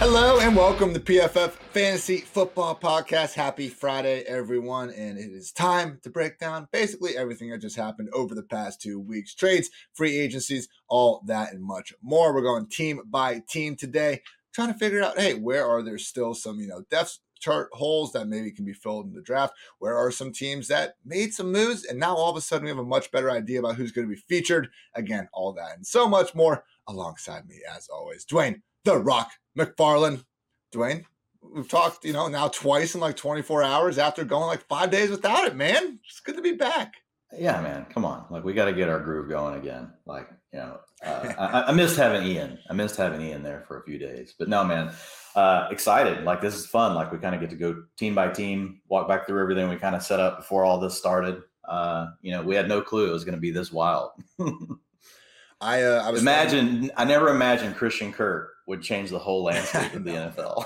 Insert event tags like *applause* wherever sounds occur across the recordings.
Hello and welcome to PFF Fantasy Football Podcast. Happy Friday, everyone. And it is time to break down basically everything that just happened over the past two weeks trades, free agencies, all that, and much more. We're going team by team today, trying to figure out hey, where are there still some, you know, depth chart holes that maybe can be filled in the draft? Where are some teams that made some moves and now all of a sudden we have a much better idea about who's going to be featured? Again, all that and so much more alongside me, as always, Dwain the Rock McFarland. Dwain, we've talked, you know, now twice in like 24 hours after going like five days without it, man. It's good to be back. Yeah, man. Come on. Like, we got to get our groove going again. Like, you know, uh, I, I, missed having Ian. I missed having Ian there for a few days. But no, man, uh, excited. Like, this is fun. Like, we kind of get to go team by team, walk back through everything we kind of set up before all this started. Uh, you know, we had no clue it was going to be this wild. *laughs* I, uh, I was imagine. I never imagined Christian Kirk would change the whole landscape of the *laughs* NFL.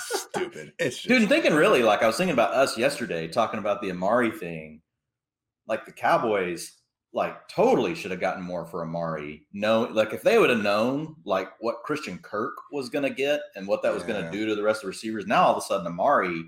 Stupid. It's *laughs* just... dude. And thinking really, like I was thinking about us yesterday, talking about the Amari thing. Like the Cowboys, like totally should have gotten more for Amari. No, like if they would have known like what Christian Kirk was going to get and what that was going to do to the rest of the receivers. Now all of a sudden Amari,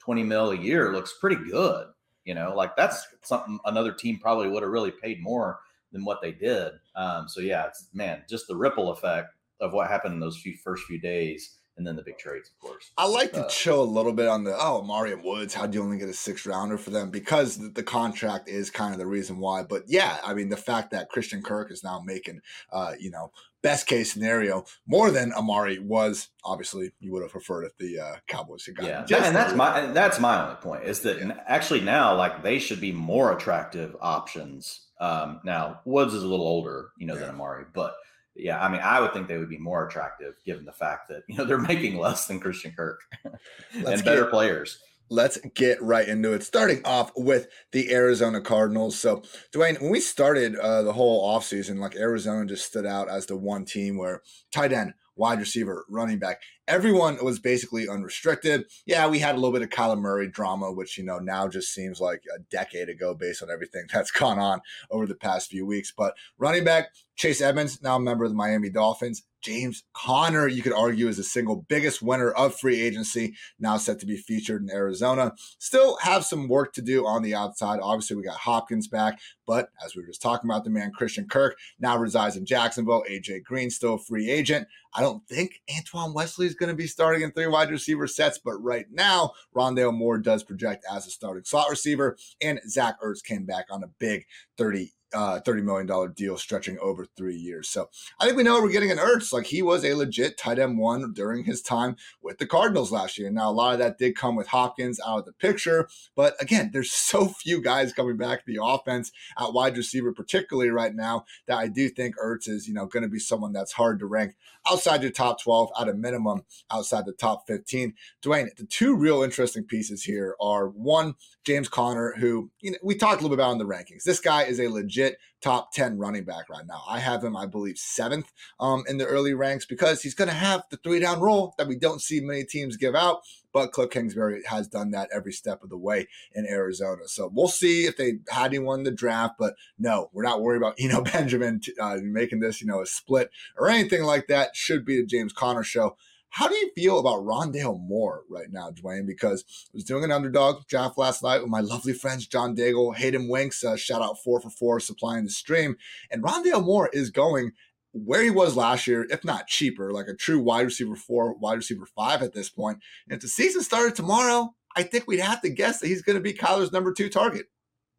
twenty mil a year looks pretty good. You know, like that's something another team probably would have really paid more than what they did. Um, so yeah, it's man, just the ripple effect of what happened in those few first few days and then the big trades, of course. I like to uh, chill a little bit on the oh Mario Woods. How'd you only get a six rounder for them? Because the, the, contract is kind of the reason why. But yeah, I mean the fact that Christian Kirk is now making, uh, you know, best case scenario more than Amari was. Obviously, you would have preferred if the uh, Cowboys had gotten. Yeah, and that's my that's my only point is that yeah. actually now like they should be more attractive options. Um, now Woods is a little older, you know, yeah. than Amari, but yeah, I mean, I would think they would be more attractive given the fact that you know they're *laughs* making less than Christian Kirk *laughs* and better get, players. Let's get right into it. Starting off with the Arizona Cardinals. So, Dwain, when we started uh, the whole offseason, like Arizona just stood out as the one team where tight end, wide receiver, running back. Everyone was basically unrestricted. Yeah, we had a little bit of Kyler Murray drama, which, you know, now just seems like a decade ago based on everything *laughs* that's gone on over the past few weeks. But running back, Chase Edmonds, now a member of the Miami Dolphins. James Conner, you could argue, is the single biggest winner of free agency, now set to be featured in Arizona. Still have some work to do on the outside. Obviously, we got Hopkins back, but as we were just talking about, the man Christian Kirk now resides in Jacksonville. AJ Green still free agent. I don't think Antoine Wesley is going to be starting in three wide receiver sets, but right now, Rondale Moore does project as a starting slot receiver, and Zach Ertz came back on a big 30 uh, $30 million deal stretching over three years. So I think we know we're getting an Ertz. Like he was a legit tight end one during his time with the Cardinals last year. Now, a lot of that did come with Hopkins out of the picture. But again, there's *laughs* so few guys coming back to the offense at wide receiver, particularly right now, that I do think Ertz is, you know, going to be someone that's hard to rank outside your top 12 at a minimum outside the top 15. Dwain, the two real interesting pieces here are one, James Conner, who you know, we talked a little bit about in the rankings. This guy is a legit top 10 running back right now. I have him, I believe, seventh um, in the early ranks because he's going to have the three down role that we don't see many teams give out. But Cliff Kingsbury has done that every step of the way in Arizona. So we'll see if they had anyone in the draft. But no, we're not worried about, *laughs* you know, Benjamin uh, making this, you know, a split or anything like that. Should be the James Conner show. How do you feel about Rondale Moore right now, Dwain? Because I was doing an underdog draft last night with my lovely friends John Daigle, Hayden Winks, uh, shout out four for four supplying the stream. And Rondale Moore is going where he was last year, if not cheaper, like a true wide receiver four, wide receiver five at this point. And if the season started tomorrow, I think we'd have to guess that he's going to be Kyler's number two target.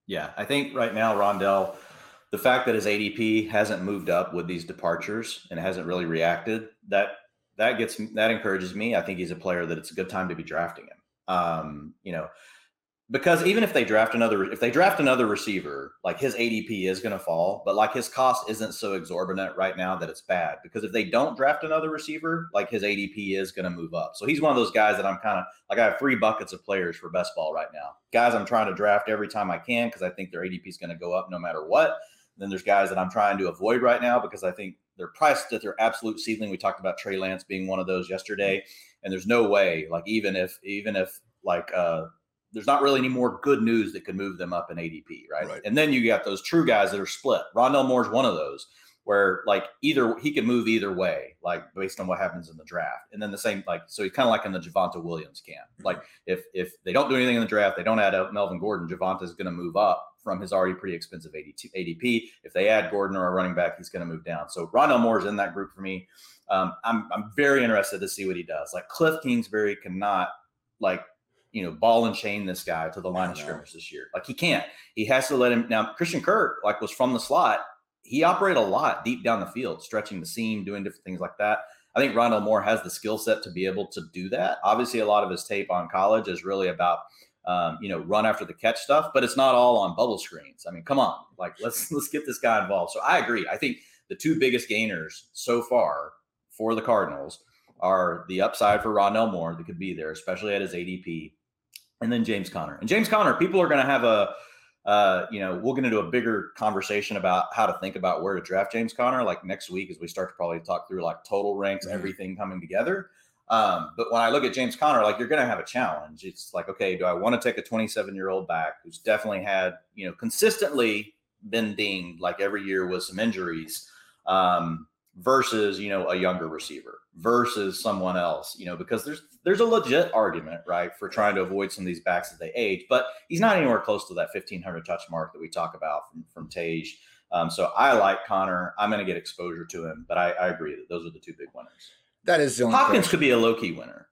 Yeah, I think right now Rondale, the fact that his ADP hasn't moved up with these departures and hasn't really reacted, that that gets that encourages me. I think he's a player that it's a good time to be drafting him. Um, you know, because even if they draft another, if they draft another receiver, like his ADP is going to fall, but like his cost isn't so exorbitant right now that it's bad. Because if they don't draft another receiver, like his ADP is going to move up. So he's one of those guys that I'm kind of like I have three buckets of players for best ball right now. Guys, I'm trying to draft every time I can because I think their ADP is going to go up no matter what. And then there's guys that I'm trying to avoid right now because I think they're priced at their absolute ceiling. We talked about Trey Lance being one of those yesterday, and there's no way, like even if even if like uh, there's not really any more good news that could move them up in ADP, right? right? And then you got those true guys that are split. Rondale Moore's one of those where like either he could move either way, like based on what happens in the draft. And then the same, like, so he's kind of like in the Javonte Williams camp. Like if if they don't do anything in the draft, they don't add up Melvin Gordon, Javonte is going to move up from his already pretty expensive ADP. If they add Gordon or a running back, he's going to move down. So Rondale Moore is in that group for me. Um, I'm I'm very interested to see what he does. Like Cliff Kingsbury cannot like you know, ball and chain this guy to the line of scrimmage this year. Like he can't. He has to let him now. Christian Kirk, like, was from the slot. He operated a lot deep down the field, stretching the seam, doing different things like that. I think Rondale Moore has the skill set to be able to do that. Obviously, a lot of his tape on college is really about um, you know run after the catch stuff, but it's not all on bubble screens. I mean, come on, like let's *laughs* let's get this guy involved. So I agree. I think the two biggest gainers so far for the Cardinals are the upside for Rondale Moore that could be there, especially at his ADP, and then James Conner. And James Conner, people are going to have a, uh, you know, we'll get into a bigger conversation about how to think about where to draft James Conner like next week as we start to probably talk through like total ranks, mm-hmm. everything coming together. Um, but when I look at James Conner, like you're going to have a challenge. It's like, okay, do I want to take a 27 year old back who's definitely had, you know, consistently been dinged like every year with some injuries? Um, versus you know a younger receiver versus someone else you know because there's there's a legit argument right for trying to avoid some of these backs as they age but he's not anywhere close to that 1500 touch mark that we talk about from from Tage. Um, so I like Conner. I'm going to get exposure to him but I, I, agree that those are the two big winners. That is the Hopkins question. could be a low key winner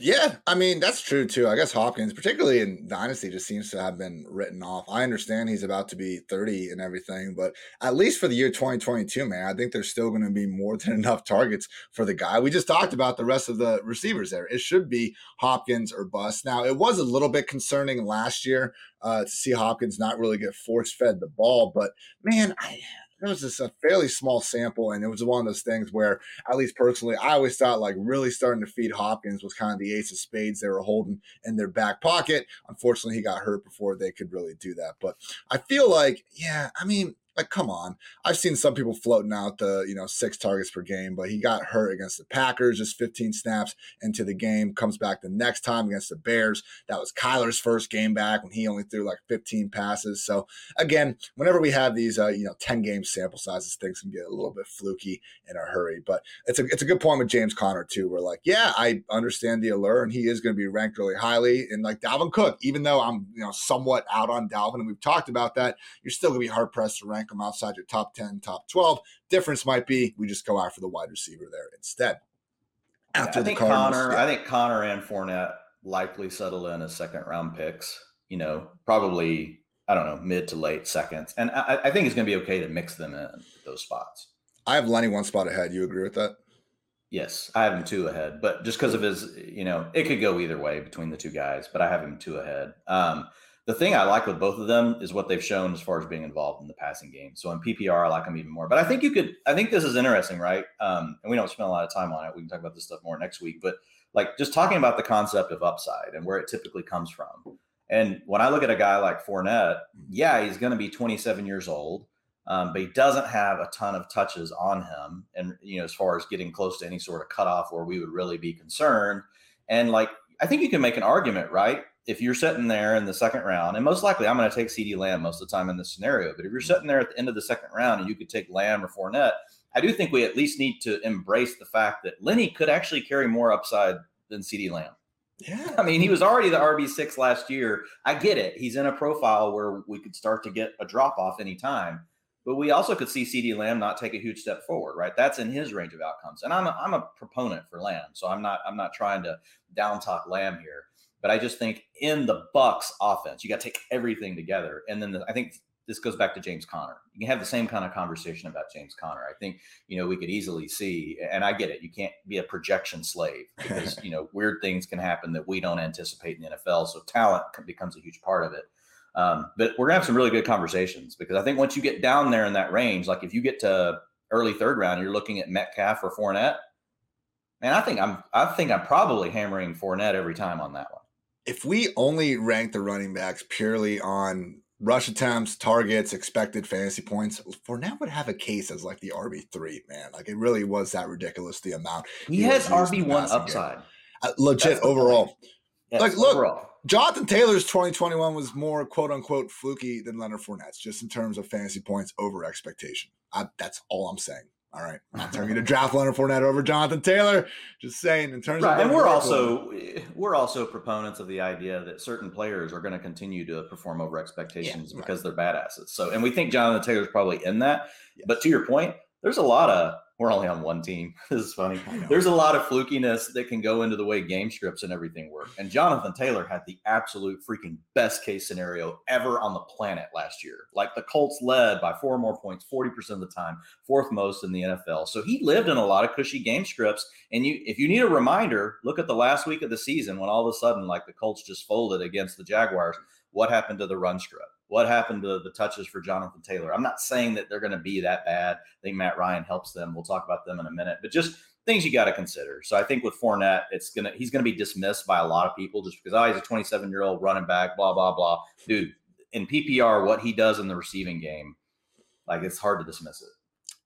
yeah, I mean that's true too. I guess Hopkins, particularly in Dynasty, just seems to have been written off. I understand he's about to be 30 and everything, but at least for the year 2022, man, I think there's still going to be more than *laughs* enough targets for the guy. We just talked about the rest of the receivers there. It should be Hopkins or bust. Now, it was a little bit concerning last year uh, to see Hopkins not really get force fed the ball, but man, I it was just a fairly small sample, and it was one of those things where, at least personally, I always thought like really starting to feed Hopkins was kind of the ace of spades they were holding in their back pocket. Unfortunately, he got hurt before they could really do that. But I feel like, yeah, I mean, like, come on. I've seen some people floating out the, you know, six targets per game, but he got hurt against the Packers, just 15 snaps into the game, comes back the next time against the Bears. That was Kyler's first game back when he only threw like 15 passes. So again, whenever we have these, uh, you know, 10 game sample sizes, things can get a little bit fluky in a hurry. But it's a, it's a good point with James Conner too. We're like, yeah, I understand the allure and he is going to be ranked really highly. And like Dalvin Cook, even though I'm, you know, somewhat out on Dalvin and we've talked about that, you're still going to be hard pressed to rank them outside your top 10, top 12. Difference might be we just go after the wide receiver there instead. After I think Conner, yeah. I think Conner and Fournette likely settle in as second round picks. You know, probably I don't know mid to late seconds, and I, I think it's going to be okay to mix them in those spots. I have Lenny one spot ahead. You agree with that? Yes, I have him two ahead, but just because of his, you know, it could go either way between the two guys, but I have him two ahead. Um, the thing I like with both of them is what they've shown as far as being involved in the passing game. So in PPR, I like them even more. But I think you could, I think this is interesting, right? Um, and we don't spend a lot of time on it. We can talk about this stuff more next week. But like just talking about the concept of upside and where it typically comes from. And when I look at a guy like Fournette, yeah, he's going to be 27 years old, um, but he doesn't have a ton of touches on him. And, you know, as far as getting close to any sort of cutoff where we would really be concerned. And like, I think you can make an argument, right? If you're sitting there in the second round, and most likely I'm going to take CeeDee Lamb most of the time in this scenario, but if you're sitting there at the end of the second round and you could take Lamb or Fournette, I do think we at least need to embrace the fact that Lenny could actually carry more upside than CeeDee Lamb. Yeah. I mean, he was already the RB6 last year. I get it. He's in a profile where we could start to get a drop off anytime. But we also could see CeeDee Lamb not take a huge step forward, right? That's in his range of outcomes. And I'm a, I'm a proponent for Lamb, so I'm not I'm not trying to down talk Lamb here. But I just think in the Bucks offense, you got to take everything together. And then the, I think this goes back to James Conner. You can have the same kind of conversation about James Conner. I think, you know, we could easily see, and I get it, you can't be a projection slave *laughs* because, you know, weird things can happen that we don't anticipate in the NFL. So talent becomes a huge part of it. Um, but we're gonna have some really good conversations because I think once you get down there in that range, like if you get to early third round, you're looking at Metcalf or Fournette. Man, I think I'm I think I'm probably hammering Fournette every time on that one if we only rank the running backs purely on rush attempts, targets, expected fantasy points, Fournette would have a case as like the RB three man. Like it really was that ridiculous the amount he, he has RB one upside. Uh, legit overall. Yes, like look, overall. Jonathan Taylor's 2021 was more quote unquote fluky than Leonard Fournette's, just in terms of fantasy points over expectation. I, that's all I'm saying. All right, I'm not telling you to draft Leonard Fournette over Jonathan Taylor. Just saying, in terms right, of and we're also we're also proponents of the idea that certain players are going to continue to perform over expectations yeah, because right. they're badasses. So, and we think Jonathan Taylor's probably in that. Yes. But to your point, there's a lot of we're only on one team. *laughs* This is funny. There's a lot of flukiness that can go into the way game scripts and everything work. And Jonathan Taylor had the absolute freaking best case scenario ever on the planet last year. Like the Colts led by four more points 40% of the time, fourth most in the NFL. So he lived in a lot of cushy game scripts. And you if you need a reminder, look at the last week of the season when all of a sudden like the Colts just folded against the Jaguars. What happened to the run script? What happened to the touches for Jonathan Taylor? I'm not saying that they're going to be that bad. I think Matt Ryan helps them. We'll talk about them in a minute, but just things you got to consider. So I think with Fournette, it's gonna he's gonna be dismissed by a lot of people just because oh he's a 27 year old running back, blah blah blah. Dude, in PPR, what he does in the receiving game, like it's hard to dismiss it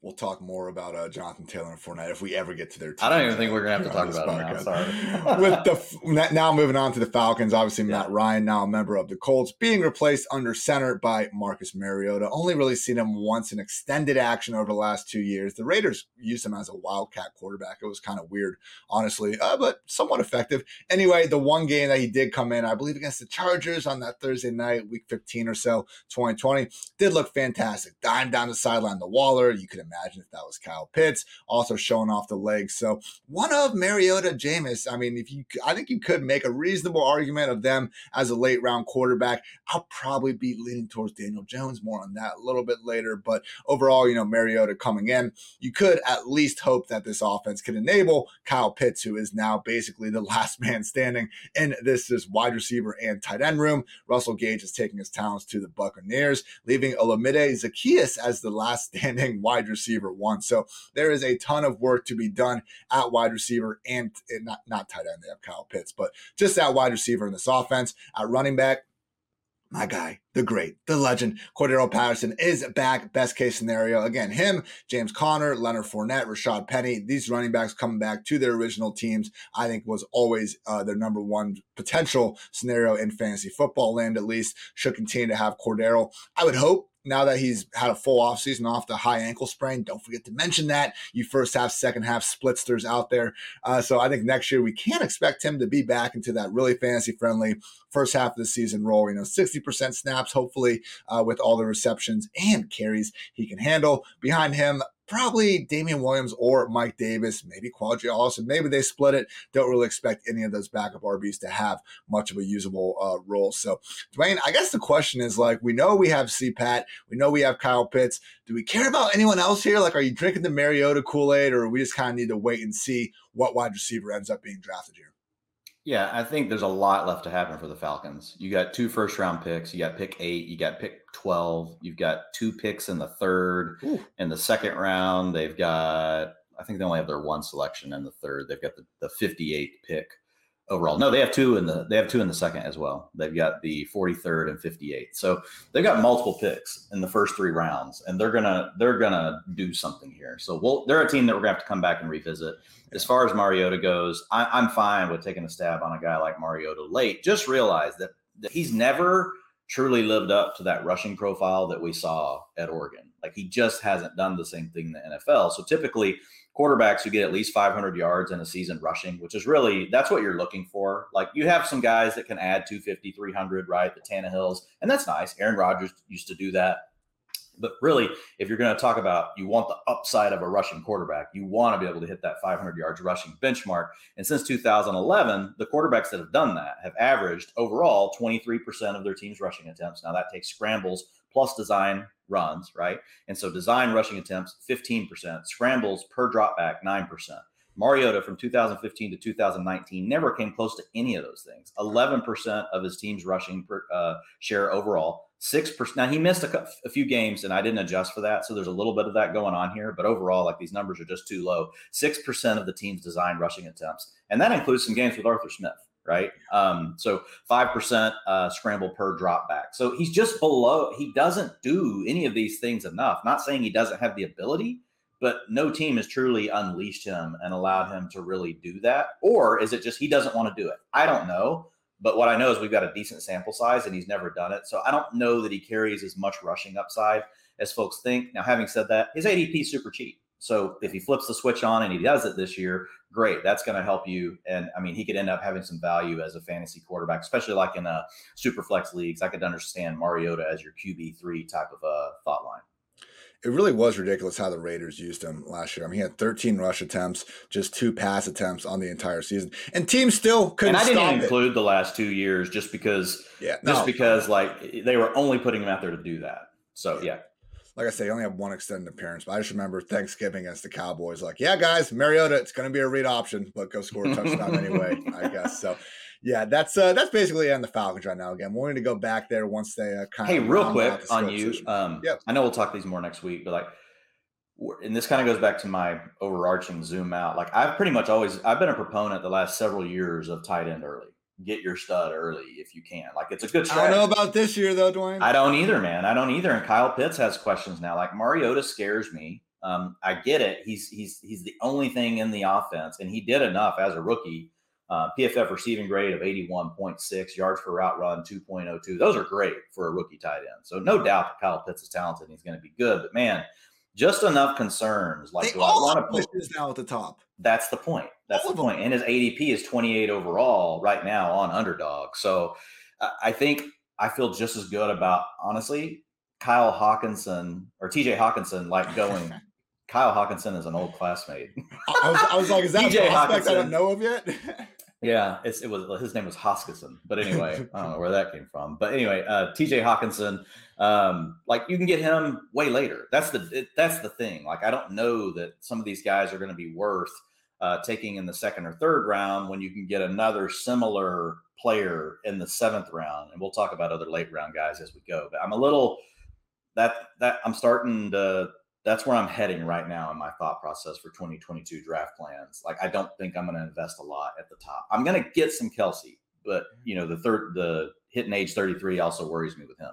we'll talk more about uh, Jonathan Taylor and Fournette if we ever get to their. Team. I don't even think we're gonna have to talk about podcast. Sorry. *laughs* With the now moving on to the Falcons, obviously yeah. Matt Ryan now a member of the Colts, being replaced under center by Marcus Mariota. Only really seen him once in extended action over the last two years. The Raiders used him as a wildcat quarterback. It was kind of weird, honestly, uh, but somewhat effective. Anyway, the one game that he did come in, I believe against the Chargers on that Thursday night, Week 15 or so, 2020, did look fantastic. Dime down the sideline to Waller. You could imagine imagine if that was Kyle Pitts, also showing off the legs. So one of Mariota, Jameis. I mean, if you, I think you could make a reasonable argument of them as a late round quarterback. I'll probably be leaning towards Daniel Jones. More on that a little bit later. But overall, you know, Mariota coming in, you could at least hope that this offense can enable Kyle Pitts, who is now basically the *laughs* last man standing in this, this wide receiver and tight end room. Russell Gage is taking his talents to the Buccaneers, leaving Olamide Zaccheaus as the last *laughs* standing wide receiver receiver one. So there is a ton of work to be done at wide receiver and not, not tight end. They have Kyle Pitts, but just at wide receiver in this offense. At running back, my guy, the great, the legend, Cordarrelle Patterson is back. Best case scenario. Again, him, James Conner, Leonard Fournette, Rashaad Penny, these running backs coming back to their original teams, I think was always uh, their number one potential scenario in fantasy football land, at least, should continue to have Cordero. I would hope now that he's had a full offseason off the high ankle sprain. Don't forget to mention that. You first half, second half splitsters out there. Uh, so I think next year we can expect him to be back into that really fantasy friendly first half of the season role. You know, 60% snaps, hopefully, uh, with all the receptions and carries he can handle. Behind him, probably Damien Williams or Mike Davis, maybe Qadree Ollison. Maybe they split it. Don't really expect any of those backup RBs to have much of a usable uh, role. So, Dwain, I guess the question is like, we know we have CPAT, we know we have Kyle Pitts. Do we care about anyone else here? Like, are you drinking the Mariota Kool Aid, or we just kind of need to wait and see what wide receiver ends up being drafted here? Yeah, I think there's a lot left to happen for the Falcons. You got two first round picks. You got pick eight. You got pick 12. You've got two picks in the third. Ooh. In the second round, they've got, I think they only have their one selection in the third. They've got the, the 58 pick overall. No, they have two in the they have two in the second as well. They've got the 43rd and 58. So they've got multiple picks in the first three rounds, and they're gonna they're gonna do something here. So we'll they're a team that we're gonna have to come back and revisit. As far as Mariota goes, I, I'm fine with taking a stab on a guy like Mariota late. Just realize that, that he's never truly lived up to that rushing profile that we saw at Oregon. Like he just hasn't done the same thing in the NFL. So typically quarterbacks who get at least 500 yards in a season rushing, which is really that's what you're looking for. Like you have some guys that can add 250, 300, right? The Tannehills, and that's nice. Aaron Rodgers used to do that. But really, if you're going to talk about you want the upside of a rushing quarterback, you want to be able to hit that 500 yards rushing benchmark. And since 2011, the quarterbacks that have done that have averaged overall 23% of their team's rushing attempts. Now that takes scrambles plus design runs, right? And so design rushing attempts 15%, scrambles per dropback 9%. Mariota from 2015 to 2019 never came close to any of those things. 11% of his team's rushing per, uh, share overall. Six percent. Now he missed a, a, few games, and I didn't adjust for that, so there's a little bit of that going on here. But overall, like these numbers are just too low. Six percent of the team's design rushing attempts, and that includes some games with Arthur Smith right? Um, so five percent uh, scramble per drop back. So he's just below. He doesn't do any of these things enough. Not saying he doesn't have the ability, but no team has truly unleashed him and allowed him to really do that. Or is it just he doesn't want to do it? I don't know. But what I know is we've got a decent sample size and he's never done it. So I don't know that he carries as much rushing upside as folks think. Now, having said that, his ADP is super cheap. So if he flips the switch on and he does it this year, great. That's going to help you. And I mean, he could end up having some value as a fantasy quarterback, especially like in a super flex leagues. I could understand Mariota as your QB three type of a thought line. It really was ridiculous how the Raiders used him last year. I mean, he had 13 rush attempts, just two pass attempts on the entire season, and teams still couldn't. And I didn't include it. the last two years just because, yeah, just because like they were only putting him out there to do that. So yeah like I say, I only have one extended appearance, but I just remember Thanksgiving against the Cowboys. Like, yeah, guys, Mariota, it's going to be a read option, but go score a touchdown *laughs* anyway, I guess. So, yeah, that's uh, that's basically on the Falcons right now. Again, we're going to go back there once they uh, kind hey, of. Hey, real quick on you. Um, yeah, I know we'll talk these more next week, but like, and this kind of goes back to my overarching zoom out. Like, I've pretty much always I've been a proponent the last several years of tight end early get your stud early if you can. Like it's a good strategy. I don't know about this year though, Dwain. I don't either, man. I don't either. And Kyle Pitts has questions now. Like Mariota scares me. Um, I get it. He's he's he's the only thing in the offense, and he did enough as a rookie. Uh, PFF receiving grade of 81.6, yards per route run 2.02. Those are great for a rookie tight end. So no doubt that Kyle Pitts is talented and he's going to be good. But man, just enough concerns. Like, they do all I want to put now at the top? That's the point. That's all the point. And his ADP is 28 overall right now on underdog. So I think I feel just as good about honestly Kyle Hawkinson or TJ Hockenson like going. *laughs* Kyle Hawkinson is an old classmate. I, was, I was like, is that *laughs* TJ a prospect I don't know of yet? *laughs* yeah, it was his name was Hoskinson, but anyway, *laughs* I don't know where that came from. But anyway, uh, T.J. Hockenson, um, like you can get him way later. That's the it, that's the thing. Like I don't know that some of these guys are going to be worth uh, taking in the second or third round when you can get another similar player in the seventh round. And we'll talk about other late round guys as we go. But I'm a little that that I'm starting to that's where I'm heading right now in my thought process for 2022 draft plans. Like, I don't think I'm going to invest a lot at the top. I'm going to get some Kelce, but mm-hmm. you know, the third, the hitting age 33 also worries me with him.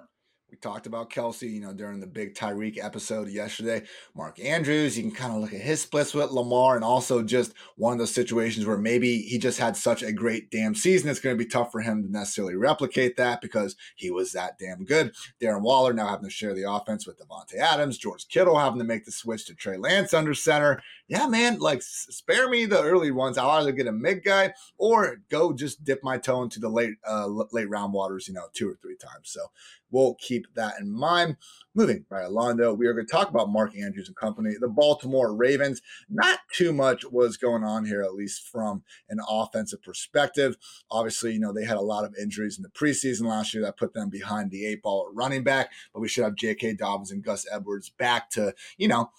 We talked about Kelce, you know, during the big Tyreek episode yesterday. Mark Andrews, you can kind of look at his splits with Lamar and also just one of those situations where maybe he just had such a great damn season. It's going to be tough for him to necessarily replicate that because he was that damn good. Darren Waller now having to share the offense with Davante Adams, George Kittle having to make the switch to Trey Lance under center. Yeah, man, like spare me the early ones. I'll either get a mid guy or go just dip my toe into the late uh, late round waters, you know, two or three times. So We'll keep that in mind. Moving right along, though, we are going to talk about Mark Andrews and company, the Baltimore Ravens. Not too much was going on here, at least from an offensive perspective. Obviously, you know, they had a lot of injuries in the preseason last year that put them behind the eight ball at running back, but we should have J.K. Dobbins and Gus Edwards back to, you know,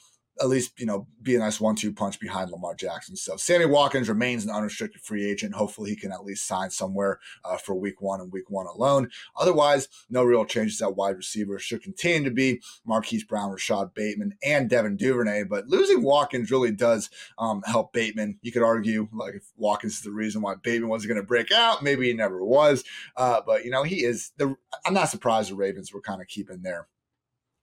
at least you know be a nice one-two punch behind Lamar Jackson. So Sammy Watkins remains an unrestricted free agent. Hopefully, he can at least sign somewhere uh, for Week One and Week One alone. Otherwise, no real changes at wide receiver. Should continue to be Marquise Brown, Rashod Bateman, and Devin Duvernay. But losing Watkins really does um, help Bateman. You could argue like if Watkins is the reason why Bateman wasn't going to break out, maybe he never was. Uh, but you know he is the. I'm not surprised the Ravens were kind of keeping their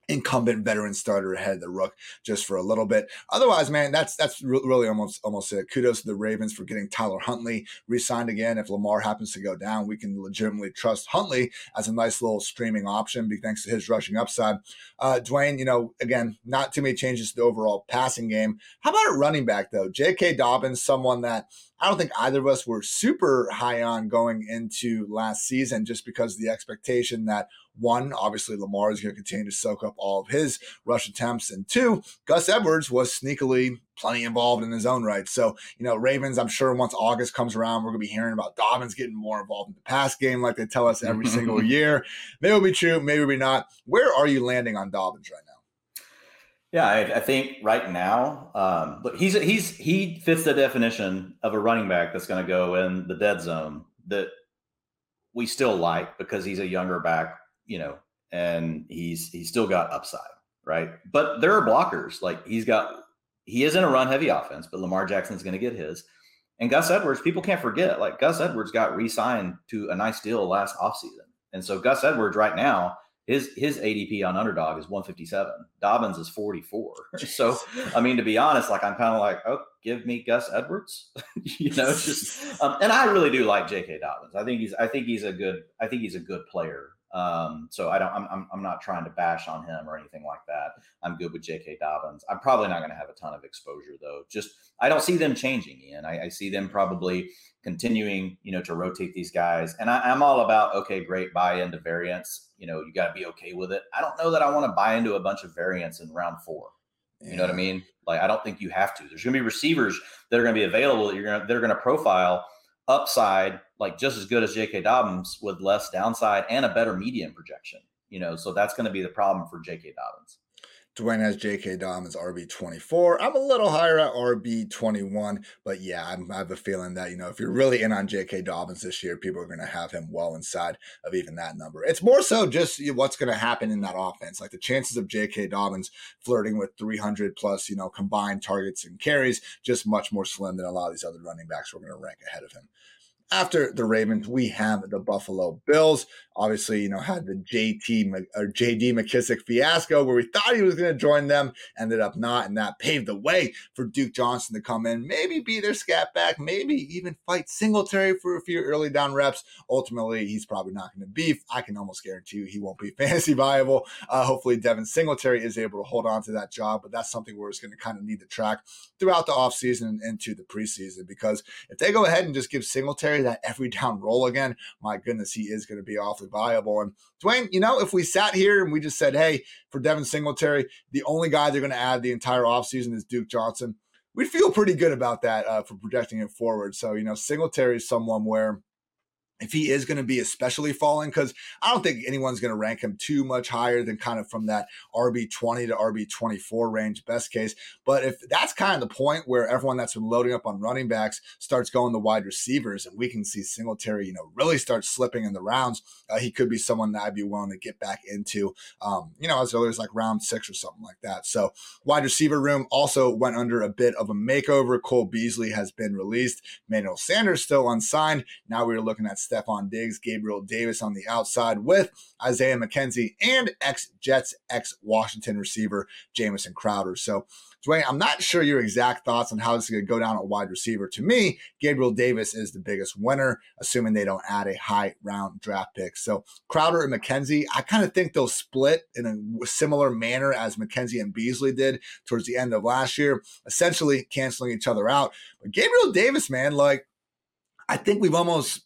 incumbent veteran starter ahead of the rook just for a little bit. Otherwise, man, that's that's really almost almost it. Kudos to the Ravens for getting Tyler Huntley re-signed again. If Lamar happens to go down, we can legitimately trust Huntley as a nice little streaming option, thanks to his rushing upside. Uh, Dwain, you know, again, not too many changes to the overall passing game. How about a running back though? J.K. Dobbins, someone that I don't think either of us were super high on going into last season just because of the expectation that one, obviously Lamar is going to continue to soak up all of his rush attempts, and two, Gus Edwards was sneakily plenty involved in his own right. So, you know, Ravens, I'm sure once August comes around, we're going to be hearing about Dobbins getting more involved in the pass game like they tell us every *laughs* single year. Maybe it'll be true, maybe it'll be not. Where are you landing on Dobbins right now? Yeah, I, I, think right now, um, look, he's he's he fits the definition of a running back that's going to go in the dead zone that we still like because he's a younger back, you know, and he's he's still got upside, right? But there are blockers. Like he's got he is in a run heavy offense, but Lamar Jackson's going to get his. And Gus Edwards, people can't forget, like Gus Edwards got re-signed to a nice deal last offseason. And so Gus Edwards right now his his ADP on underdog is 157. Dobbins is 44. *laughs* so I mean, to be honest, like I'm kind of like, oh, give me Gus Edwards. *laughs* you know, just um, and I really do like J.K. Dobbins. I think he's I think he's a good I think he's a good player. Um, so I don't, I'm, I'm, I'm not trying to bash on him or anything like that. I'm good with J.K. Dobbins. I'm probably not going to have a ton of exposure though. Just I don't see them changing, Ian. I, I see them probably continuing, you know, to rotate these guys. And I, am all about okay, great buy into variance. You know, you got to be okay with it. I don't know that I want to buy into a bunch of variance in round four. You know what I mean? Like I don't think you have to. There's going to be receivers that are going to be available that you're going to they're going to profile upside like just as good as J.K. Dobbins with less downside and a better median projection. You know, so that's going to be the problem for J.K. Dobbins. Dwain has J.K. Dobbins RB24. I'm a little higher at RB21, but yeah, I'm, i have a feeling that, you know, if you're really in on J.K. Dobbins this year, people are going to have him well inside of even that number. It's more so just what's going to happen in that offense. Like the chances of J.K. Dobbins flirting with 300 plus, you know, combined targets and carries, just much more slim than a lot of these other running backs we're going to rank ahead of him. After the Ravens, we have the Buffalo Bills. Obviously, you know, had the JT or JD McKissic fiasco where we thought he was going to join them, ended up not, and that paved the way for Duke Johnson to come in, maybe be their scat back, maybe even fight Singletary for a few early down reps. Ultimately, he's probably not going to be. I can almost guarantee you he won't be *laughs* fantasy viable. Uh, hopefully, Devin Singletary is able to hold on to that job, but that's something we're just going to kind of need to track throughout the offseason and into the preseason because if they go ahead and just give Singletary that every down role again, my goodness, he is going to be viable. And Dwain, you know, if we sat here and we just said, hey, for Devin Singletary, the only guy they're going to add the entire offseason is Duke Johnson, we'd feel pretty good about that uh, for projecting it forward. So, you know, Singletary is someone where if he is going to be especially falling, because I don't think anyone's going to rank him too much higher than kind of from that RB20 to RB24 range, best case. But if that's kind of the point where everyone that's been loading up on running backs starts going to wide receivers, and we can see Singletary, you know, really start slipping in the rounds, uh, he could be someone that I'd be willing to get back into, um, you know, as early as like round six or something like that. So wide receiver room also went under a bit of a makeover. Cole Beasley has been released. Manuel Sanders still unsigned. Now we're looking at Stefon Diggs, Gabriel Davis on the outside with Isaiah McKenzie and ex Jets, ex Washington receiver Jamison Crowder. So, Dwain, I'm not sure your exact thoughts on how this is going to go down at wide receiver. To me, Gabriel Davis is the biggest winner, assuming they don't add a high round draft pick. So, Crowder and McKenzie, I kind of think they'll split in a similar manner as McKenzie and Beasley did towards the end of last year, essentially canceling each other out. But Gabriel Davis, man, like, I think we've almost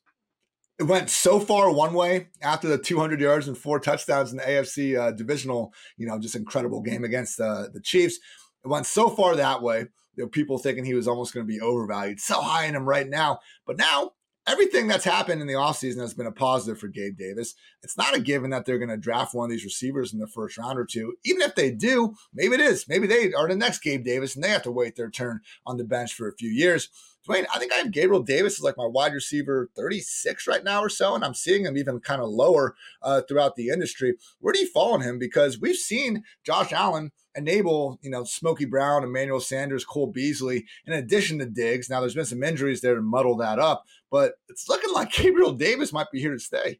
it went so far one way after the 200 yards and four touchdowns in the AFC uh, divisional, you know, just incredible game against uh, the Chiefs. It went so far that way. There were people thinking he was almost going to be overvalued, so high in him right now. But now everything that's happened in the offseason has been a positive for Gabe Davis. It's not a given that they're going to draft one of these receivers in the first round or two. Even if they do, maybe it is. Maybe they are the next Gabe Davis and they have to wait their turn on the bench for a few years. Dwain, I think I have Gabriel Davis as like my wide receiver 36 right now or so, and I'm seeing him even kind of lower uh, throughout the industry. Where do you fall on him? Because we've seen Josh Allen enable, you know, Smokey Brown, Emmanuel Sanders, Cole Beasley, in addition to Diggs. Now, there's been some injuries there to muddle that up, but it's looking like *laughs* Gabriel Davis might be here to stay.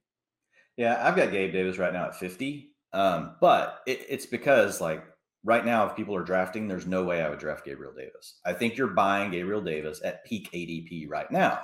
Yeah, I've got Gabe Davis right now at 50. Um, but it, it's because like right now, if people are drafting, there's no way I would draft Gabriel Davis. I think you're buying Gabriel Davis at peak ADP right now.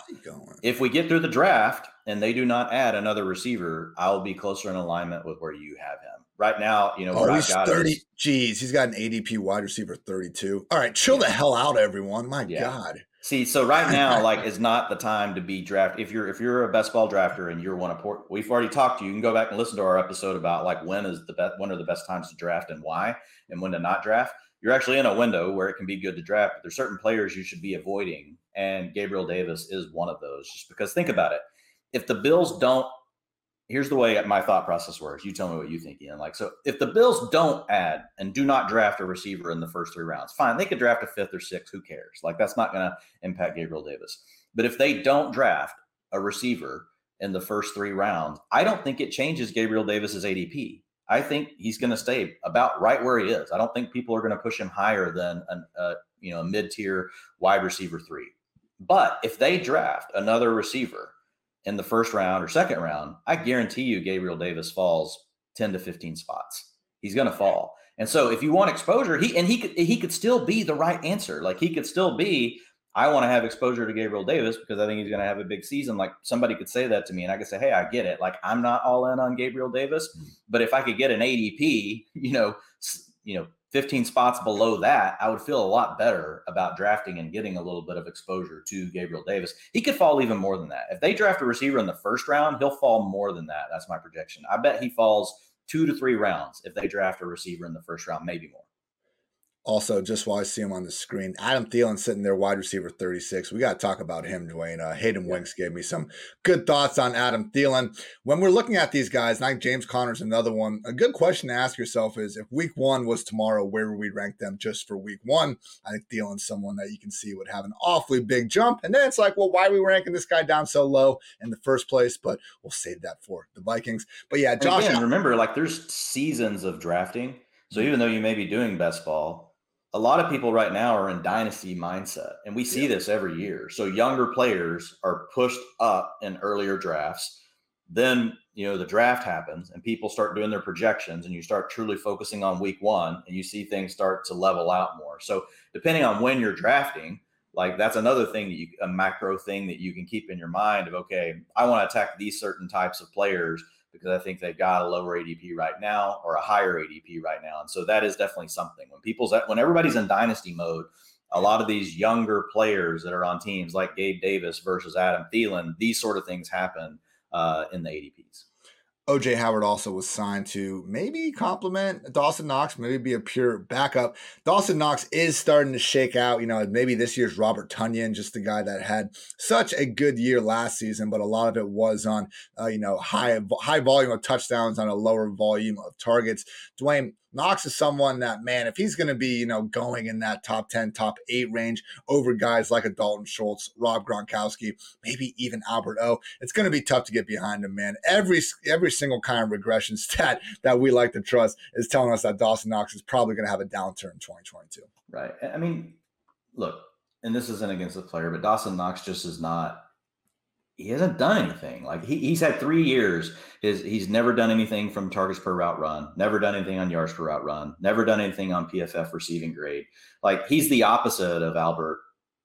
If we get through the draft and they do not add another receiver, I'll be closer in alignment with where you have him. Right now, you know, oh, he's 30. Is, geez, he's got an ADP wide receiver 32. All right, chill yeah. the hell out, everyone. My yeah. God. See, so right *laughs* now, like, is not the time to be draft. If you're if you're a best ball drafter and you're one of port, we've already talked to you. You can go back and listen to our episode about like when is the best, when are the best times to draft and why, and when to not draft. You're actually in a window where it can be good to draft, but there's certain players you should be avoiding, and Gabriel Davis is one of those. Just because, think about it, if the Bills don't here's the way my thought process works. You tell me what you think, Ian. Like, so if the Bills don't add and do not draft a receiver in the first three rounds, fine, they could draft a fifth or sixth. Who cares? Like, that's not going to impact Gabriel Davis. But if they don't draft a receiver in the first three rounds, I don't think it changes Gabriel Davis's ADP. I think he's going to stay about right where he is. I don't think people are going to push him higher than an, a you know mid tier wide receiver three. But if they draft another receiver in the first round or second round, I guarantee you Gabriel Davis falls 10 to 15 spots. He's going to fall. And so if you want exposure, he and he could he could still be the right answer. Like he could still be I want to have exposure to Gabriel Davis because I think he's going to have a big season. Like somebody could say that to me, and I could say, "Hey, I get it. Like I'm not all in on Gabriel Davis, mm. but if I could get an ADP, you know, you know, 15 spots below that, I would feel a lot better about drafting and getting a little bit of exposure to Gabriel Davis. He could fall even more than that. If they draft a receiver in the first round, he'll fall more than that. That's my projection. I bet he falls two to three rounds if they draft a receiver in the first round, maybe more. Also, just while I see him on the screen, Adam Thielen sitting there, wide receiver 36. We got to talk about him, Dwain. Uh, Hayden yeah. Winks gave me some good thoughts on Adam Thielen. When we're looking at these guys, and I think James Conner's another one, a good question to ask yourself is if week one was tomorrow, where would we rank them just for week one? I think Thielen's someone that you can see would have an awfully big jump. And then it's like, well, why are we ranking this guy down so low in the first place? But we'll save that for the Vikings. But yeah, Josh. Again, remember, like there's seasons of drafting. So even though you may be doing best ball, a lot of people right now are in dynasty mindset, and we see yeah. this every year. So younger players are pushed up in earlier drafts. Then you know the draft happens, and people start doing their projections, and you start truly focusing on week one, and you see things start to level out more. So depending on when you're drafting, like that's another thing that you a macro thing that you can keep in your mind of okay, I want to attack these certain types of players because I think they've got a lower ADP right now or a higher ADP right now. And so that is definitely something when people's when everybody's in dynasty mode, a lot of these younger players that are on teams like Gabe Davis versus Adam Thielen, these sort of things happen uh, in the ADPs. OJ Howard also was signed to maybe complement Dawson Knox, maybe be a pure backup. Dawson Knox is starting to shake out. You know, maybe this year's Robert Tonyan, just a guy that had such a good year last season, but a lot of it was on, uh, you know, high high volume of touchdowns on a lower volume of targets. Dwain, Knox is someone that, man, if he's going to be, you know, going in that top 10, top eight range over guys like a Dalton Schultz, Rob Gronkowski, maybe even Albert O, it's going to be tough to get behind him, man. Every every single kind of regression *laughs* stat that we like to trust is telling us that Dawson Knox is probably going to have a downturn in 2022. Right. I mean, look, and this isn't against the player, but Dawson Knox just is not he hasn't done anything. Like he, he's had three years. His he's never done anything from targets per route run, never done anything on yards per route run, never done anything on PFF receiving grade. Like he's the opposite of Albert.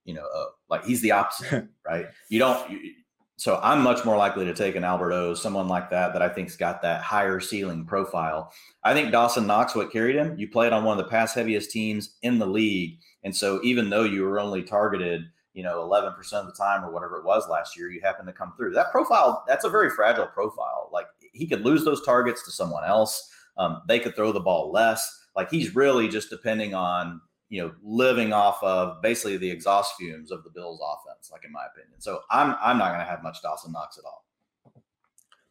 You know, uh, like he's the opposite, *laughs* right? You don't. You, so I'm much more likely to take an Albert O, someone like that that I think's got that higher ceiling profile. I think Dawson Knox, what carried him, you played on one of the pass heaviest teams in the league, and so even though you were only targeted you know 11% of the time or whatever it was last year you happen to come through. That profile that's a very fragile profile. Like he could lose those targets to someone else. Um, they could throw the ball less. Like he's really just depending on you know living off of basically the exhaust fumes of the bills offense like in my opinion. So i'm i'm not going to have much dawson knox at all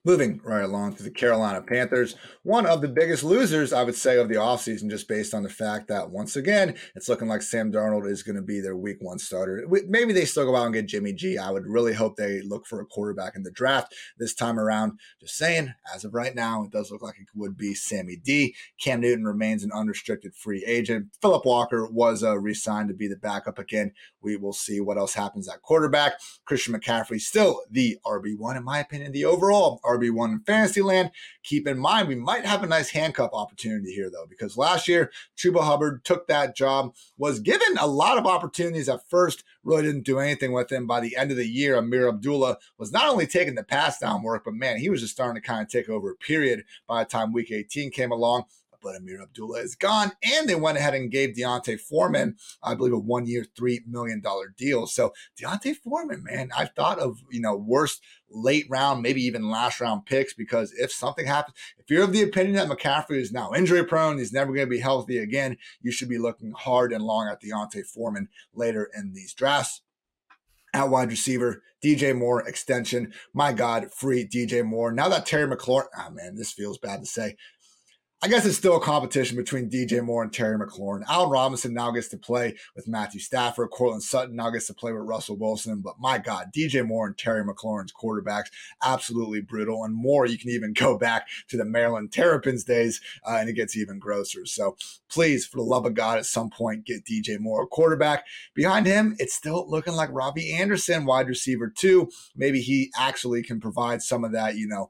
Moving right along to the Carolina Panthers, one of the biggest losers, I would say, of the offseason, just based on the fact that once again, it's looking like Sam Darnold is going to be their week one starter. Maybe they still go out and get Jimmy G. I would really hope they look for a quarterback in the draft this time around. Just saying, as of right now, it does look like it would be Sammy D. Cam Newton remains an unrestricted free agent. Philip Walker was uh, re signed to be the backup again. We will see what else happens at quarterback. Christian McCaffrey, still the RB1, in my opinion, the overall RB RB1 in Fantasyland. Keep in mind, we might have a nice handcuff opportunity here, though, because last year, Chuba Hubbard took that job, was given a lot of opportunities at first, really didn't do anything with him. By the end of the year, Ameer Abdullah was not only taking the pass down work, but man, he was just starting to kind of take over period by the time week 18 came along but Ameer Abdullah is gone. And they went ahead and gave D'Onta Foreman, I believe, a one year, $3 million deal. So D'Onta Foreman, man, I've thought of, you know, worst late round, maybe even last round picks because if something happens, if you're of the opinion that McCaffrey is now injury prone, he's never going to be healthy again, you should be looking hard and long at D'Onta Foreman later in these drafts at wide receiver, DJ Moore extension. My God, free DJ Moore. Now that Terry McLaurin, oh man, this feels bad to say. I guess it's still a competition between DJ Moore and Terry McLaurin. Allen Robinson now gets to play with Matthew Stafford. Courtland Sutton now gets to play with Russell Wilson. But my God, DJ Moore and Terry McLaurin's quarterbacks, absolutely brutal. And more, you can even go back to the Maryland Terrapins days, uh, and it gets even grosser. So please, for the love of God, at some point, get DJ Moore a quarterback. Behind him, it's still looking like Robbie Anderson, wide receiver, too. Maybe he actually can provide some of that, you know,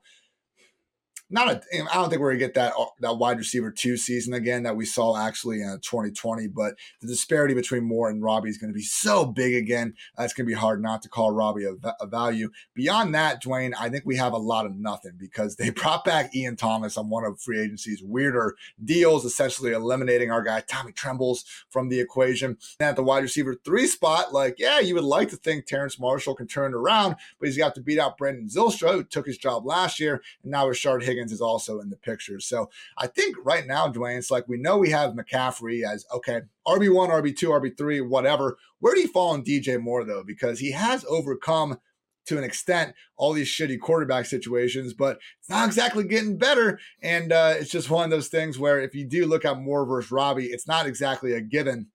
not a. I don't think we're gonna get that uh, that wide receiver two season again that we saw actually in 2020. But the disparity between Moore and Robbie is to be so big again. It's going to be hard not to call Robbie a, a, value. Beyond that, Dwain, I think we have a lot of nothing because they *laughs* brought back Ian Thomas on one of free agency's weirder deals, essentially eliminating our guy Tommy Trembles from the equation. And at the wide receiver three spot, like yeah, you would like to think Terrace Marshall can turn around, but he's got to beat out Brandon Zylstra, who took his job last year, and now Rashard Higgins is also in the picture. So I think right now, Dwain, it's like we know we have McCaffrey as okay, RB1, RB2, RB3, whatever. Where do you fall on DJ Moore though? Because he has overcome to an extent all these shitty quarterback situations, but it's not exactly getting better. And uh, it's just one of those things where if you do look at Moore versus Robbie, it's not exactly a given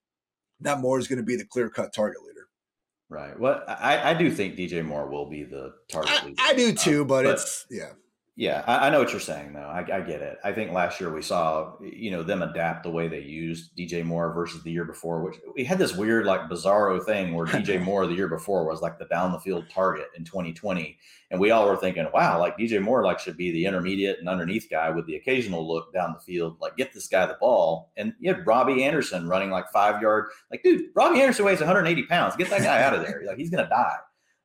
that Moore is going to be the clear cut target leader. Right. Well, I, I do think DJ Moore will be the target I, I do too, um, but, but, it's yeah. Yeah, I, I, know what you're saying, though. I, I, get it. I think last year we saw, you know, them adapt the way they used DJ Moore versus the year before, which we had this weird, like, bizarro thing where DJ *laughs* Moore the year before was like the down the field target in 2020, and we all were thinking, wow, like DJ Moore like should be the intermediate and underneath guy with the occasional look down the field, like get this guy the ball. And you had Robbie Anderson running like five yard, like dude, Robbie Anderson weighs 180 pounds. Get that guy out of there. Like he's gonna die.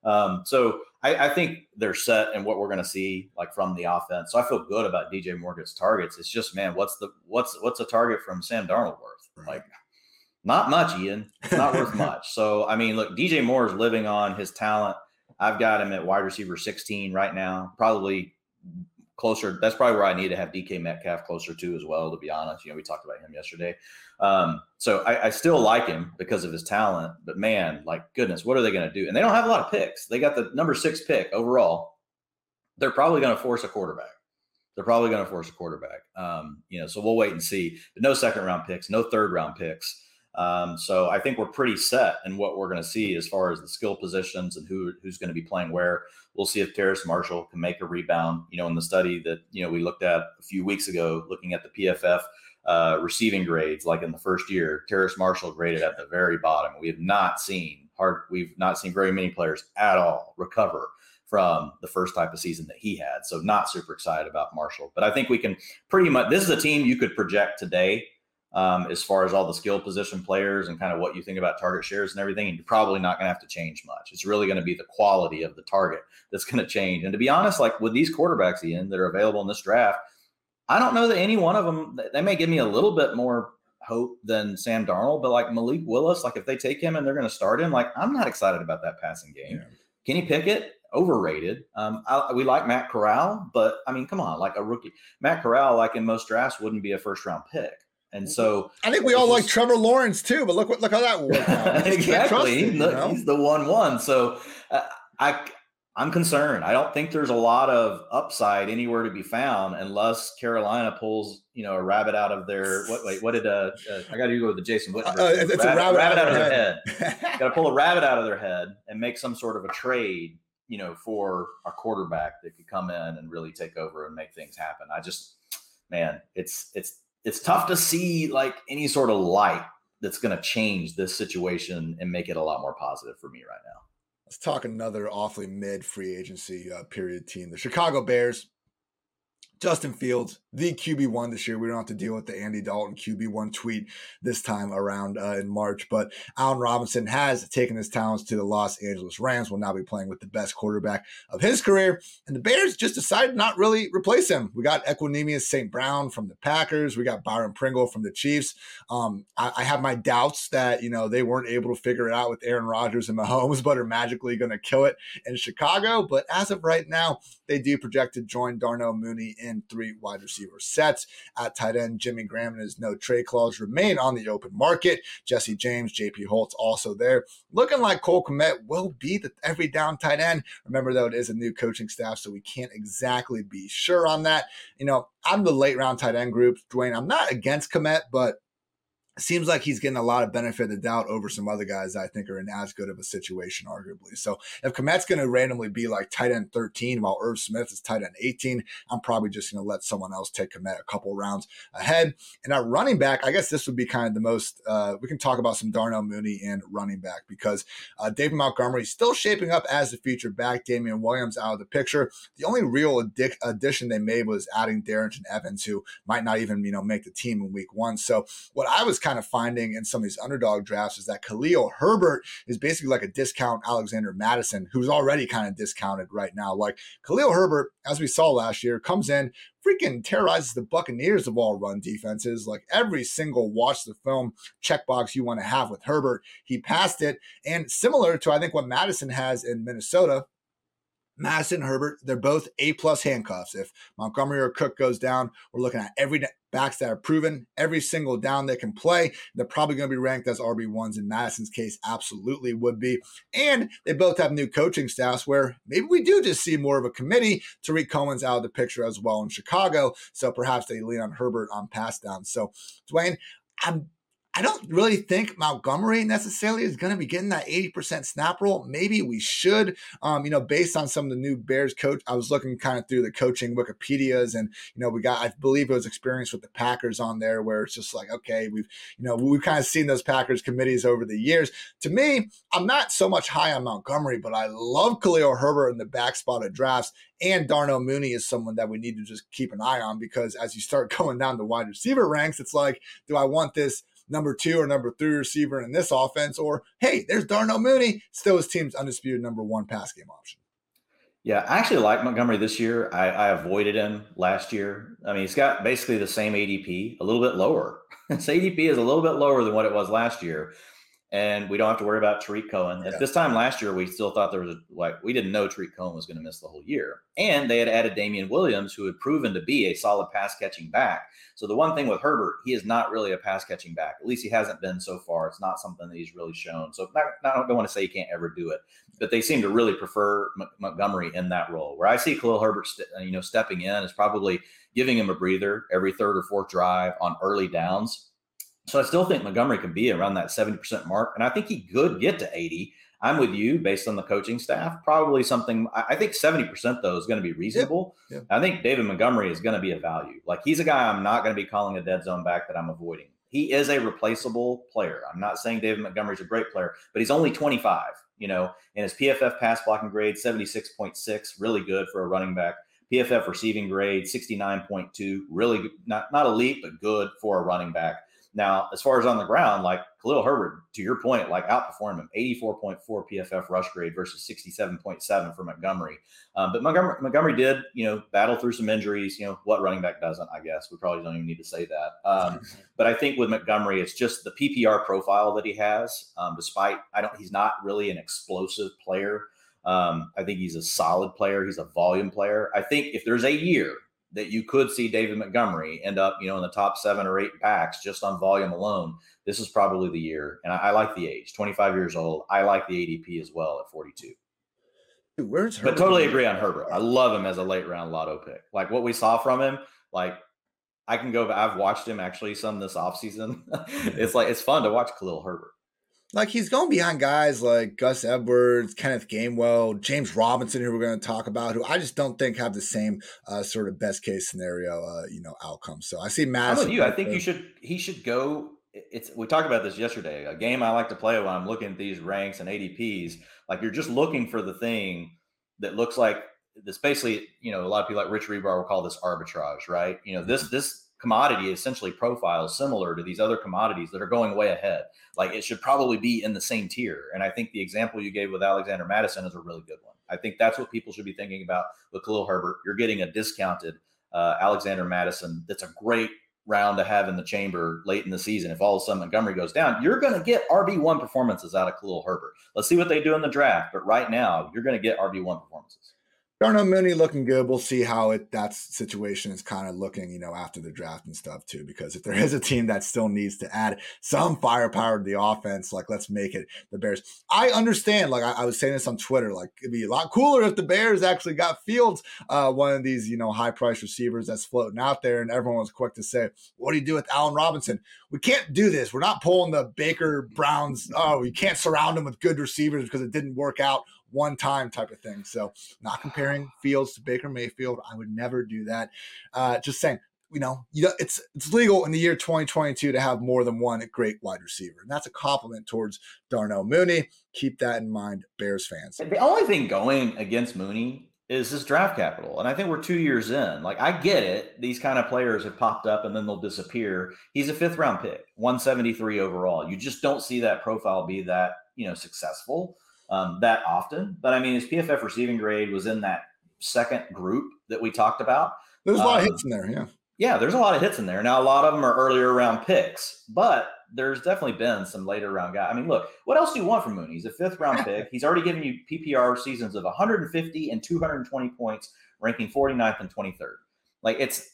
Um, so I, I, think they're set and what we're going to see like from the offense. So I feel good about DJ Morgan's targets. It's just man, what's the what's what's a target from Sam Darnold worth? Right. Like not much, Ian. It's not worth *laughs* much. So I mean, look, DJ Moore is living on his talent. I've got him at wide receiver 16 right now. Probably closer. That's probably where I need to have DK Metcalf closer to as well. To be honest, you know, we talked about him yesterday. Um, so I, I, still like him because of his talent. But man, like goodness, what are they going to do? And they don't have a lot of picks. They got the number six pick overall. They're probably going to force a quarterback. They're probably going to force a quarterback. Um, you know, so we'll wait and see. But no second round picks, no third round picks. Um, so I think we're pretty set in what we're going to see as far as the skill positions and who who's going to be playing where. We'll see if Terrace Marshall can make a rebound. You know, in the study that you know we looked at a few weeks ago, looking at the PFF uh, receiving grades, like in the first year, Terrace Marshall graded at the very bottom. We have not seen hard. We've not seen very many players at all recover from the first type of season that he had. So not super excited about Marshall, but I think we can pretty much. This is a team you could project today um, as far as all the skill position players and kind of what you think about target shares and everything. And you're probably not going to have to change much. It's really going to be the quality of the target that's going to change. And to be honest, like with these quarterbacks, Ian, that are available in this draft, I don't know that any one of them, they may give me a little bit more hope than Sam Darnold, but like Malik Willis, like if they take him and they're going to start him, like I'm not excited about that passing game. Yeah. Kenny Pickett, overrated. Um, I, we like Matt Corral, but I mean, come on, like a rookie. Matt Corral, like in most drafts, wouldn't be a first round pick. And so I think we all like Trevor Lawrence too, but look what look how that worked out. *laughs* exactly, him, look, you know? he's the one one. So uh, I I'm concerned. I don't think there's a lot of upside anywhere to be found unless Carolina pulls you know a rabbit out of their what wait what did uh, uh I got to go with the Jason Witten. Uh, it's rabbit, a rabbit, rabbit out, of their head. head. *laughs* got to pull a rabbit out of their head and make some sort of a trade you know for a quarterback that could come in and really take over and make things happen. I just man, it's it's it's tough to see like any sort of light that's going to change this situation and make it a lot more positive for me right now. Let's talk another awfully mid free agency uh, period team, the Chicago Bears. Justin Fields, the QB1 this year. We don't have to deal with the Andy Dalton QB1 tweet this time around uh, in March, but Allen Robinson has taken his talents to the Los Angeles Rams, will now be playing with the best quarterback of his career. And the Bears just decided not really replace him. We got Equanimeous St. Brown from the Packers. We got Byron Pringle from the Chiefs. Um, I, I, have my doubts that, you know, they weren't able to figure it out with Aaron Rodgers and Mahomes, *laughs* but are magically going to kill it in Chicago. But as of right now, they do project to join Darnell Mooney in three wide receiver sets. At tight end, Jimmy Graham and his no trade clause remain on the open market. Jesse James, JP Holtz also there. Looking like Cole Kmet will be the every down tight end. Remember, though, it is a new coaching staff, so we can't exactly be sure on that. You know, I'm the late round tight end group, Dwain. I'm not against Kmet, but seems like he's getting a lot of benefit of the doubt over some other guys I think are in as good of a situation, arguably. So if Kmet's going to randomly be like tight end 13 while Irv Smith is tight end 18, I'm probably just going to let someone else take Kmet a couple rounds ahead. And at running back, I guess this would be kind of the most, uh, we can talk about some Darnell Mooney and running back because uh, David Montgomery is still shaping up as the featured back. Damien Williams out of the picture. The only real addi- addition they made was adding Darrynton Evans, who might not even, you know, make the team in week one. So what I was kind of finding in some of these underdog drafts is that Khalil Herbert is basically like a discount Alexander Mattison, who's already kind of discounted right now. Like Khalil Herbert, as we saw last year, comes in, freaking terrorizes the Buccaneers of all run defenses. Like every single watch the film checkbox you want to have with Herbert, he passed it. And similar to, I think, what Mattison has in Minnesota, Mattison Herbert, they're both A plus handcuffs. If Montgomery or Cook goes down, we're looking at every backs that are proven every single down they can play. They're probably going to be ranked as RB1s in Mattison's case, absolutely would be. And they both have new coaching staffs where maybe we do just see more of a committee. Tarik Cohen's out of the picture as well in Chicago. So perhaps they lean on Herbert on pass down. So, Dwain, I'm I don't really think Montgomery necessarily is going to be getting that 80% snap roll. Maybe we should, um, you know, based on some of the new Bears coach. I was looking kind of through the coaching Wikipedias and, you know, we got, I believe it was experience with the Packers on there where it's just like, okay, we've, you know, we've kind of seen those Packers committees over the years. To me, I'm not so much high on Montgomery, but I love Khalil Herbert in the back spot of drafts. And Darnell Mooney is someone that we need to just keep an eye on because as you start *laughs* going down the wide receiver ranks, it's like, do I want this? Number two or number three receiver in this offense, or hey, there's Darnell Mooney, still his team's undisputed number one pass game option. Yeah, I actually like Montgomery this year. I, I, avoided him last year. I mean, he's got basically the same ADP, a little bit lower. *laughs* His ADP is a little bit lower than what it was last year and we don't have to worry about Tarik Cohen. Yeah. At this time last year, we still thought there was a, like we didn't know Tarik Cohen was going to miss the whole year, and they had added Damien Williams, who had proven to be a solid pass catching back. So the one thing with Herbert, he is not really a pass catching back. At least he hasn't been so far. It's not something that he's really shown. So not, not, I don't want to say he can't ever do it, but they seem to really prefer M- Montgomery in that role. Where I see Khalil Herbert, st- you know, stepping in is probably giving him a breather every third or fourth drive on early downs so I still think Montgomery can be around that 70% mark. And I think he could get to 80. I'm with you based on the coaching staff. Probably something, I think 70% though is going to be reasonable. Yep, yep. I think David Montgomery is going to be a value. Like he's a guy I'm not going to be calling a dead zone back that I'm avoiding. He is a replaceable player. I'm not saying David Montgomery's a great player, but he's only 25, you know, and his PFF pass blocking grade, 76.6, really good for a running back. PFF receiving grade, 69.2, really not, not elite, but good for a running back. Now, as far as on the ground, like Khalil Herbert, to your point, like outperformed him 84.4 PFF rush grade versus 67.7 for Montgomery. Um, but Montgomery, Montgomery did, you know, battle through some injuries. You know, what running back doesn't, I guess. We probably don't even need to say that. Um, *laughs* but I think with Montgomery, it's just the PPR profile that he has. Um, despite, I don't, he's not really an explosive player. Um, I think he's a solid player. He's a volume player. I think if there's a year that you could see David Montgomery end up, you know, in the top seven or eight packs just on volume alone. This is probably the year. And I, I like the age, 25 years old. I like the ADP as well at 42. Dude, where's Herbert? But totally agree on Herbert. I love him as a late round lotto pick. Like what we saw from him, like I can go, I've watched him actually some this offseason. *laughs* it's like, it's fun to watch Khalil Herbert like he's going behind guys like Gus Edwards, Kenneth Gainwell, James Robinson, who we're going to talk about, who I just don't think have the same uh, sort of best case scenario, uh, you know, outcome. So I see Matt. I'm with you. I think you should. He should go. It's we talked about this yesterday. A game I like to play when I'm looking at these ranks and ADPs. Like you're just looking for the thing that looks like this. Basically, you know, a lot of people like Rich Hribar will call this arbitrage, right? You know, this this commodity essentially profiles similar to these other commodities that are going way ahead. Like it should probably be in the same tier. And I think the example you gave with Alexander Mattison is a really good one. I think that's what people should be thinking about with Khalil Herbert. You're getting a discounted uh, Alexander Mattison. That's a great round to have in the chamber late in the season. If all of a sudden Montgomery goes down, you're going to get RB1 performances out of Khalil Herbert. Let's see what they do in the draft. But right now, you're going to get RB1 performances. Darnell Mooney looking good. We'll see how it that situation is kind of looking, you know, after the draft and stuff too. Because if there is a team that still needs to add some firepower to the offense, like let's make it the Bears. I understand. Like I, I was saying this on Twitter, like it'd be a lot cooler if the Bears actually got Fields, uh, one of these you know high price receivers that's floating out there, and everyone was quick to say, "What do you do with Allen Robinson?" We can't do this. We're not pulling the Baker Browns. Oh, you can't surround them with good receivers because it didn't work out one time type of thing. So, not comparing Fields to Baker Mayfield. I would never do that. Uh, just saying, you know, you know, it's it's legal in the year 2022 to have more than one great wide receiver, and that's a compliment towards Darnell Mooney. Keep that in mind, Bears fans. The only thing going against Mooney is his draft capital, and I think we're two years in. Like, I get it; these kind of players have popped up and then they'll disappear. He's a fifth round pick, 173 overall. You just don't see that profile be that you know successful um, that often. But I mean, his PFF receiving grade was in that second group that we talked about. There's a lot um, of hits in there, yeah. Yeah, there's a lot of hits in there. Now, a lot of them are earlier round picks, but there's definitely been some later round guys. I mean, look, what else do you want from Mooney? He's a fifth round *laughs* pick. He's already given you PPR seasons of 150 and 220 points, ranking 49th and 23rd. Like, it's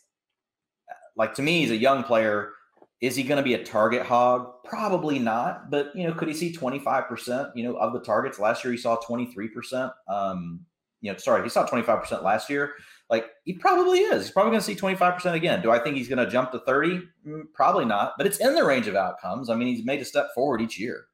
like to me, he's a young player is he going to be a target hog? Probably not. But you know, could he see 25%, you know, of the targets? Last year he saw 23%. Um, you know, sorry, he saw 25% last year. Like he probably is. He's probably going to see 25% again. Do I think he's going to jump to 30? Mm, probably not, but it's in the range of outcomes. I mean, he's made a step forward each year.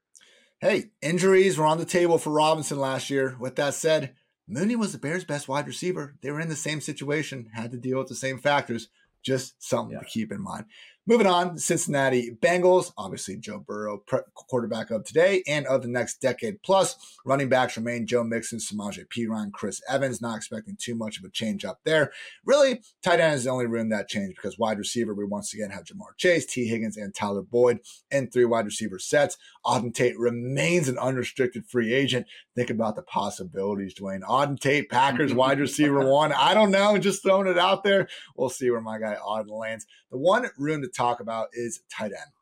Hey, injuries were on the table for Robinson last year. With that said, Mooney was the Bears' best wide receiver. They were in the same situation, had to deal with the same factors. Just something yeah. to keep in mind. Moving on, Cincinnati Bengals, obviously Joe Burrow, quarterback of today and of the next decade plus. Running backs remain Joe Mixon, Samaje Perine, Chris Evans. Not expecting too much of a change up there. Really, tight end is the only room that changed because wide receiver, we once again have Ja'Marr Chase, Tee Higgins, and Tyler Boyd in three wide receiver sets. Auden Tate remains an unrestricted free agent. Think about the possibilities, Dwain. Auden Tate, Packers *laughs* wide receiver one. I don't know, just throwing it out there. We'll see where my guy Auden lands. The one room to talk about is tight end.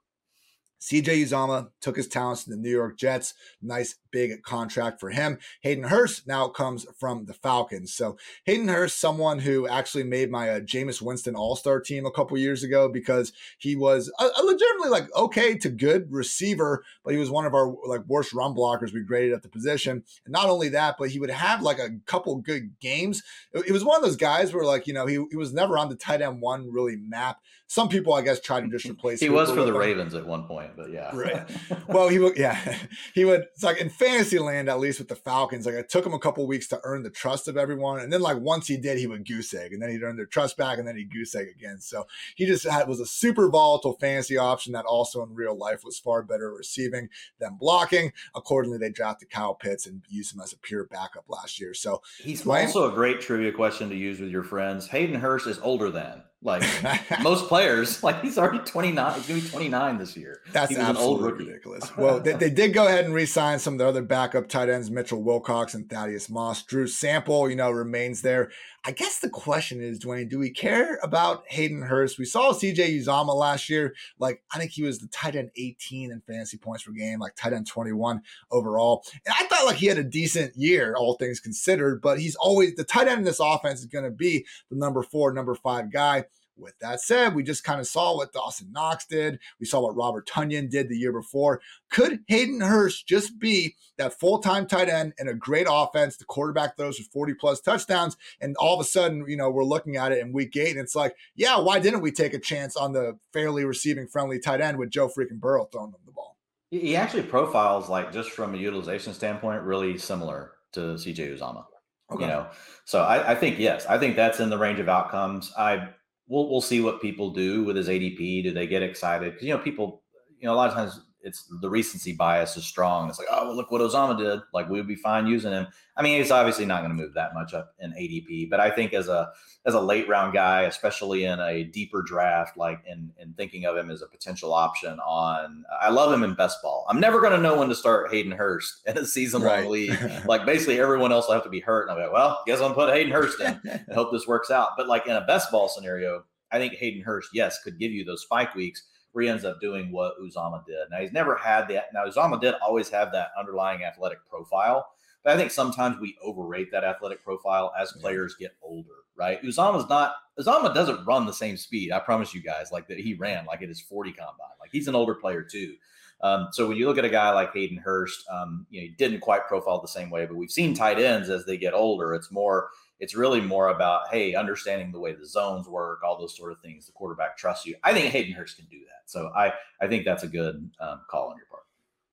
CJ Uzomah took his talents to the New York Jets. Nice big contract for him. Hayden Hurst now comes from the Falcons. So Hayden Hurst, someone who actually made my uh, Jameis Winston All Star team a couple years ago because he was a, a, legitimately like okay to good receiver, but he was one of our like worst run blockers we graded at the position. And not only that, but he would have like a couple good games. It, it was one of those guys where like you know he, he was never on the tight end one really map. Some people I guess tried to just replace. Him. He was for the Ravens at one point but yeah. Right. *laughs* Well, he would, yeah, *laughs* he would. It's like in fantasy land, at least with the Falcons, like it took him a couple weeks to earn the trust of everyone, and then like once he did, he would goose egg, and then he'd earn their trust back, and then he'd goose egg again. So he just had was a super volatile fantasy option that also in real life was far better receiving than blocking. Accordingly, they drafted Kyle Pitts and used him as a pure backup last year. So he's also a great trivia question to use with your friends. Hayden Hurst is older than. Like *laughs* most players, *laughs* like he's already 29. He's going to be 29 this year. That's absolutely ridiculous. well, they, they, did go ahead and re-sign some of the other backup tight ends, Mitchell Wilcox and Thaddeus Moss. Drew Sample, you know, remains there. I guess the question is, Dwain, do we care about Hayden Hurst? We saw CJ Uzomah last year. Like, I think he was the tight end 18 in fantasy points per game, like tight end 21 overall. And I thought like he had a decent year, all things considered, but he's always the tight end in this offense is going to be the number four, number five guy. With that said, we just kind of saw what Dawson Knox did. We saw what Robert Tonyan did the year before. Could Hayden Hurst just be that full time tight end and a great offense? The quarterback throws for 40 plus touchdowns. And all of a sudden, you know, we're looking at it in week eight and it's like, yeah, why didn't we take a chance on the fairly receiving friendly tight end with Joe freaking Burrow throwing them the ball? He actually profiles, like, just from a utilization standpoint, really similar to CJ Uzomah. Okay. You know, so I, I think yes, I think that's in the range of outcomes. I we'll we'll see what people do with his ADP. Do they get excited? Because you know, people, you know, a lot of times it's the recency bias is strong. It's like, oh, well, look what Uzomah did. Like we would be fine using him. I mean, he's obviously not going to move that much up in ADP, but I think as a as a late round guy, especially in a deeper draft, like in in thinking of him as a potential option on, I love him in best ball. I'm never going to know when to start Hayden Hurst in a season long right. league. *laughs* like basically everyone else will have to be hurt, and I'll be like, well, guess I'm put Hayden Hurst in and hope this works out. But like in a best ball scenario, I think Hayden Hurst, yes, could give you those spike weeks he ends up doing what Uzomah did. Now he's never had that. Now Uzomah did always have that underlying athletic profile, But I think sometimes we overrate that athletic profile as players get older, right? Uzomah's not Uzomah doesn't run the same speed. I promise you guys, like that he ran like it is 40 combine. Like he's an older player too. Um, so when you look at a guy like Hayden Hurst, um, you know, he didn't quite profile the same way, but we've seen tight ends as they get older. It's more, it's really more about, hey, understanding the way the zones work, all those sort of things. The quarterback trusts you. I think Hayden Hurst can do that. So I, I think that's a good um, call on your part.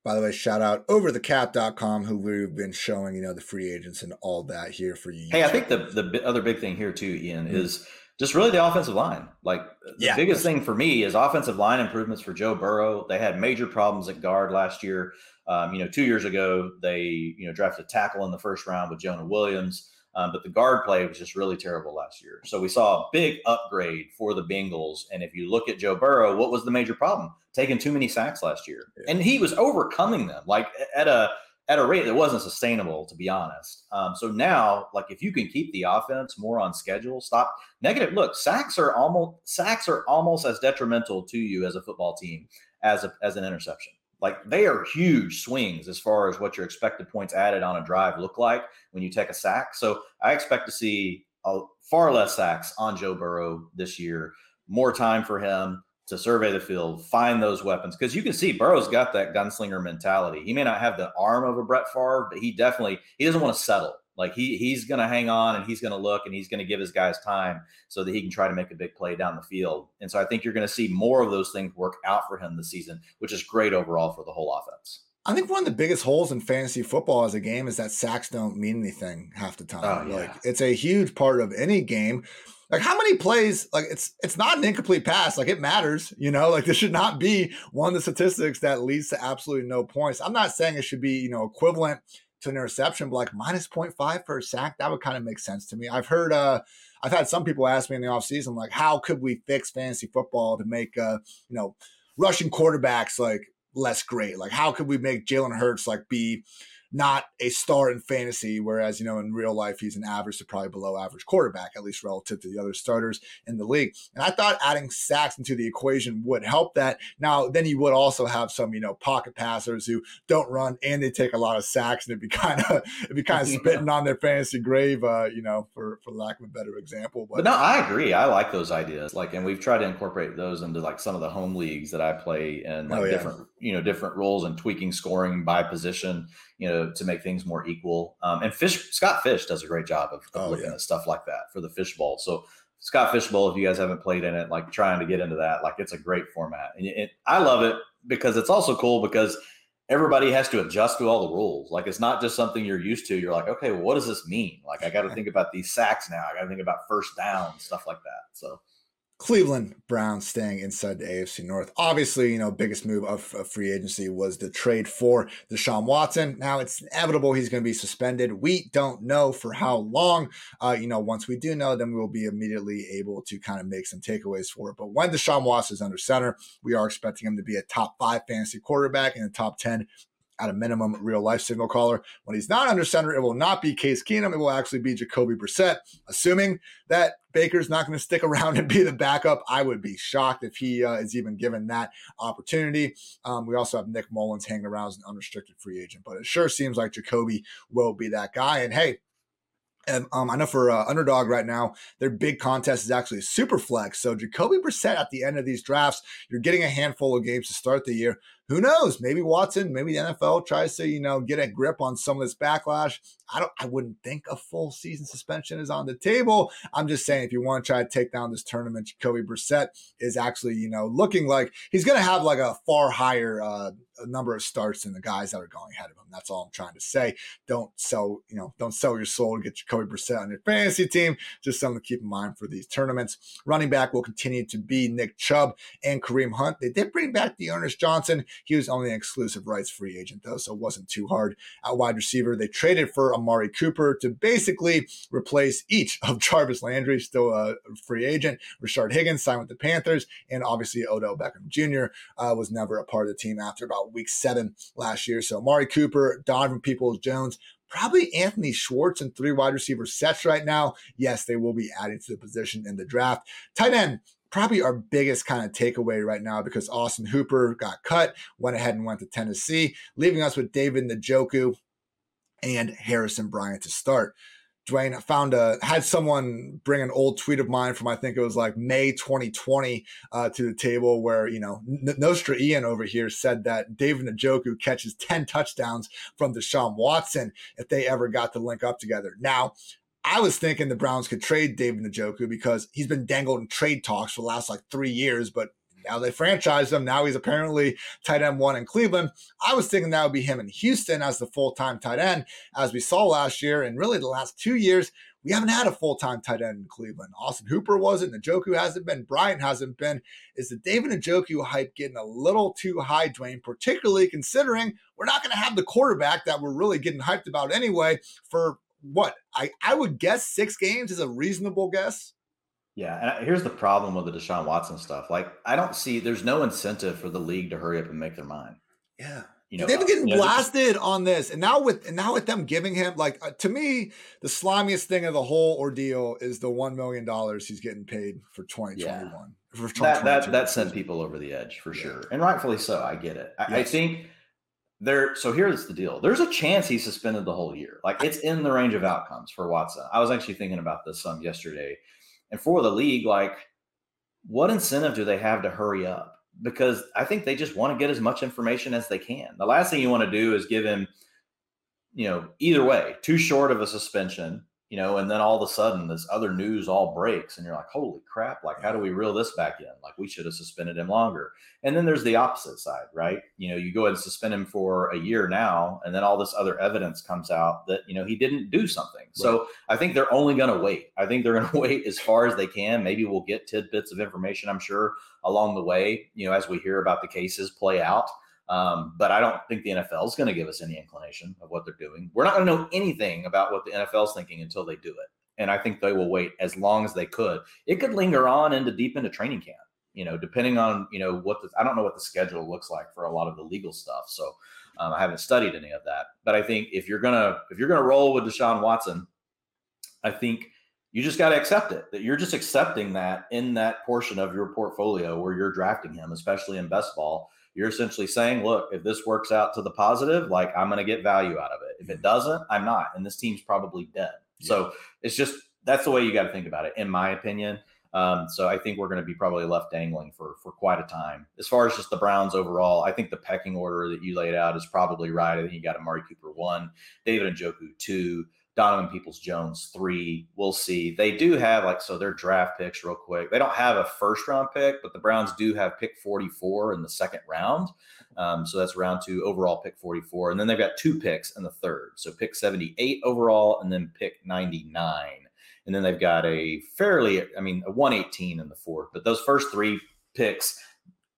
By the way, shout out overthecap.com who we've been showing, you know, the free agents and all that here for you. Hey, I think the the other big thing here too, Ian, mm-hmm. is just really the offensive line. Like the yeah, biggest thing for me is offensive line improvements for Joe Burrow. They had major problems at guard last year. Um, you know, two years ago they you know drafted a tackle in the first round with Jonah Williams. Um, but the guard play was just really terrible last year. So we saw a big upgrade for the Bengals. And if you look at Joe Burrow, what was the major problem? Taking too many sacks last year, yeah. and he was overcoming them like at a at a rate that wasn't sustainable, to be honest. Um, so now, like if you can keep the offense more on schedule, stop negative. Look, sacks are almost sacks are almost as detrimental to you as a football team as a, as an interception. Like they are huge swings as far as what your expected points added on a drive look like when you take a sack. So I expect to see a, far less sacks on Joe Burrow this year. More time for him to survey the field, find those weapons. Because you can see Burrow's got that gunslinger mentality. He may not have the arm of a Brett Favre, but he definitely he doesn't want to settle. Like he he's going to hang on and he's going to look and he's going to give his guys time so that he can try to make a big play down the field. And so I think you're going to see more of those things work out for him this season, which is great overall for the whole offense. I think one of the biggest holes in fantasy football as a game is that sacks don't mean anything half the time. Oh, yeah. Like it's a huge part of any game like how many plays like it's it's not an incomplete pass like it matters you know like this should not be one of the statistics that leads to absolutely no points i'm not saying it should be you know equivalent to an interception but like minus 0.5 for a sack that would kind of make sense to me. I've heard uh i've had some people ask me in the offseason like how could we fix fantasy football to make uh you know rushing quarterbacks like less great? Like how could we make jalen hurts like be not a star in fantasy, whereas, you know, in real life, he's an average to probably below average quarterback, at least relative to the other starters in the league. And I thought adding sacks into the equation would help that. Now, then you would also have some, you know, pocket passers who don't run and they take a lot of sacks, and it'd be *laughs* kind of it'd be kind of spitting on their fantasy grave, uh, you know, for for lack of a better example. But, but no, I agree. I like those ideas. Like, and we've tried to incorporate those into like some of the home leagues that I play in like oh, yeah. different, you know, different roles and tweaking scoring by position you know, to make things more equal. Um, and Fish Scott Fish does a great job of, of oh, looking yeah. at stuff like that for the Fish Bowl. So Scott Fish Bowl, if you guys haven't played in it, like trying to get into that, like it's a great format, and it, I love it because it's also cool because everybody has to adjust to all the rules. Like it's not just something you're used to. You're like, okay, well, what does this mean? Like I got to think about these sacks now. I got to think about first down stuff like that. So Cleveland Browns staying inside the AFC North. Obviously, you know, biggest move of, of, free agency was the trade for Deshaun Watson. Now it's inevitable he's going to be suspended. We don't know for how long. Uh, you know, once we do know, then we'll be immediately able to kind of make some takeaways for it. But when Deshaun Watson is under center, we are expecting him to be a top five fantasy quarterback and a top 10 at a minimum real life signal caller. When he's not under center, it will not be Case Keenum. It will actually be Jacoby Brissett, assuming that Baker's not going to stick *laughs* around and be the backup. I would be shocked if he uh, is even given that opportunity. Um, we also have Nick Mullens hanging around as an unrestricted free agent, but it sure seems like Jacoby will be that guy. And hey, and um, I know for uh, underdog right now, their big contest is actually super flex. So Jacoby Brissett at the end of these drafts, you're getting a handful of games to start the year who knows? Maybe Watson, maybe the NFL tries to, you know, get a grip on some of this backlash. I don't I wouldn't think a full season suspension is on the table. I'm just saying if you want to try to take down this tournament, Jacoby Brissett is actually, you know, looking like he's gonna have like a far higher uh number of starts than the guys that are going ahead of him. That's all I'm trying to say. Don't sell, you know, don't sell your soul to get Jacoby Brissett on your fantasy team. Just something to keep in mind for these tournaments. Running back will continue to be Nick Chubb and Kareem Hunt. They did bring back D'Ernest Johnson. He was only an exclusive rights free agent, though, so it wasn't too hard. At wide receiver, they traded for Amari Cooper to basically replace each of *laughs* Jarvis Landry, still a free agent. Rashard Higgins signed with the Panthers, and obviously Odell Beckham Jr. Uh, was never a part of the team after about week seven last year. So Amari Cooper, Donovan Peoples Jones, probably Anthony Schwartz and three wide receiver sets right now. Yes, they will be adding to the position in the draft. Tight end, probably our biggest kind of takeaway right now because Austin Hooper got cut, went ahead and went to Tennessee, leaving us with David Njoku and Harrison Bryant to start. Dwain found a had someone bring an old tweet of mine from I think it was like May 2020 uh, to the table where you know N- Nostra Ian over here said that David Njoku catches 10 touchdowns from Deshaun Watson if they ever got to link up together. Now I was thinking the Browns could trade David Njoku because he's been dangled in trade talks for the last like three years, but now they franchised him. Now he's apparently tight end one in Cleveland. I was thinking that would be him in Houston as the full time tight end, as we saw last year. And really, the last two years, we haven't had a full time tight end in Cleveland. Austin Hooper wasn't. Njoku hasn't been. Bryant hasn't been. Is the David and Njoku hype getting a little too high, Dwain, particularly considering we're not going to have the quarterback that we're really getting hyped about anyway for what? I, I would guess six games is a reasonable guess. Yeah, and here's the problem with the Deshaun Watson stuff. Like, I don't see there's no incentive for the league to hurry up and make their mind. Yeah, you know, they've been getting you know, blasted on this, and now with and now with them giving him like uh, to me, the slimiest thing of the whole ordeal is the one million dollars he's getting paid for 2021. For that that that sent people over the edge for yeah. sure, and rightfully so. I get it. I, yes. I think there. So here's the deal: there's a chance he's suspended the whole year. Like it's in the range of outcomes for Watson. I was actually thinking about this some yesterday and for the league, like, what incentive do they have to hurry up? Because I think they just want to get as much information as they can. The last thing you want to do is give him, you know, either way, too short of a suspension you know, and then all of a sudden this other news all breaks and you're like, holy crap, like how do we reel this back in? Like we should have suspended him longer. And then there's the opposite side, right? You know, you go ahead and suspend him for a year now, and then all this other evidence comes out that, you know, he didn't do something. Right. So I think they're only going to wait. I think they're going *laughs* to wait as far as they can. Maybe we'll get tidbits of information, I'm sure, along the way, you know, as we hear about the cases play out. Um, but I don't think the NFL is going to give us any inclination of what they're doing. We're not going to know anything about what the NFL is thinking until they do it. And I think they will wait as long as they could. It could linger on into deep into training camp, you know, depending on, you know, what the, I don't know what the schedule looks like for a lot of the legal stuff. So um, I haven't studied any of that. But I think if you're going to, if you're going to roll with Deshaun Watson, I think you just got to accept it that you're just accepting that in that portion of your portfolio where you're drafting him, especially in best ball you're essentially saying, look, if this works out to the positive, like I'm going to get value out of it. If it doesn't, I'm not. And this team's probably dead. Yeah. So it's just that's the way you got to think about it, in my opinion. Um, so I think we're going to be probably left dangling for for quite a time. As far as just the Browns overall, I think the pecking order that you laid out is probably right. I think you got Amari Cooper one, David and Njoku two, Donovan Peoples Jones three. We'll see. They do have like so their draft picks real quick. They don't have a first round pick, but the Browns do have pick 44 in the second round. Um, so that's round two overall pick 44, and then they've got two picks in the third. So pick 78 overall, and then pick 99, and then they've got a fairly, I mean, a 118 in the fourth. But those first three picks,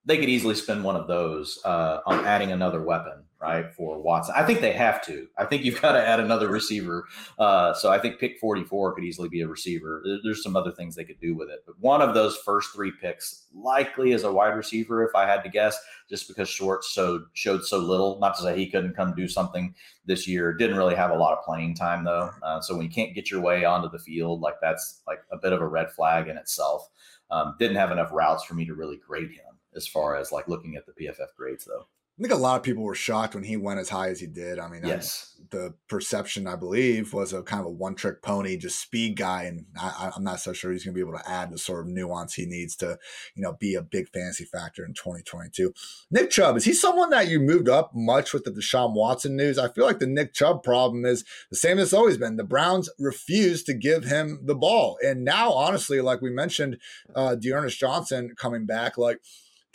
they could easily spend one of those uh, on adding another weapon right, for Watson. I think they have to. I think you've got to add another receiver. Uh, so I think pick 44 could easily be a receiver. There's some other things they could do with it. But one of those first three picks likely is a wide receiver, if I had to guess, just because Schwartz showed, showed so little. Not to say he couldn't come do something this year. Didn't really have a lot of playing time, though. Uh, so when you can't get your way onto the field, like that's like a bit of a red flag in itself. Um, didn't have enough routes for me to really grade him as far as like looking at the PFF grades, though. I think a lot of people were shocked when he went as high as he did. I mean, yes. I, the perception, I believe, was a kind of a one trick pony, just speed guy. And I, am not so sure he's going to be able to add the sort of nuance he needs to, you know, be a big fantasy factor in 2022. Nick Chubb, is he someone that you moved up much with the Deshaun Watson news? I feel like the Nick Chubb problem is the same as it's always been. The Browns refuse to give him the ball. And now, honestly, like we mentioned, uh, D'Ernest Johnson coming back, like,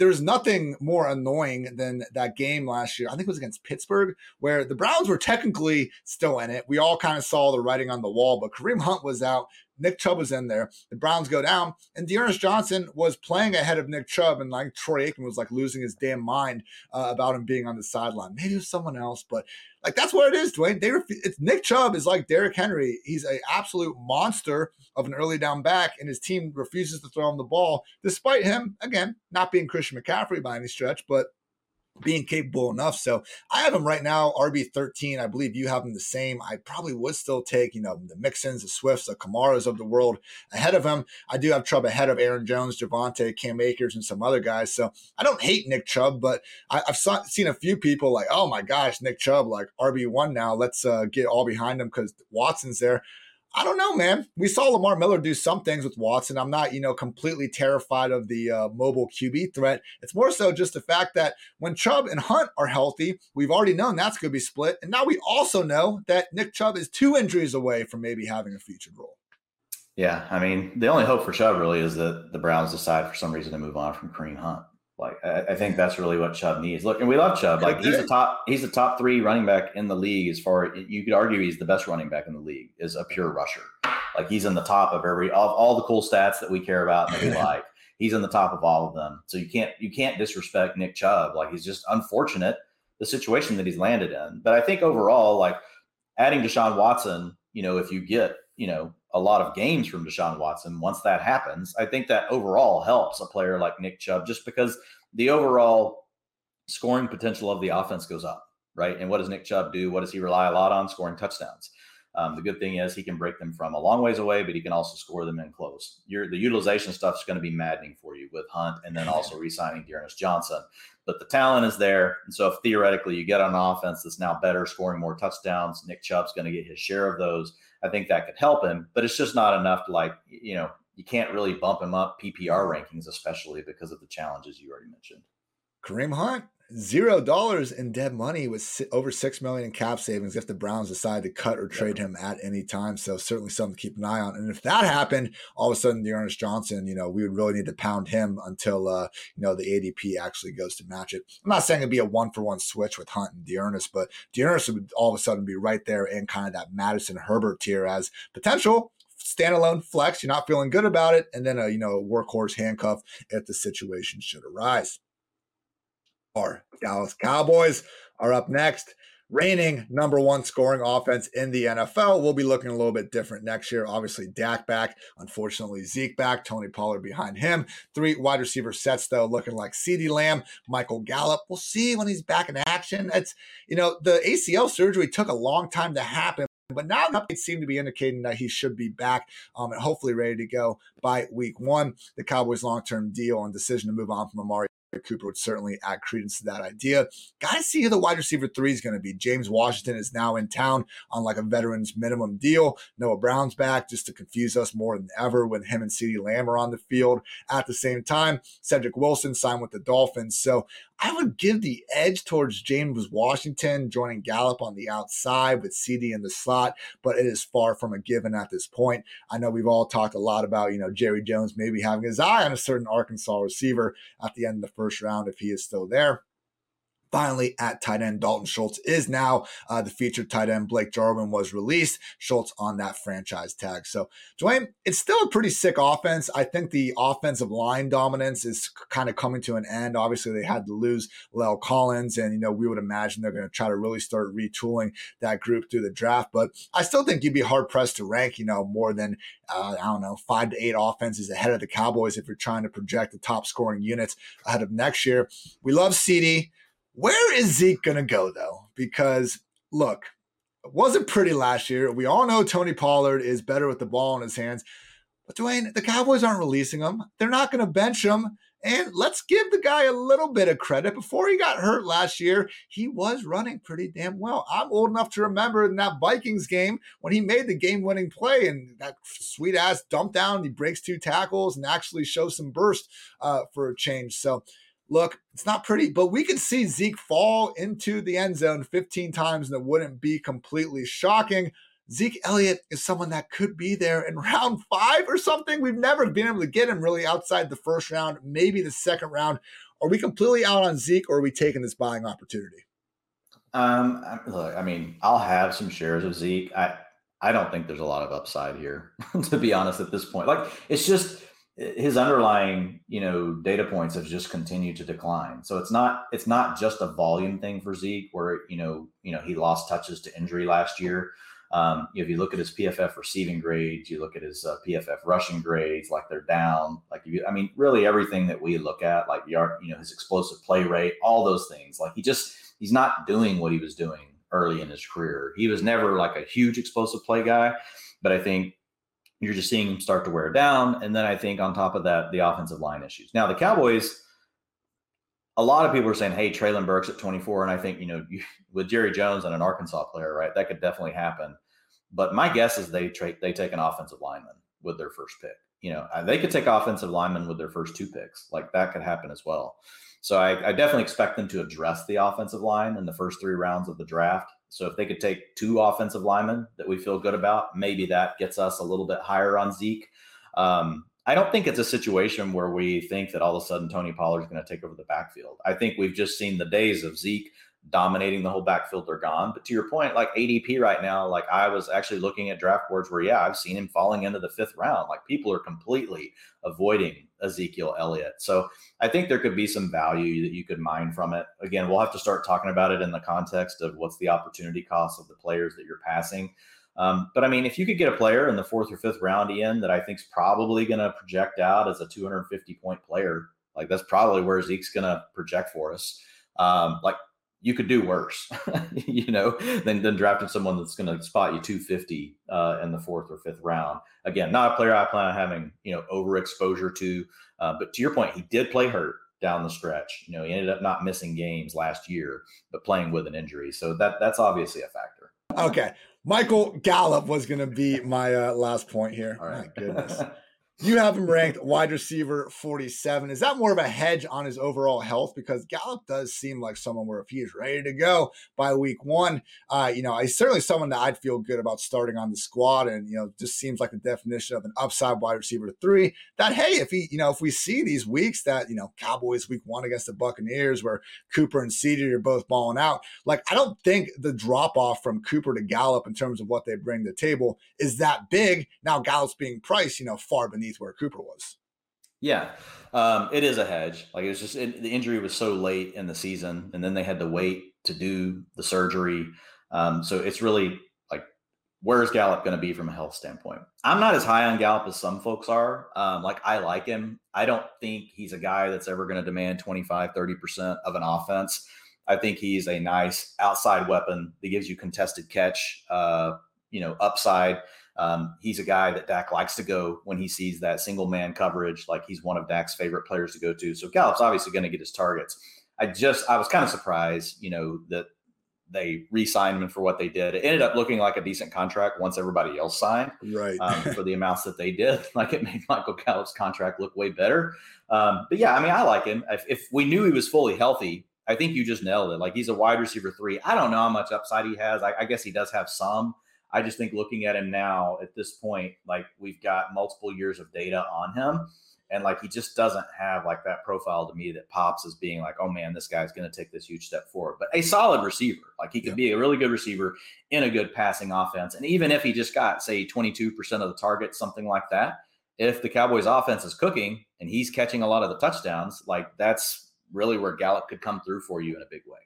there's nothing more annoying than that game last year. I think it was against Pittsburgh, where the Browns were technically still in it. We all kind of saw the writing on the wall, but Kareem Hunt was out. Nick Chubb was in there. The Browns go down, and D'Ernest Johnson was playing ahead of Nick Chubb, and like Troy Aikman was like losing his damn mind uh, about him being on the sideline. Maybe it was someone else, but like that's what it is, Dwain. They ref- it's Nick Chubb is like Derrick Henry. He's an absolute monster of an early down back, and his team refuses to throw him the ball, despite him again not being Christian McCaffrey by any stretch, but being capable enough. So I have him right now, RB 13. I believe you have him the same. I probably would still take, you know, the Mixons, the Swifts, the Kamaras of the world ahead of him. I do have Chubb ahead of Aaron Jones, Javonte, Cam Akers, and some other guys. So I don't hate Nick Chubb, but I, have saw, seen a few people like, oh my gosh, Nick Chubb, like RB1 now. Let's uh, get all behind him because Watson's there. I don't know, man. We saw Lamar Miller do some things with Watson. I'm not, you know, completely terrified of the uh, mobile QB threat. It's more so just the fact that when Chubb and Hunt are healthy, we've already known that's going to be split. And now we also know that Nick Chubb is two injuries away from maybe having a featured role. Yeah. I mean, the only hope for Chubb really is that the Browns decide for some reason to move on from Kareem Hunt. Like I, I, think that's really what Chubb needs. Look, and we love Chubb. Like he's a top, he's a top three running back in the league. As far you could argue, he's the best running back in the league. Is a pure rusher. Like he's in the top of every of all the cool stats that we care about and that we *laughs* like. He's in the top of all of them. So you can't you can't disrespect Nick Chubb. Like he's just unfortunate the situation that he's landed in. But I think overall, like adding Deshaun Watson, you know, if you get you know a lot of games from Deshaun Watson. Once that happens, I think that overall helps a player like Nick Chubb just because the overall scoring potential of the offense goes up, right? And what does Nick Chubb do? What does he rely a lot on? Scoring touchdowns. Um, the good thing is he can break them from a long ways away, but he can also score them in close. Your, the utilization stuff is going to be maddening for you with Hunt and then also *laughs* re-signing D'Ernest Johnson. But the talent is there, and so if theoretically you get an offense that's now better, scoring more touchdowns, Nick Chubb's going to get his share of those. I think that could help him, but it's just not enough to like, you know, you can't really bump him up PPR rankings, especially because of the challenges you already mentioned. Kareem Hunt, zero dollars in dead money with over six million in cap savings if the Browns decide to cut or trade him at any time. So certainly something to keep an eye on. And if that happened, all of a sudden, D'Ernest Johnson, you know, we would really need to pound him until uh, you know the ADP actually goes to match it. I'm not saying it'd be a one for one switch with Hunt and D'Ernest, but D'Ernest would all of a sudden be right there in kind of that Mattison Herbert tier as potential standalone flex. You're not feeling good about it, and then a you know workhorse handcuff if the situation should arise. Our Dallas Cowboys are up next. Reigning number one scoring offense in the NFL. We'll be looking a little bit different next year. Obviously, Dak back. Unfortunately, Zeke back. Tony Pollard behind him. Three wide receiver sets, though, looking like CeeDee Lamb, Michael Gallup. We'll see when he's back in action. It's, you know, the ACL surgery took a long time to happen. But now the updates seem to be indicating that he should be back um, and hopefully ready to go by week one. The Cowboys' long term deal and decision to move on from Amari Cooper would certainly add credence to that idea. Guys, see who the wide receiver three is going to be. James Washington is now in town on like a veteran's minimum deal. Noah Brown's back just to confuse us more than ever when him and CeeDee Lamb are on the field. At the same time, Cedric Wilson signed with the Dolphins. So I would give the edge towards James Washington joining Gallup on the outside with CD in the slot, but it is far from a given at this point. I know we've all talked a lot about, you know, Jerry Jones maybe having his eye on a certain Arkansas receiver at the end of the first round if he is still there. Finally, at tight end, Dalton Schultz is now uh, the featured tight end. Blake Jarwin was released. Schultz on that franchise tag. So, Dwain, it's still a pretty sick offense. I think the offensive line dominance is kind of coming to an end. Obviously, they had to lose La'el Collins, and you know we would imagine they're going to try to really start retooling that group through the draft. But I still think you'd be hard pressed to rank, you know, more than uh, I don't know five to eight offenses ahead of the Cowboys if you're trying to project the top scoring units ahead of next year. We love CeeDee. Where is Zeke going to go, though? Because look, it wasn't pretty last year. We all know Tony Pollard is better with the ball in his hands. But Dwain, the Cowboys aren't releasing him. They're not going to bench him. And let's give the guy a little bit of credit. Before he got hurt last year, he was running pretty damn well. I'm old enough to remember in that Vikings game when he made the game winning play and that sweet ass dump down. He breaks two tackles and actually shows some burst uh, for a change. So look, it's not pretty, but we can see Zeke fall into the end zone 15 times and it wouldn't be completely shocking. Zeke Elliott is someone that could be there in *laughs* round five or something. We've never been able to get him really outside the first round, maybe the second round. Are we completely out on Zeke or are we taking this buying opportunity? Um, look, I mean, I'll have some shares of Zeke. I I don't think there's a lot of upside here, *laughs* to be honest, at this point. Like it's just his underlying you know data points have just continued to decline so it's not it's not just a volume thing for zeke where you know you know he lost touches to injury last year Um, if you look at his PFF receiving grades, you look at his uh, PFF rushing grades, like they're down. Like you, I mean, really everything that we look at, like yard, you know, his explosive play rate, all those things. Like he just he's not doing what he was doing early in his career. He was never like a huge explosive play guy, but I think you're just seeing him start to wear down. And then I think on top of that, the offensive line issues. Now the Cowboys a lot of people are saying, "Hey, Treylon Burks at 24," and I think you know, you, with Jerry Jones and an Arkansas player, right, that could definitely happen. But my guess is they tra- they take an offensive lineman with their first pick. You know, uh, they could take offensive linemen with their first two picks. Like that could happen as well. So I, I definitely expect them to address the offensive line in the first three rounds of the draft. So if they could take two offensive linemen that we feel good about, maybe that gets us a little bit higher on Zeke. Um, I don't think it's a situation where we think that all of a sudden Tony Pollard is going to take over the backfield. I think we've just seen the days of Zeke dominating the whole backfield are gone. But to your point, like ADP right now, like I was actually looking at draft boards where, yeah, I've seen him falling into the fifth round. Like people are completely avoiding Ezekiel Elliott. So I think there could be some value that you could mine from it. Again, we'll have to start talking about it in the context of what's the opportunity cost of the players that you're passing. Um, but I mean, if you could get a player in the fourth or fifth round, Ian, that I think is probably going to project out as a 250 point player, like that's probably where Zeke's going to project for us. Um, like you could do worse, *laughs* you know, than, than drafting someone that's going to spot you 250 uh, in the fourth or fifth round. Again, not a player I plan on having, you know, overexposure to. Uh, but to your point, he did play hurt down the stretch. You know, he ended up not missing games last year, but playing with an injury. So that that's obviously a factor. Okay. Michael Gallup was going to be my uh, last point here. All right. My goodness. *laughs* You have him ranked wide receiver 47. Is that more of a hedge on his overall health? Because Gallup does seem like someone where if he is ready to go by week one, uh, you know, he's certainly someone that I'd feel good about starting on the squad. And, you know, just seems like the definition of an upside wide receiver three. That, hey, if he, you know, if we see these weeks that, you know, Cowboys week one against the Buccaneers where Cooper and CeeDee are both balling out, like, I don't think the drop off from Cooper to Gallup in terms of what they bring to the table is that big. Now, Gallup's being priced, you know, far beneath underneath where Cooper was. Yeah, um, it is a hedge. Like it was just it, the injury was so late in the season, and then they had to wait to do the surgery. Um, so it's really like, where's Gallup going to be from a health standpoint? I'm not as high on Gallup as some folks are. Um, like I like him. I don't think he's a guy that's ever going to demand 25, 30% of an offense. I think he's a nice outside weapon that gives you contested catch, uh, you know, upside. Um, he's a guy that Dak likes to go when he sees that single man coverage. Like he's one of Dak's favorite players to go to. So Gallup's obviously going to get his targets. I just I was kind of surprised, you know, that they re-signed him for what they did. It ended up looking like a decent contract once everybody else signed, right? Um, *laughs* for the amounts that they did, *laughs* like it made Michael Gallup's contract look way better. Um, but yeah, I mean, I like him. If, if we knew he was fully healthy, I think you just nailed it. Like he's a wide receiver three. I don't know how much upside he has. I, I guess he does have some. I just think looking at him now at this point, like we've got multiple years of data on him. And like he just doesn't have like that profile to me that pops as being like, oh man, this guy's going to take this huge step forward. But a solid receiver, like he could yeah. be a really good receiver in a good passing offense. And even if he just got say 22% of the target, something like that, if the Cowboys offense is cooking and he's catching a lot of the touchdowns, like that's really where Gallup could come through for you in a big way.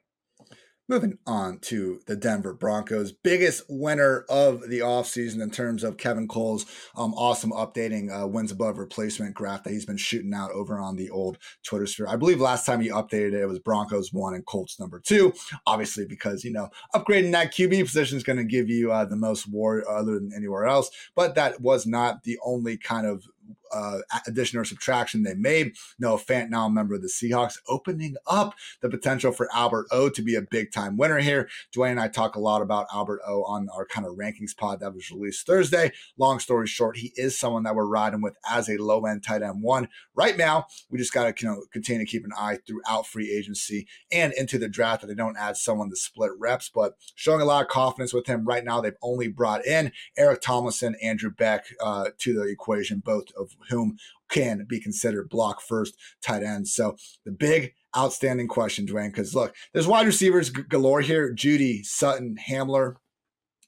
Moving on to the Denver Broncos, biggest winner of the offseason in terms of Kevin Cole's um, awesome updating uh, wins above replacement graph that he's been shooting out over on the old Twitter sphere. I believe last time he updated it, it was Broncos one and Colts number two. Obviously, because you know upgrading that QB position is going to give you uh, the most war other than anywhere else. But that was not the only kind of uh, addition or subtraction they made. Noah Fant, now a member of the Seahawks, opening up the potential for Albert O to be a big time winner here. Dwain and I talk a lot about Albert O on our kind of rankings pod that was released Thursday. Long story short, he is someone that we're riding with as a low end tight end one. Right now, we just got to you know, continue to keep an eye throughout free agency and into the draft that they don't add someone to split reps, but showing a lot of confidence with him right now. They've only brought in Eric Tomlinson, Andrew Beck uh, to the equation, both of whom can be considered block first tight ends. So the big outstanding question, Dwain, because look, there's wide receivers galore here. Jeudy, Sutton, Hamler,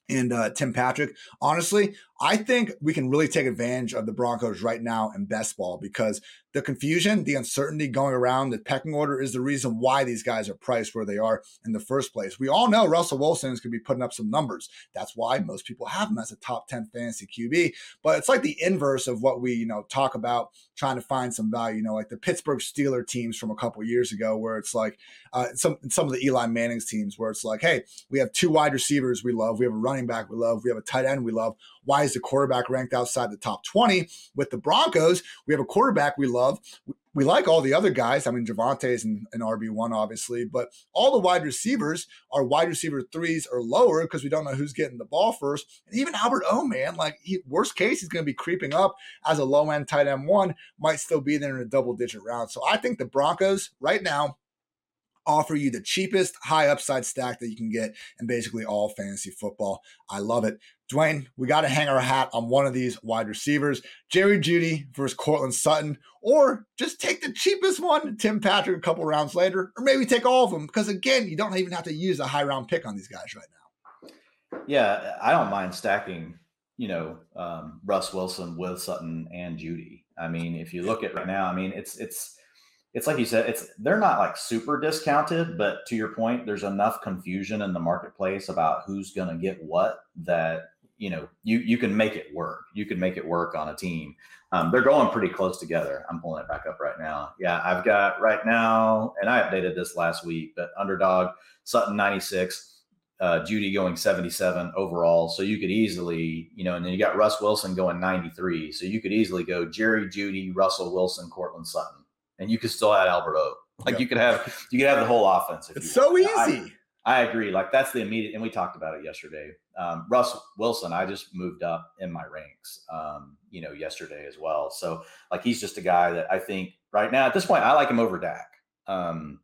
and uh, Tim Patrick. Honestly, I think we can really take advantage of the Broncos right now in best ball because the confusion, the uncertainty going around the pecking order is the reason why these guys are priced where they are in the first place. We all know Russell Wilson is going to be putting up some numbers. That's why most people have him as a top 10 fantasy QB. But it's like the inverse of what we, you know, talk about trying to find some value, you know, like the Pittsburgh Steeler teams from a couple years ago, where it's like uh, some some of the Eli Manning's teams, where it's like, hey, we have two wide receivers we love, we have a running back we love, we have a tight end we love. Why is the quarterback ranked outside the top 20? With the Broncos, we have a quarterback we love. We like all the other guys. I mean, Javonte's an, an RB1, obviously, but all the wide receivers are wide receiver threes or lower because we don't know who's getting the ball first. And even Albert O, man, like he, worst case, he's going to be creeping up as a low end tight end one, might still be there in a double digit round. So I think the Broncos right now offer you the cheapest high upside stack that you can get in basically all fantasy football. I love it. Dwain, we got to hang our hat on one of these wide receivers, Jerry Jeudy versus Courtland Sutton, or just take the cheapest one, Tim Patrick, a couple rounds later, or maybe take all of them because again, you don't even have to use a high round pick on these guys right now. Yeah, I don't mind stacking, you know, um, Russ Wilson with Sutton and Jeudy. I mean, if you look at right now, I mean, it's it's it's like you said, it's they're not like super discounted, but to your point, there's enough confusion in the marketplace about who's going to get what that you know you you can make it work. You can make it work on a team. Um, they're going pretty close together. I'm pulling it back up right now. Yeah, I've got right now, and I updated this last week, but underdog Sutton 96, uh, Jeudy going 77 overall. So you could easily, you know, and then you got Russ Wilson going 93. So you could easily go Jerry Jeudy, Russell Wilson, Courtland Sutton and you could still add Albert O. Like yep. you could have you could have the whole offense. it's so easy. I, I, agree. Like that's the immediate, and we talked about it yesterday. Um, Russ Wilson, I just moved up in my ranks, um, you know, yesterday as well. So like he's just a guy that I think right now at this point I like him over Dak. Um,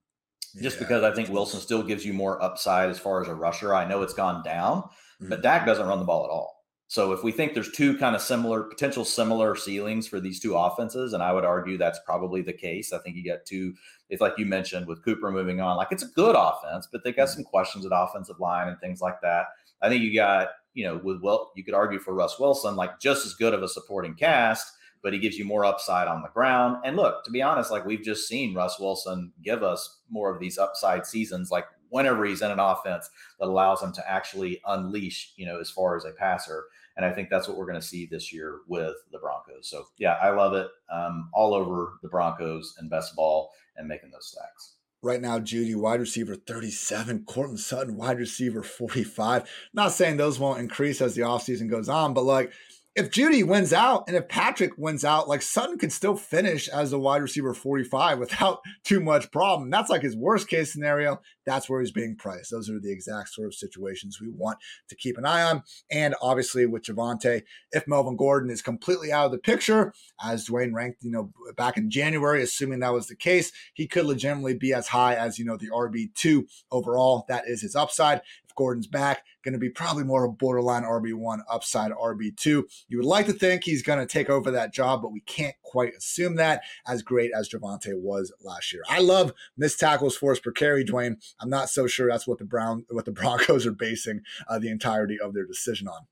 just yeah. because I think Wilson still gives you more upside as far as a rusher. I know it's gone down, mm-hmm. but Dak doesn't run the ball at all. So if we think there's two kind of similar, potential similar ceilings for these two offenses, and I would argue that's probably the case. I think you got two, it's like you mentioned with Cooper moving on, like it's a good offense, but they got mm-hmm. some questions at offensive line and things like that. I think you got, you know, with well, you could argue for Russ Wilson, like just as good of a supporting cast, but he gives you more upside on the ground. And look, to be honest, like we've just seen Russ Wilson give us more of these upside seasons, like whenever he's in an offense that allows him to actually unleash, you know, as far as a passer. And I think that's what we're going to see this year with the Broncos. So yeah, I love it. Um, all over the Broncos and best ball and making those stacks. Right now, Jeudy, wide receiver 37, Courtland Sutton, wide receiver 45. Not saying those won't increase as the offseason goes on, but like if Jeudy wins out and if Patrick wins out, like Sutton could still finish as a wide receiver 45 without *laughs* too much problem. That's like his worst case scenario. That's where he's being priced. Those are the exact sort of situations we want to keep an eye on. And obviously with Javonte, if Melvin Gordon is completely out of the picture, as Dwain ranked, you know, back in January, assuming that was the case, he could legitimately be as high as, you know, the RB2 overall. That is his upside. Gordon's back, going to be probably more of a borderline RB1 upside RB2. You would like to think he's going to take over that job, but we can't quite assume that as great as Javonte was last year. I love missed tackles force per carry, Dwain. I'm not so sure that's what the Brown what the *laughs* Broncos are basing uh, the entirety of their decision on.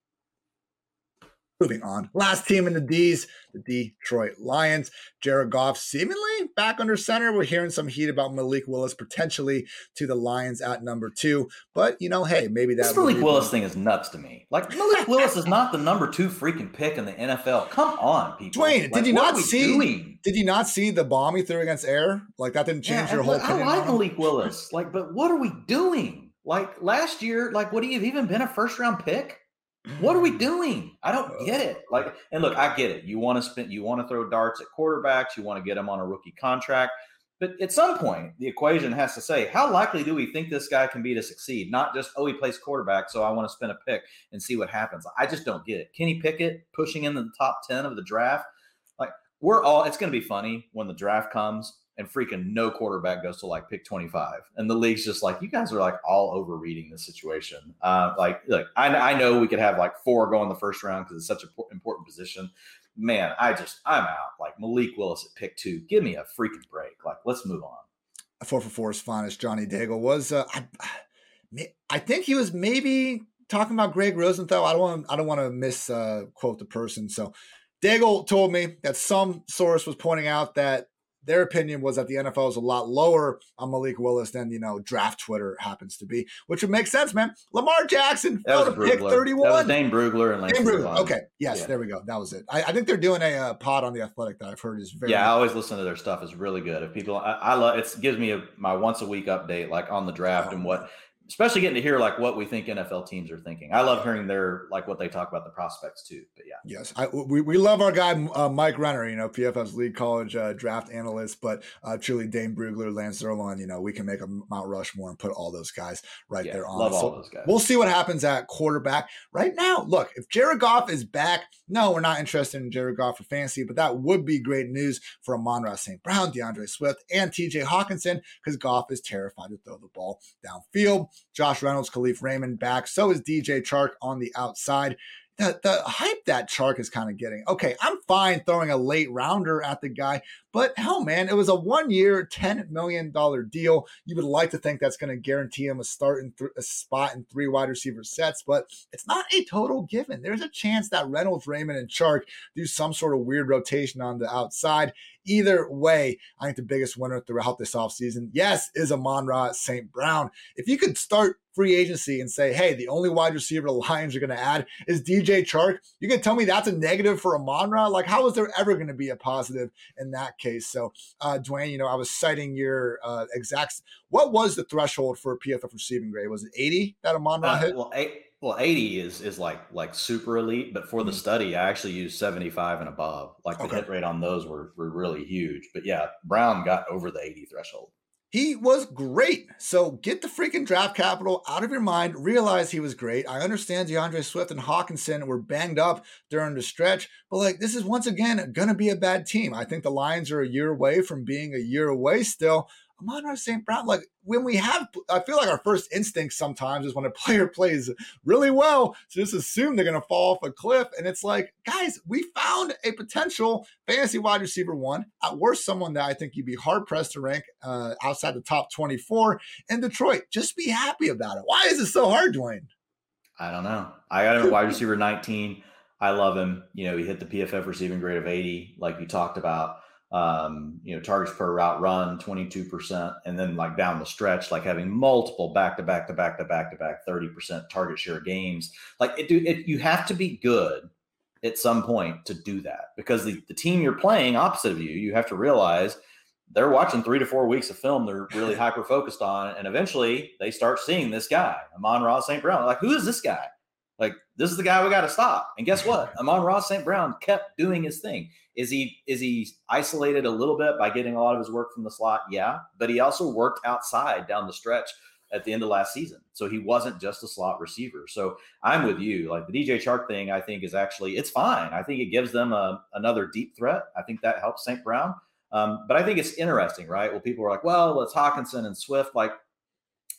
Moving on. Last team in the D's, the Detroit Lions. Jared Goff seemingly back under center. We're hearing some heat about Malik Willis potentially to the Lions at number two. But, you know, hey, maybe that. This Malik Willis thing is nuts to me. Like, Malik Willis is not the number two freaking pick in the NFL. Come on, people. Dwain, like, did you not see? Doing? Did you not see the bomb he threw against air? Like, that didn't change yeah, your whole I like Malik Willis. Like, but what are we doing? Like, last year, like, would he have even been a first round pick? What are we mm. doing? I don't uh, get it. Like, and look, I get it. You want to spend, you want to throw darts at quarterbacks. You want to get them on a rookie contract. But at some point, the equation has to say, how likely do we think this guy can be to succeed? Not just, oh, he plays quarterback, so I want to spin a pick and see what happens. I just don't get it. Kenny Pickett pushing in the top 10 of the draft. Like, we're all, it's going to be funny when the draft comes and freaking no quarterback goes to like pick 25 and the league's just like you guys are like all overreading the situation. Uh, like like I, I know we could have like four go in the first round because it's such an important position. Man i just i'm out. Like malik willis at pick two give me a freaking break. Like let's move on. Four for four's finest johnny daigle was uh, I, I think he was maybe talking about Gregg Rosenthal, I don't want I don't want to misquote uh, the person. So Daigle told me that some source was pointing out that their opinion was that the NFL is a lot lower on Malik Willis than you know draft Twitter happens to be, which would make sense, man. Lamar Jackson that was pick thirty one. That was Dane Brugler and Lance Dane Brugler. Okay, yes, yeah. there we go. That was it. I, I think they're doing a uh, pod on the Athletic that I've heard is very. Yeah, I always listen to their stuff. It's really good. If people, I, I love it. Gives me a, my once a week update, like on the draft oh, and what especially getting to hear like what we think NFL teams are thinking. I love hearing their like what they talk about the prospects too. But yeah, yes, I, we, we love our guy uh, Mike Renner, you know PFF's lead college uh, draft analyst, but uh, truly Dane Brugler, Lance Zierlein, you know we can make a Mount Rushmore and put all those guys right yeah, there on. Love so all those guys. We'll see what happens at quarterback. Right now, look, if Jared Goff is back, no, we're not interested in Jared Goff for fantasy, but that would be great news for Amon-Ra St. Brown, D'Andre Swift, and TJ Hockenson because Goff is terrified to throw the ball downfield. Josh Reynolds, Kalif Raymond back. So is DJ Chark on the outside the, the hype that Chark is kind of getting. Okay, I'm fine throwing a late rounder at the guy, but hell, man, it was a one year, $10 million deal. You would like to think that's going to guarantee him a start in th- a spot in three wide receiver sets, but it's not a total given. There's a chance that Reynolds, Raymond, and Chark do some sort of weird rotation on the outside. Either way, I think the biggest winner throughout this offseason, yes, is Amon-Ra St. Brown. If you could start free agency and say, hey, the only wide receiver the Lions are going to add is DJ Chark, you can tell me that's a negative for Amon-Ra? Like, how is there ever going to be a positive in that case? So, uh, Dwain, you know, I was citing your uh, exacts. What was the threshold for a PFF receiving grade? Was it 80 that Amon-Ra uh, hit? Well, eight, well, 80 is is like like super elite, but for the mm-hmm. study, I actually used 75 and above. Like the okay. hit rate on those were, were really huge. But yeah, Brown got over the 80 threshold. He was great. So get the freaking draft capital out of your mind. Realize he was great. I understand D'Andre Swift and Hockenson were banged up during the stretch, but like this is once again going to be a bad team. I think the Lions are a year away from being a year away still. Amon-Ra St. Brown, like when we have, I feel like our first instinct sometimes is when a *laughs* player plays really well to just assume they're going to fall off a cliff. And it's like, guys, we found a potential fantasy wide receiver one, at worst, someone that I think you'd be hard pressed to rank uh, outside the top 24 in Detroit. Just be happy about it. Why is it so hard, Dwain? I don't know. I got a wide receiver 19. I love him. You know, he hit the PFF receiving grade of 80, like you talked about um, you know, targets per route run, 22%. And then like down the stretch, like having multiple back to back to back to back to back 30% target share games. Like it, it, you have to be good at some point to do that because the, the team you're playing opposite of you, you have to realize they're watching three to four weeks of film they're really *laughs* hyper focused on. And eventually they start seeing this guy, Amon-Ra St. Brown. Like, who is this guy? Like, this is the guy we got to stop. And guess what? Amon-Ra St. Brown kept doing his thing. Is he is he isolated a little bit by getting a lot of his work from the slot? Yeah, but he also worked outside down the stretch at the end of last season. So he wasn't just a slot receiver. So I'm with you. Like the DJ Chark thing, I think is actually it's fine. I think it gives them a, another deep threat. I think that helps St. Brown. Um, but I think it's interesting, right? Well, people are like, well, it's Hockenson and Swift. Like,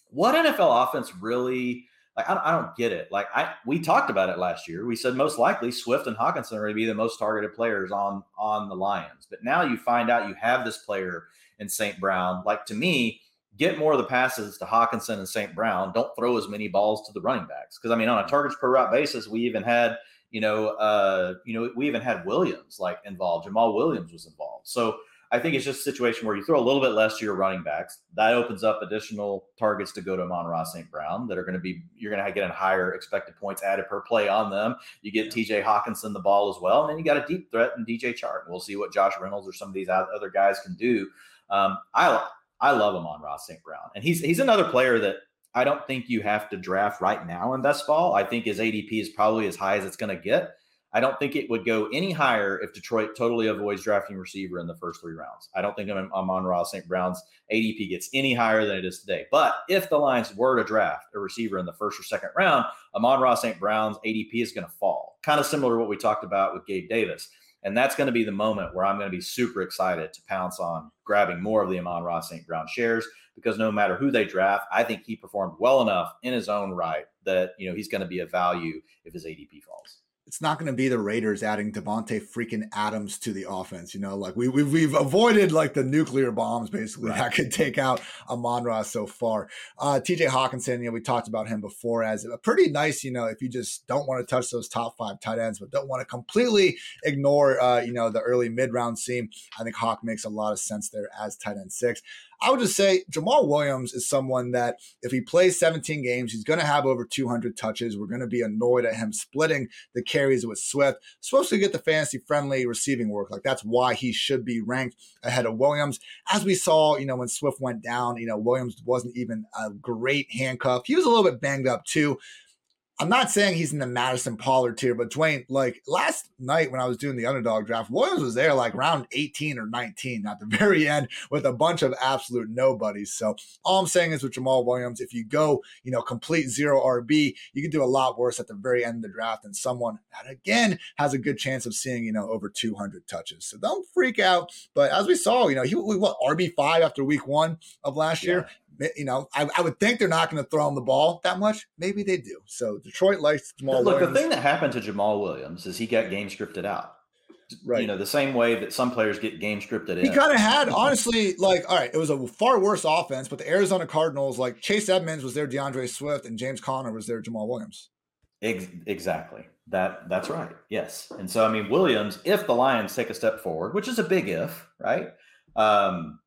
what NFL offense really like I, I don't get it. Like I we talked about it last year. We said most likely Swift and Hockenson are going to be the most targeted players on on the Lions. But now you find out you have this player in St. Brown. Like to me, get more of the passes to Hockenson and St. Brown. Don't throw as many balls to the running backs because I mean on a targets per route basis, we even had you know uh you know we even had Williams like involved. Jamaal Williams was involved. So I think it's just a situation where you throw a little bit less to your running backs. That opens up additional targets to go to Amon-Ra St. Brown that are going to be, you're going to get a higher expected points added per play on them. You get TJ Hockenson the ball as well. And then you got a deep threat in DJ Chark. We'll see what Josh Reynolds or some of these other guys can do. Um, I, I love Amon-Ra St. Brown. And he's, he's another player that I don't think you have to draft right now in best ball. I think his ADP is probably as high as it's going to get. I don't think it would go any higher if Detroit totally avoids drafting receiver in the first three rounds. I don't think Amon-Ra St. Brown's ADP gets any higher than it is today. But if the Lions were to draft a receiver in the first or second round, Amon-Ra St. Brown's ADP is going to fall. Kind of similar to what we talked about with Gabe Davis. And that's going to be the moment where I'm going to be super excited to pounce on grabbing more of the Amon-Ra St. Brown shares because no matter who they draft, I think he performed well enough in his own right that you know he's going to be a value if his ADP falls. It's not going to be the Raiders adding Davante freaking Adams to the offense. You know, like we, we've, we've avoided like the nuclear bombs basically right. that could take out Amon-Ra so far. Uh, TJ Hockenson, you know, we talked about him before as a pretty nice, you know, if you just don't want to touch those top five tight ends, but don't want to completely ignore, uh, you know, the early mid round seam. I think Hawk makes a lot of sense there as tight end six. I would just say Jamaal Williams is someone that if he plays 17 games, he's going to have over 200 touches. We're going to be annoyed at him splitting the carries with Swift. Supposed to get the fantasy friendly receiving work. Like that's why he should be ranked ahead of Williams. As we saw, you know, when Swift went down, you know, Williams wasn't even a great handcuff. He was a little bit banged up too. I'm not saying he's in the Mattison Pollard tier, but Dwain, like last night when I was doing the underdog draft, Williams was there like round 18 or 19 at the *laughs* very end with a bunch of absolute nobodies. So all I'm saying is with Jamaal Williams, if you go, you know, complete zero RB, you can do a lot worse at the very end of the draft than someone that again has a good chance of seeing, you know, over 200 touches. So don't freak out. But as we saw, you know, he what RB five after week one of last yeah. year you know, I, I would think they're not going to throw him the ball that much. Maybe they do. So Detroit likes Jamaal. Look, Williams. the thing that happened to Jamaal Williams is he got game scripted out. Right. You know, the same way that some players get game scripted He kind of had, honestly, like, all right, it was a far worse offense, but the Arizona Cardinals, like Chase Edmonds was their D'Andre Swift and James Conner was their Jamaal Williams. exactly. That that's right. Yes. And so I mean Williams, if the Lions take a step forward, which is a big if, right? Um,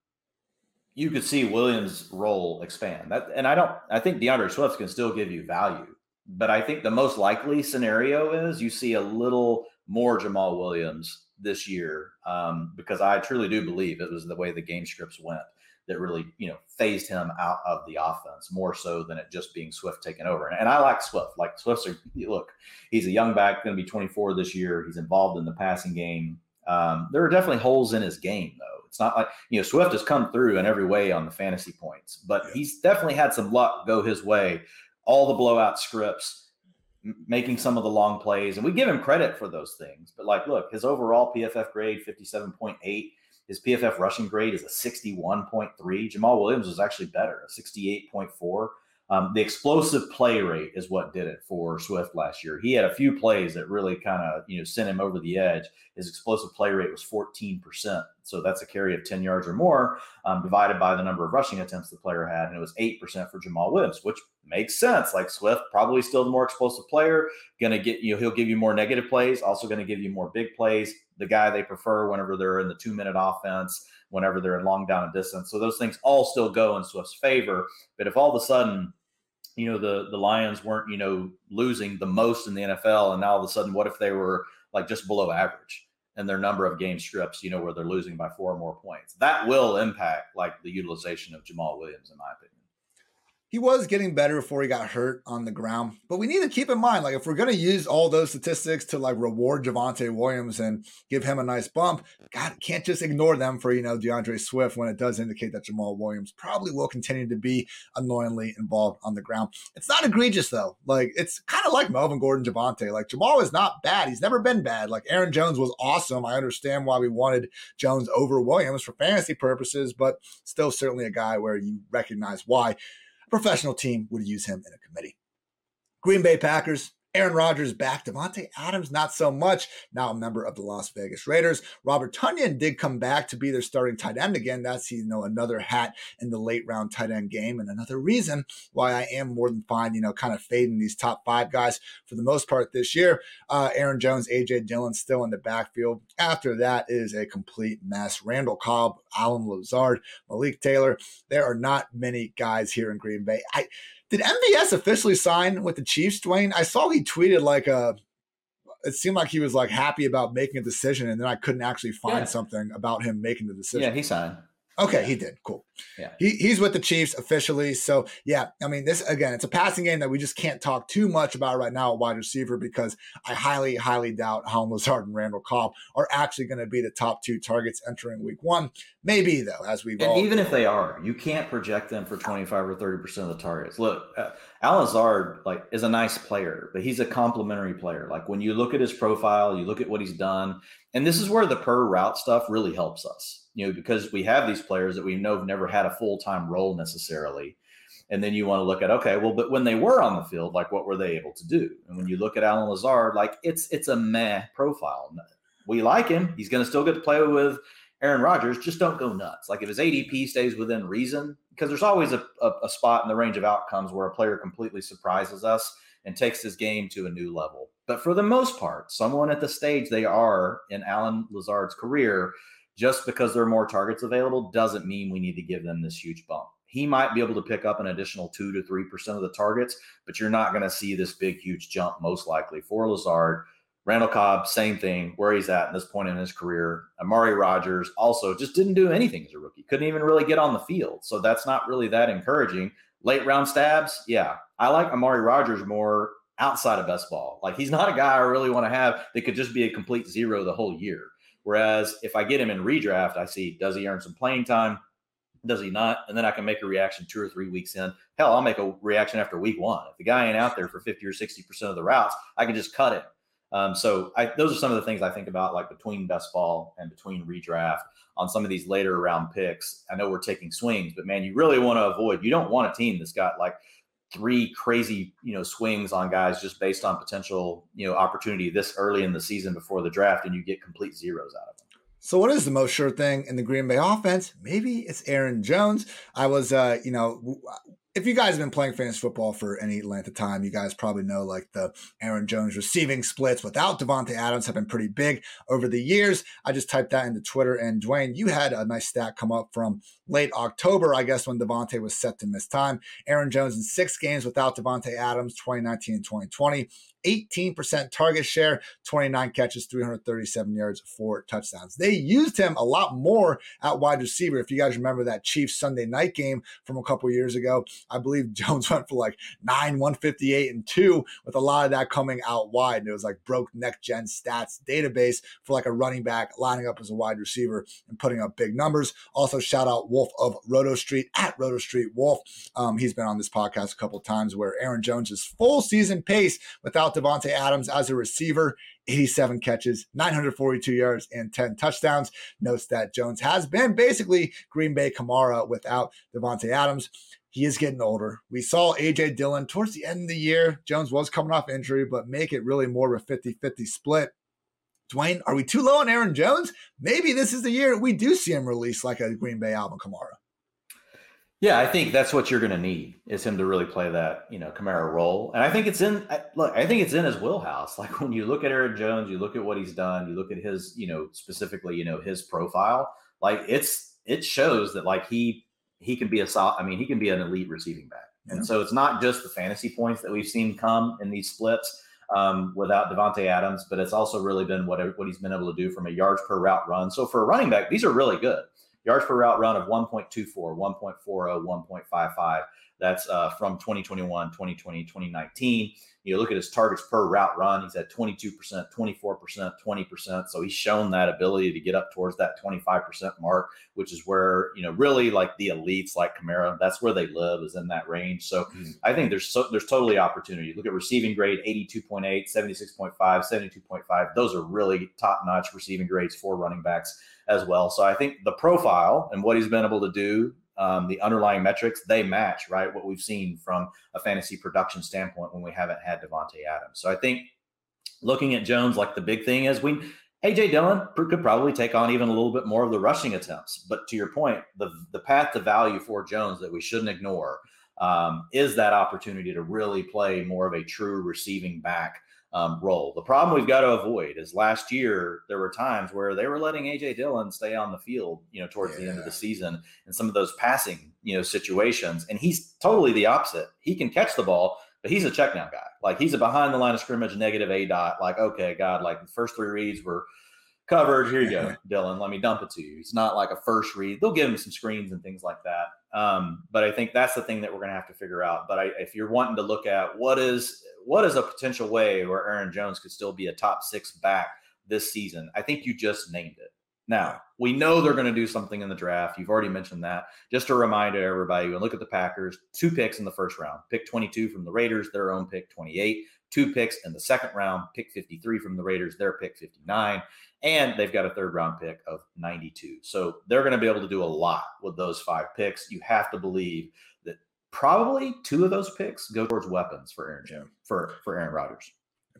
you could see Williams' role expand. That, and I don't. I think D'Andre Swift can still give you value, but I think the most likely scenario is you see a little more Jamaal Williams this year um, because I truly do believe it was the way the game scripts went that really you know phased him out of the offense more so than it just being Swift taking over. And, and I like Swift. Like Swift's a look, he's a young back, going to be 24 this year. He's involved in the passing game. Um, there are definitely holes in his game though it's not like, you know, Swift has come through in every way on the fantasy points, but yeah. he's definitely had some luck go his way. All the blowout scripts, m- making some of the long plays, and we give him credit for those things. But like, look, his overall PFF grade, 57.8. His PFF rushing grade is a 61.3. Jamaal Williams was actually better, a 68.4. Um, the explosive play rate is what did it for Swift last year. He had a few plays that really kind of you know sent him over the edge. His explosive play rate was 14%. So that's a carry of 10 yards or more um, divided by the number of rushing attempts the player had. And it was 8% for Jamaal Williams, which makes sense. Like Swift, probably still the more explosive player. Going to get you, know, he'll give you more negative plays, also going to give you more big plays. The guy they prefer whenever they're in the two minute offense, whenever they're in long down and distance. So those things all still go in Swift's favor. But if all of a sudden, you know the the Lions weren't you know losing the most in the NFL, and now all of a sudden, what if they were like just below average in their number of game scripts? You know where they're losing by four or more points. That will impact like the utilization of Jamaal Williams, in my opinion he was getting better before he got hurt on the ground. But we need to keep in mind, like, if we're going to use all those statistics to like reward Javonte Williams and give him a nice bump, God, can't just ignore them for, you know, D'Andre Swift when it does indicate that Jamaal Williams probably will continue to be annoyingly involved on the ground. It's not egregious, though. Like, it's kind of like Melvin Gordon, Javonte. Like, Jamaal is not bad. He's never been bad. Like, Aaron Jones was awesome. I understand why we wanted Jones over Williams for fantasy purposes, but still certainly a guy where you recognize why professional team would use him in a committee. Green Bay Packers, Aaron Rodgers back. Davante Adams, not so much. Now a member of the Las Vegas Raiders. Robert Tonyan did come back to be their starting tight end again. That's you know another hat in the late round tight end game, and another reason why I am more than fine. You know, kind of fading these top five guys for the most part this year. Uh, Aaron Jones, AJ Dillon still in the backfield. After that is a complete mess. Randall Cobb, Allen Lazard, Malik Taylor. There are not many guys here in Green Bay. I did MVS officially sign with the Chiefs, Dwain? I saw he tweeted like a. It seemed like he was like happy about making a decision, and then I couldn't actually find yeah. something about him making the decision. Yeah, he signed. Okay, he did. Cool. Yeah. He, he's with the Chiefs officially. So, yeah, I mean, this again, it's a passing game that we just can't talk too much about right now at wide receiver because I highly, highly doubt Allen Lazard *laughs* and Randall Cobb are actually going to be the top two targets entering week one. Maybe, though, as we've and all. even if they are, you can't project them for 25 or 30% of the targets. Look, uh, Allen Lazard like, is a nice player, but he's a complementary player. Like when you look at his profile, you look at what he's done, and this is where the per route stuff really helps us you know, because we have these players that we know have never had a full time role necessarily. And then you want to look at okay, well, but when they were on the field, like what were they able to do? And when you look at Allen Lazard, like it's it's a meh profile. We like him. He's going to still get to play with Aaron Rodgers. Just don't go nuts. Like if his ADP stays within reason, because there's always a, a, a spot in the range of outcomes where a player completely surprises us and takes his game to a new level. But for the most part, someone at the stage they are in Allen Lazard's career, just because there are more targets available doesn't mean we need to give them this huge bump. He might be able to pick up an additional two to three percent of the targets, but you're not going to see this big, huge jump most likely for Lazard. Randall Cobb, same thing, where he's at in this point in his career. Amari Rogers also just didn't do anything as a rookie, couldn't even really get on the field. So that's not really that encouraging. Late round stabs, yeah. I like Amari Rogers more outside of best ball. Like he's not a guy I really want to have that could just be a complete zero the whole year. Whereas if I get him in redraft, I see does he earn some playing time? Does he not? And then I can make a reaction two or three weeks in. Hell, I'll make a reaction after week one. If the guy ain't out there for 50 or 60% of the routes, I can just cut him. Um, so I, those are some of the things I think about, like between best ball and between redraft on some of these later round picks. I know we're taking swings, but man, you really want to avoid. You don't want a team that's got like three crazy, you know, swings on guys just based on potential, you know, opportunity this early in the season before the draft, and you get complete zeros out of them. So, what is the most sure thing in the Green Bay offense? Maybe it's Aaron Jones. I was, uh, you know, if you guys have been playing fantasy football for any length of time, you guys probably know like the Aaron Jones receiving splits without Davante Adams have been pretty big over the years. I just typed that into Twitter, and Dwain, you had a nice stat come up from late October, I guess, when Davante was set to miss time. Aaron Jones in six games without Davante Adams, 2019 and 2020. 18% target share, 29 catches, 337 yards, four touchdowns. They used him a lot more at wide receiver. If you guys remember that Chiefs Sunday night game from a couple years ago, I believe *laughs* Jones went for like nine, 158 and two, with a lot of that coming out wide. And it was like broke next gen stats database for like a running back lining up as a wide receiver and putting up big numbers. Also, shout out Wolf of Roto Street at Roto Street Wolf. Um, he's been on this podcast a couple times where Aaron Jones's full season pace without Davante Adams as a receiver, 87 catches, 942 yards, and 10 touchdowns. Notes that Jones has been basically Green Bay Kamara without Davante Adams. He is getting older. We saw AJ Dillon towards the end of the year. Jones was coming off injury, but make it really more of a 50 50 split. Dwain, are we too low on Aaron Jones? Maybe this is the year we do see him release like a Green Bay Alvin Kamara. Yeah, I think that's what you're going to need is him to really play that, you know, Kamara role. And I think it's in look, I think it's in his wheelhouse. *laughs* Like when you look at Aaron Jones, you look at what he's done, you look at his, you know, specifically, you know, his profile, like it's it shows that like he he can be a I mean, he can be an elite receiving back. And so it's not just the fantasy points that we've seen come in these splits um, without Davante Adams, but it's also really been what what he's been able to do from a yards per route run. So for a running back, these are really good yards per route run of 1.24, 1.40, 1.55. That's uh, from 2021, 2020, 2019. You look at his targets per route run, he's at 22%, 24%, 20%. So he's shown that ability to get up towards that 25% mark, which is where, you know, really like the elites like Kamara, that's where they live is in that range. So mm-hmm. I think there's so, there's totally opportunity. Look at receiving grade 82.8, 76.5, 72.5. Those are really top notch receiving grades for running backs as well. So I think the profile and what he's been able to do, um, the underlying metrics, they match right what we've seen from a fantasy production standpoint when we haven't had Davante Adams. So I think looking at Jones, like the big thing is we AJ Dillon could probably take on even a little bit more of the rushing attempts. But to your point, the the path to value for Jones that we shouldn't ignore um, is that opportunity to really play more of a true receiving back um, role. The problem we've got to avoid is last year there were times where they were letting AJ Dillon stay on the field, you know, towards yeah. the end of the season in some of those passing, you know, situations. And he's totally the opposite. He can catch the ball, but he's a check down guy. Like he's a behind the line of scrimmage negative aDOT. Like, okay, God, like the first three reads were covered. Here you go, Dillon. Let me dump it to you. It's not like a first read. They'll give him some screens and things like that. Um, but I think that's the thing that we're going to have to figure out. But I, if you're wanting to look at what is what is a potential way where Aaron Jones could still be a top six back this season, I think you just named it. Now we know they're going to do something in the draft. You've already mentioned that. Just a reminder everybody: and look at the Packers. Two picks in the first round. Pick 22 from the Raiders. Their own pick 28. Two picks in the second round. Pick 53 from the Raiders. Their pick 59 and they've got a third round pick of 92. So they're going to be able to do a lot with those five picks. You have to believe that probably two of those picks go towards weapons for Aaron yeah. for for Aaron Rodgers.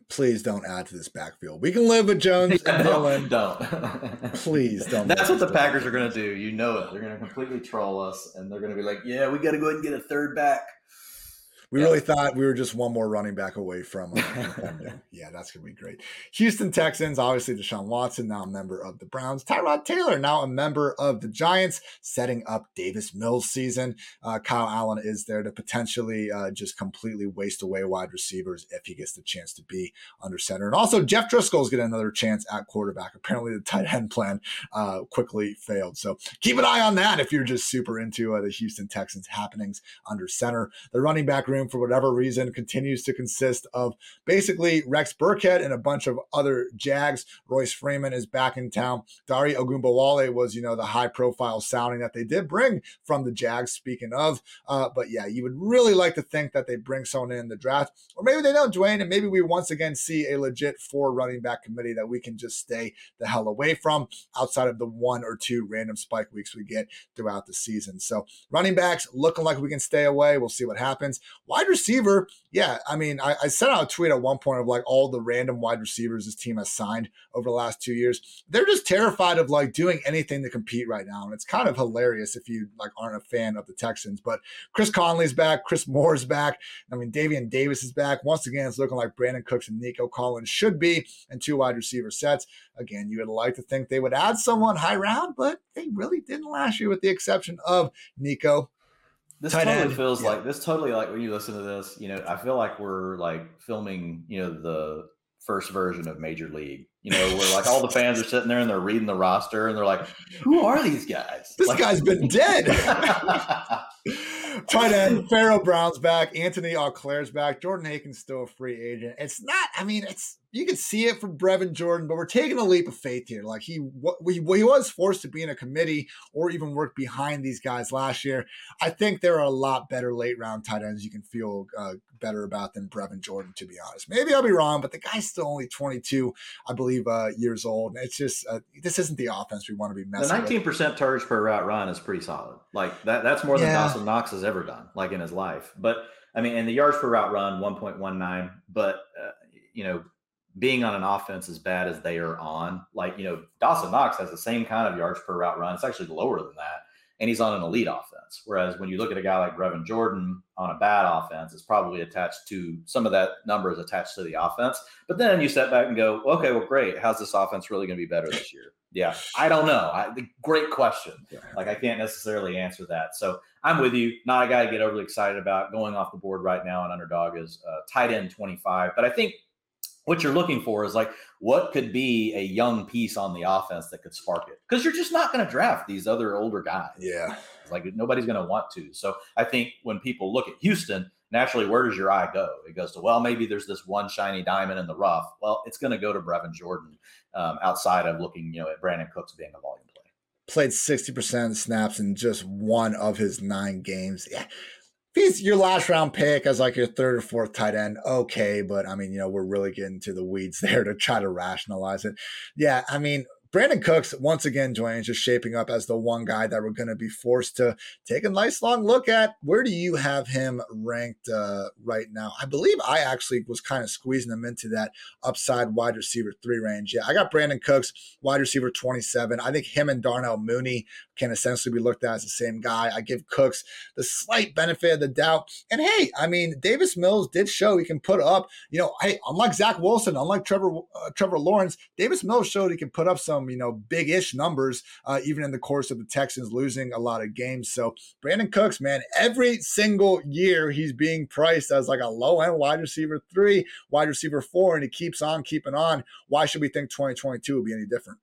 Please don't add to this backfield. We can live with Jones *laughs* and Dillon. *laughs* Don't. Please don't. That's what the Packers are going to do. You know it. They're going to completely troll us, and they're going to be like, "Yeah, we got to go ahead and get a third back." We really thought we were just one more running back away from. Uh, *laughs* yeah, that's gonna be great. Houston Texans, obviously Deshaun Watson, now a member of the Browns. Tyrod Taylor, now a member of the Giants, setting up Davis Mills season. Uh, Kyle Allen is there to potentially uh, just completely waste away wide receivers if he gets the chance to be under center. And also Jeff Driskel's getting another chance at quarterback. Apparently the tight end plan uh, quickly failed. So keep an eye on that if you're just super into uh, the Houston Texans happenings under center. The running back room room for whatever reason continues to consist of basically Rex Burkhead and a bunch of other Jags. Royce Freeman is back in town. Dare Ogunbowale was, you know, the high profile sounding that they did bring from the Jags, speaking of. Uh, but yeah, you would really like to think that they bring someone in the draft. Or maybe they don't, Dwain, and maybe we once again see a legit four running back committee that we can just stay the hell away from outside of the one or two random spike weeks we get throughout the season. So running backs looking like we can stay away. We'll see what happens. Wide receiver, yeah. I mean, I, I sent out a tweet at one point of like all the random wide receivers this team has signed over the last two years. They're just terrified of like doing anything to compete right now. And it's kind of hilarious if you like aren't a fan of the Texans. But Chris Conley's back, Chris Moore's back. I mean, Davion Davis is back. Once again, it's looking like Brandin Cooks and Nico Collins should be and two wide receiver sets. Again, you would like to think they would add someone high round, but they really didn't last year with the exception of Nico. This Tight totally end. feels yeah. like this totally like when you listen to this, you know, I feel like we're like filming, you know, the first version of Major League. You know, where like all the fans are sitting there and they're reading the roster and they're like, "Who are these guys?" This like, guy's been dead. *laughs* *laughs* Tight end, Pharaoh Brown's back. Anthony Auclair's back. Jordan Akins still a free agent. It's not. I mean, it's you can see it from Brevin Jordan, but we're taking a leap of faith here. Like he, he, he was forced to be in a committee or even work behind these guys last year. I think there are a lot better late round tight ends you can feel uh, better about than Brevin Jordan, to be honest. Maybe I'll be wrong, but the guy's still only 22, I believe, uh, years old. And It's just uh, this isn't the offense we want to be messing. The 19 percent targets per route run is pretty solid. Like that, that's more than yeah. Dawson Knox has ever done, like in his life. But I mean, and the yards per route run 1.19, but uh, you know being on an offense as bad as they are on, like, you know, Dawson Knox has the same kind of yards per route run. It's actually lower than that. And he's on an elite offense. Whereas when you look at a guy like Brevin Jordan on a bad offense, it's probably attached to some of that number is attached to the offense. But then you step back and go, okay, well, great. How's this offense really going to be better this year? Yeah, I don't know. I, great question. Like I can't necessarily answer that. So I'm with you. Not a guy to get overly excited about. Going off the board right now on underdog is uh, tight end 25. But I think what you're looking for is like what could be a young piece on the offense that could spark it? Because you're just not going to draft these other older guys. Yeah. Like nobody's going to want to. So i think when people look at houston naturally where does your eye go? It goes to well maybe there's this one shiny diamond in the rough. Well it's going to go to brevin jordan um, outside of looking you know at brandin cooks being a volume play. Played 60% snaps in just one of his nine games. Yeah he's your last round pick as like your third or fourth tight end, okay. But I mean, you know, we're really getting to the weeds *laughs* there to try to rationalize it. Yeah, I mean, Brandin Cooks, once again, Dwain, just shaping up as the one guy that we're going to be forced to take a nice long look at. Where do you have him ranked uh, right now? I believe I actually was kind of squeezing him into that upside wide receiver three range. Yeah, I got Brandin Cooks, wide receiver 27. I think him and Darnell Mooney can essentially be looked at as the same guy. I give Cooks the slight benefit of the doubt. And hey, I mean, Davis Mills did show he can put up, you know, hey, unlike Zach Wilson, unlike Trevor uh, Trevor Lawrence, Davis Mills showed he can put up some, you know, big ish numbers, uh, even in the course of the Texans losing a lot of games. So Brandin Cooks, man, every single year he's being priced as like a low end wide receiver three, wide receiver four, and he keeps on keeping on. Why should we think 2022 will be any different?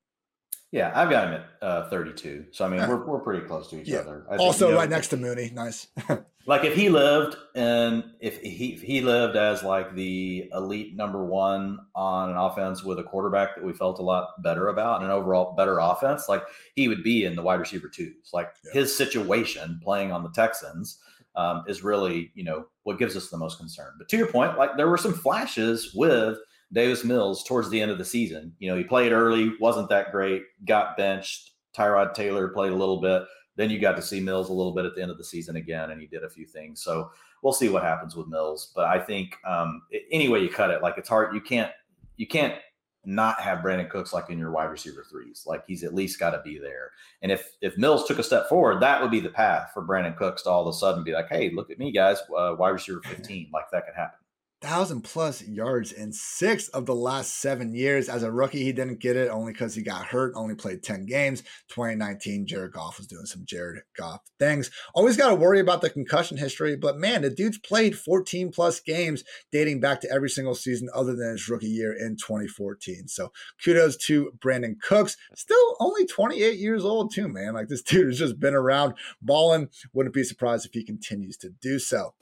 Yeah, I've got him at uh, 32. So I mean, we're, we're pretty close to each yeah. other. Also, you know, right next to Mooney. Nice. *laughs* like if he lived and if he if he lived as like the elite number one on an offense with a quarterback that we felt a lot better about and an overall better offense, like he would be in the wide receiver twos. Like yeah. his situation playing on the Texans um, is really you know what gives us the most concern. But to your point, like there were some flashes with Davis Mills towards the end of the season. You know, he played early, wasn't that great, got benched. Tyrod Taylor played a little bit, Then you got to see Mills a little bit at the end of the season again, and he did a few things. So we'll see what happens with Mills. But I think um, any way you cut it, like it's hard. You can't you can't not have Brandin Cooks like in your wide receiver threes. Like he's at least got to be there. And if if Mills took a step forward, that would be the path for Brandin Cooks to all of a sudden be like, hey, look at me, guys, uh, wide receiver 15. Like that could happen thousand plus yards in six of the last seven years. As a rookie, he didn't get it only because he got hurt, only played 10 games. 2019, Jared Goff was doing some Jared Goff things. Always got to worry about the concussion history, but man, the dude's played 14 plus games dating back to every single season other than his rookie year in 2014. So kudos to Brandin Cooks. Still only 28 years old, too, man. Like this *laughs* dude has just been around balling. Wouldn't be surprised if he continues to do so.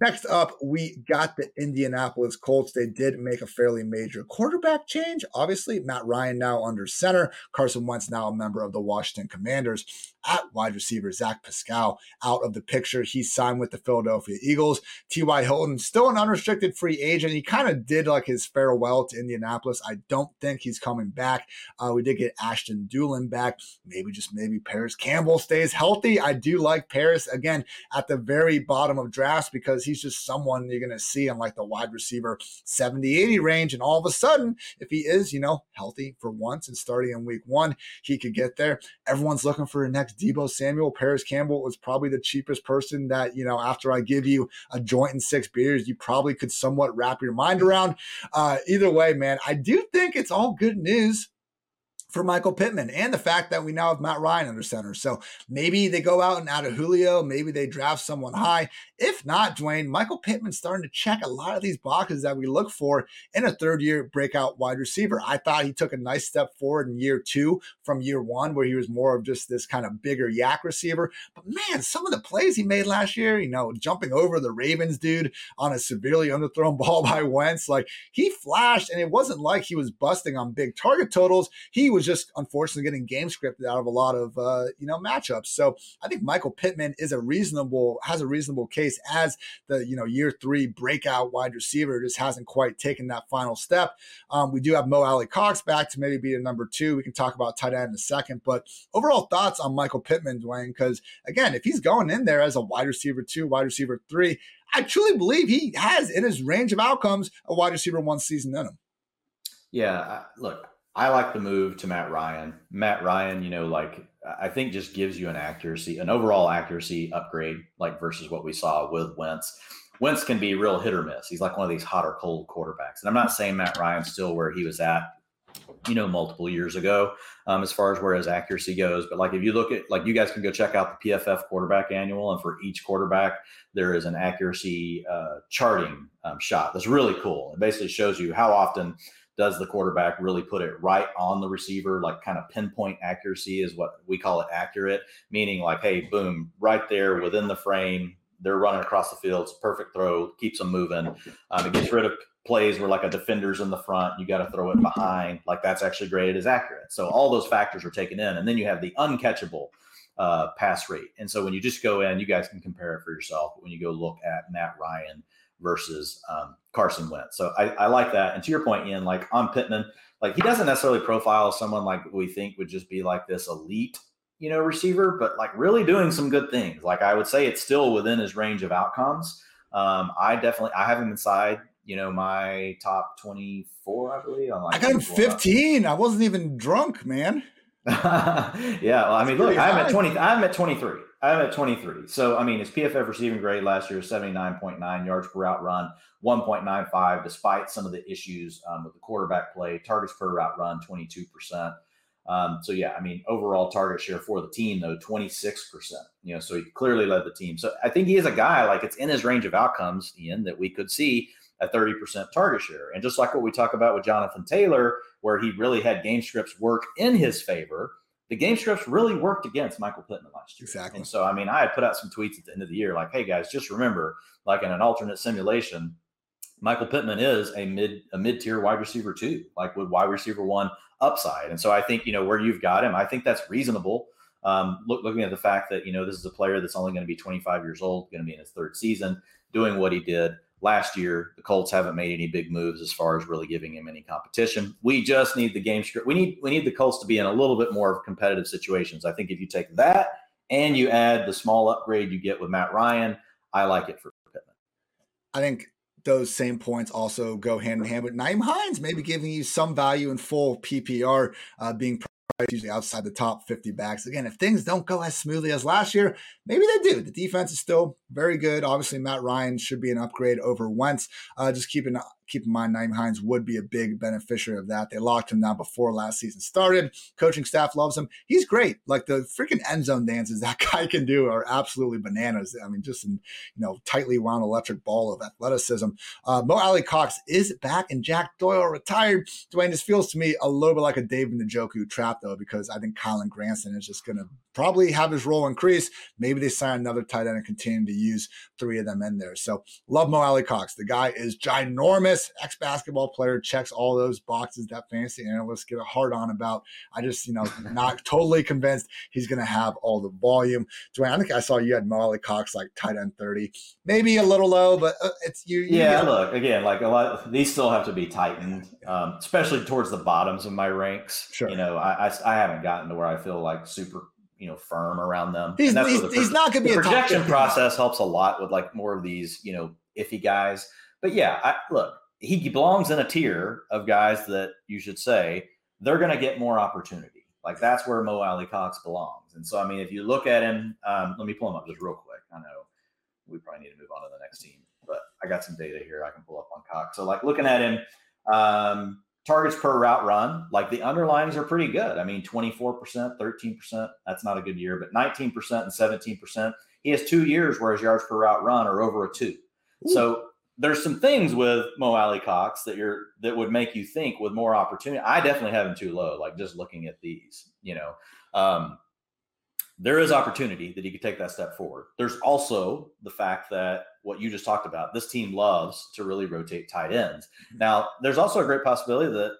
Next up, we got the Indianapolis Colts. They did make a fairly major quarterback change. Obviously, Matt Ryan now under center. Carson Wentz now a member of the Washington Commanders at wide receiver Zach Pascal out of the picture. He signed with the Philadelphia Eagles. T.Y. Hilton, still an unrestricted free agent. He kind of did like his farewell to Indianapolis. I don't think he's coming back. Uh, we did get Ashton Dulin back. Maybe just maybe Parris Campbell stays healthy. I do like Parris again at the very bottom of drafts because he's just someone you're going to see in like the wide receiver 70, 80 range. And all of a sudden, if he is, you know, healthy for once and starting in week one, he could get there. Everyone's looking for the next Deebo Samuel, Parris Campbell was probably the cheapest person that, you know, after I give you a joint and six beers, you probably could somewhat wrap your mind around. Uh, either way, man, I do think it's all good news for Michael Pittman and the fact that we now have Matt Ryan under center. So maybe they go out and add a Julio, maybe they draft someone high. If not, Dwain, Michael Pittman's starting to check a lot of these boxes that we look for in a third year breakout wide receiver. I thought he took a nice step forward in year two from year one, where he was more of just this kind of bigger YAC receiver. But man, some of the plays he made last year, you know, jumping over the Ravens dude on a severely underthrown *laughs* ball by Wentz, like he flashed, and it wasn't like he was busting on big target totals. He was just unfortunately getting game scripted out of a lot of uh, you know matchups. So I think Michael Pittman is a reasonable has a reasonable case as the you know year three breakout wide receiver. Just hasn't quite taken that final step. Um, we do have Mo Alie-Cox back to maybe be a number two. We can talk about tight end in a second, but overall thoughts on Michael Pittman, Dwain? Because again, if he's going in there as a wide receiver two, wide receiver three, I truly believe he has in his range of outcomes a wide receiver one season in him. Yeah, look, I like the move to Matt Ryan. Matt Ryan, you know, like I think just gives you an accuracy, an overall accuracy upgrade, like versus what we saw with Wentz. Wentz can be real hit or miss. He's like one of these hot or cold quarterbacks. And I'm not saying Matt Ryan's still where he was at, you know, multiple years ago, um, as far as where his accuracy goes. But like if you look at like you guys can go check out the PFF quarterback annual, and for each quarterback, there is an accuracy uh, charting um, shot that's really cool. It basically shows you how often does the quarterback really put it right on the receiver? Like kind of pinpoint accuracy is what we call it accurate meaning like hey boom right there within the frame they're running across the field it's a perfect throw keeps them moving. Um, it gets rid of plays where like a defender's in the front you got to throw it behind like that's actually graded as accurate. So all those factors are taken in and then you have the uncatchable uh, pass rate. And so when you just go in you guys can compare it for yourself but when you go look at matt ryan versus um, Carson Wentz. So I, I, like that. And to your point, Ian, like on Pittman, like he doesn't necessarily profile someone like we think would just be like this elite, you know, receiver, but like really doing some good things. Like I would say it's still within his range of outcomes. Um, I definitely I have him inside, you know, my top 24, I believe. Like I got him 15. I wasn't even drunk, man. *laughs* yeah. Well, I mean, look, I'm at 20, I'm at 23. I'm at 23. So, I mean, his PFF receiving grade last year was 79.9 yards per route run, 1.95, despite some of the issues um, with the quarterback play. Targets per route run, 22%. Um, so, yeah, I mean, overall target share for the team, though, 26%. You know, so he clearly led the team. So, I think he is a guy, like, it's in his range of outcomes, Ian, that we could see a 30% target share. And just like what we talk about with Jonathan Taylor, where he really had game scripts work in his favor the game scripts really worked against Michael Pittman last year. Exactly. And so, I mean, I had put out some tweets at the end of the year like, hey guys, just remember, like in an alternate simulation, Michael Pittman is a mid a mid tier wide receiver too, like with wide receiver one upside. And so I think you know where you've got him, I think that's reasonable. Um, look, looking at the fact that you know this is a player that's only going to be 25 years old, going to be in his third season, doing what he did last year, the Colts haven't made any big moves as far as really giving him any competition. We just need the game script. We need we need the Colts to be in a little bit more of competitive situations. I think if you take that and you add the small upgrade you get with Matt Ryan, I like it for Pittman. I think those same points also go hand in hand with Nyheim Hines, maybe giving you some value in full PPR, uh, being usually outside the top 50 backs. Again, if things don't go as smoothly as last year, maybe they do. The defense is still very good. Obviously, Matt Ryan should be an upgrade over Wentz. Uh, just keeping keep in mind, Nyheim Hines would be a big beneficiary of that. They locked him down before last season started. Coaching staff loves him. He's great. Like the freaking end zone dances *laughs* that guy can do are absolutely bananas. I mean, just an you know tightly wound electric ball of athleticism. Uh, Mo Alie-Cox is back, and Jack Doyle retired. Dwain, this feels to me a little bit like a David Njoku trap, though, because I think Kylen Granson is just going to probably have his role increase. Maybe they sign another tight end and continue to use three of them in there. So love Mo Alie-Cox. The guy is ginormous, ex basketball player, checks all those boxes that fantasy analysts get a hard on about. I just, you know, *laughs* not totally convinced he's going to have all the volume. Dwain, I think I saw you had Mo Alie-Cox like tight end 30, maybe a little low, but uh, it's you. you yeah, look, again, like a lot, these still have to be tightened, um, especially towards the bottoms of my ranks. Sure. You know, I, I, I haven't gotten to where I feel like super you know firm around them. He's, he's, the, he's not going to be a projection process helps a lot with like more of these you know iffy guys. But yeah, I, look, he belongs in a tier of guys that you should say they're going to get more opportunity. Like that's where Mo Alie-Cox belongs. And so I mean, if you look at him, um, let me pull him up just real quick. I know we probably need to move on to the next team, but I got some data here I can pull up on Cox. So like looking at him. Um, targets per route run, like the underlines are pretty good. I mean, 24%, 13%, that's not a good year, but 19% and 17%. He has two years where his yards per route run are over a two. Ooh. So there's some things with Mo Alie-Cox that you're that would make you think with more opportunity. I definitely have him too low, like just looking at these, you know. Um, there is opportunity that he could take that step forward. There's also the fact that what you just talked about, this team loves to really rotate tight ends. Mm-hmm. Now, there's also a great possibility that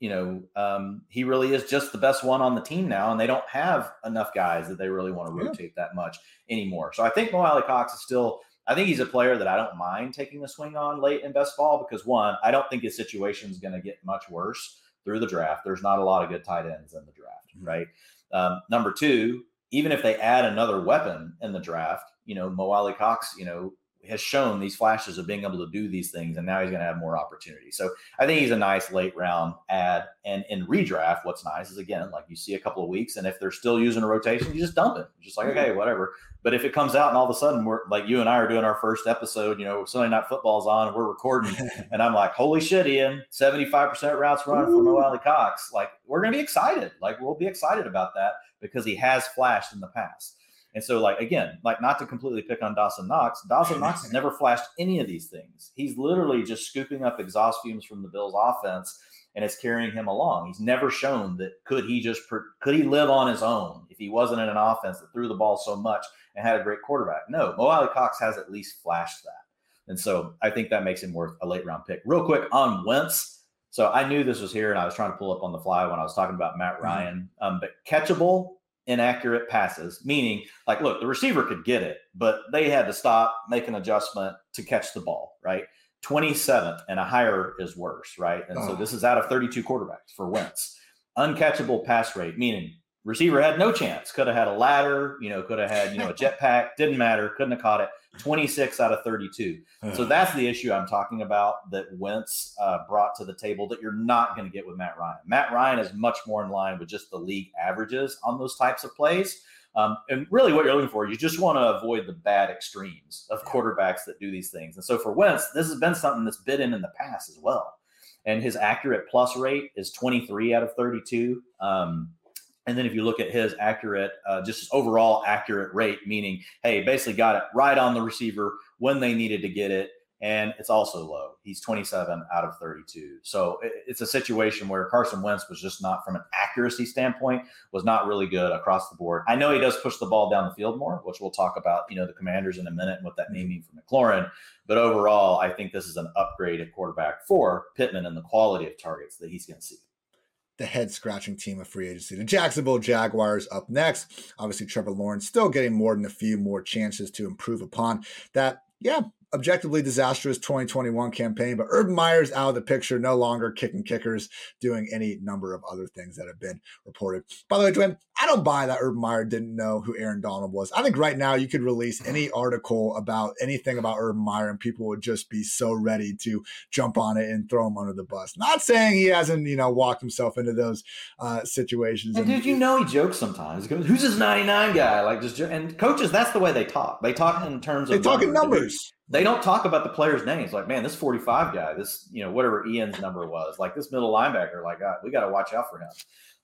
you know um, he really is just the best one on the team now, and they don't have enough guys that they really want to rotate yeah. that much anymore. So I think Mo Alie-Cox is still. I think he's a player that I don't mind taking a swing on late in best ball because one, I don't think his situation is going to get much worse through the draft. There's not a lot of good tight ends in the draft, mm-hmm. right? Um, number two, even if they add another weapon in the draft, you know, Mo Alie-Cox, you know, has shown these flashes of being able to do these things, and now he's going to have more opportunity. So I think he's a nice late round ad. And in redraft, what's nice is again, like you see a couple of weeks, and if they're still using a rotation, you just dump it. Just like mm-hmm. okay, whatever. But if it comes out and all of a sudden we're like you and I are doing our first episode, you know, Sunday Night Football's on, and we're recording, *laughs* and I'm like, holy shit, Ian, 75% routes run for Mo Alie-Cox. Like we're going to be excited. Like we'll be excited about that because he has flashed in the past. And so, like again, like not to completely pick on Dawson Knox, Dawson Knox has never flashed any of these things. He's literally just scooping up exhaust fumes from the Bills' offense, and it's carrying him along. He's never shown that could he just could he live on his own if he wasn't in an offense that threw the ball so much and had a great quarterback. No, Mo Alie-Cox has at least flashed that, and so I think that makes him worth a late round pick. Real quick on Wentz. So I knew this was here, and I was trying to pull up on the fly when I was talking about Matt mm-hmm. Ryan. Mm-hmm. Um, but catchable inaccurate passes, meaning like, look, the receiver could get it, but they had to stop, make an adjustment to catch the ball, right? 27th and a higher is worse, right? And oh. so this is out of 32 quarterbacks for Wentz. Uncatchable pass rate, meaning receiver had no chance. Could have had a ladder, you know, could have had, you know, a *laughs* jetpack, didn't matter, couldn't have caught it. 26 out of 32. so that's the issue I'm talking about that Wentz uh, brought to the table that you're not going to get with Matt Ryan. Matt Ryan is much more in line with just the league averages on those types of plays. Um, and really, what you're looking for, you just want to avoid the bad extremes of quarterbacks that do these things. And so for Wentz, this has been something that's been in in the past as well. And his accurate plus rate is 23 out of 32. Um, and then if you look at his accurate, uh, just overall accurate rate, meaning, hey, basically got it right on the receiver when they needed to get it. And it's also low. He's 27 out of 32. So it's a situation where Carson Wentz was just not, from an accuracy standpoint, was not really good across the board. I know he does push the ball down the field more, which we'll talk about, you know, the commanders in a minute and what that may mean for McLaurin. But overall, I think this is an upgrade at quarterback for Pittman and the quality of targets that he's going to see the head scratching team of free agency. The Jacksonville Jaguars up next. Obviously, Trevor Lawrence still getting more than a few more chances to improve upon that. Yeah, objectively disastrous 2021 campaign, but Urban Meyer's out of the picture, no longer kicking kickers, doing any number of other things that have been reported. By the way, Dwayne, I don't buy that Urban Meyer didn't know who Aaron Donald was. I think right now you could release any article about anything about Urban Meyer and people would just be so ready to jump on it and throw him under the bus. Not saying he hasn't, you know, walked himself into those uh, situations. And, and did you know he jokes sometimes? Goes, "Who's this 99 guy?" Like just and coaches, that's the way they talk. They talk in terms of they talk in numbers they don't talk about the players' names. Like, man, this 45 guy, this, you know, whatever Ian's number was, like this middle linebacker, like, God, we got to watch out for him.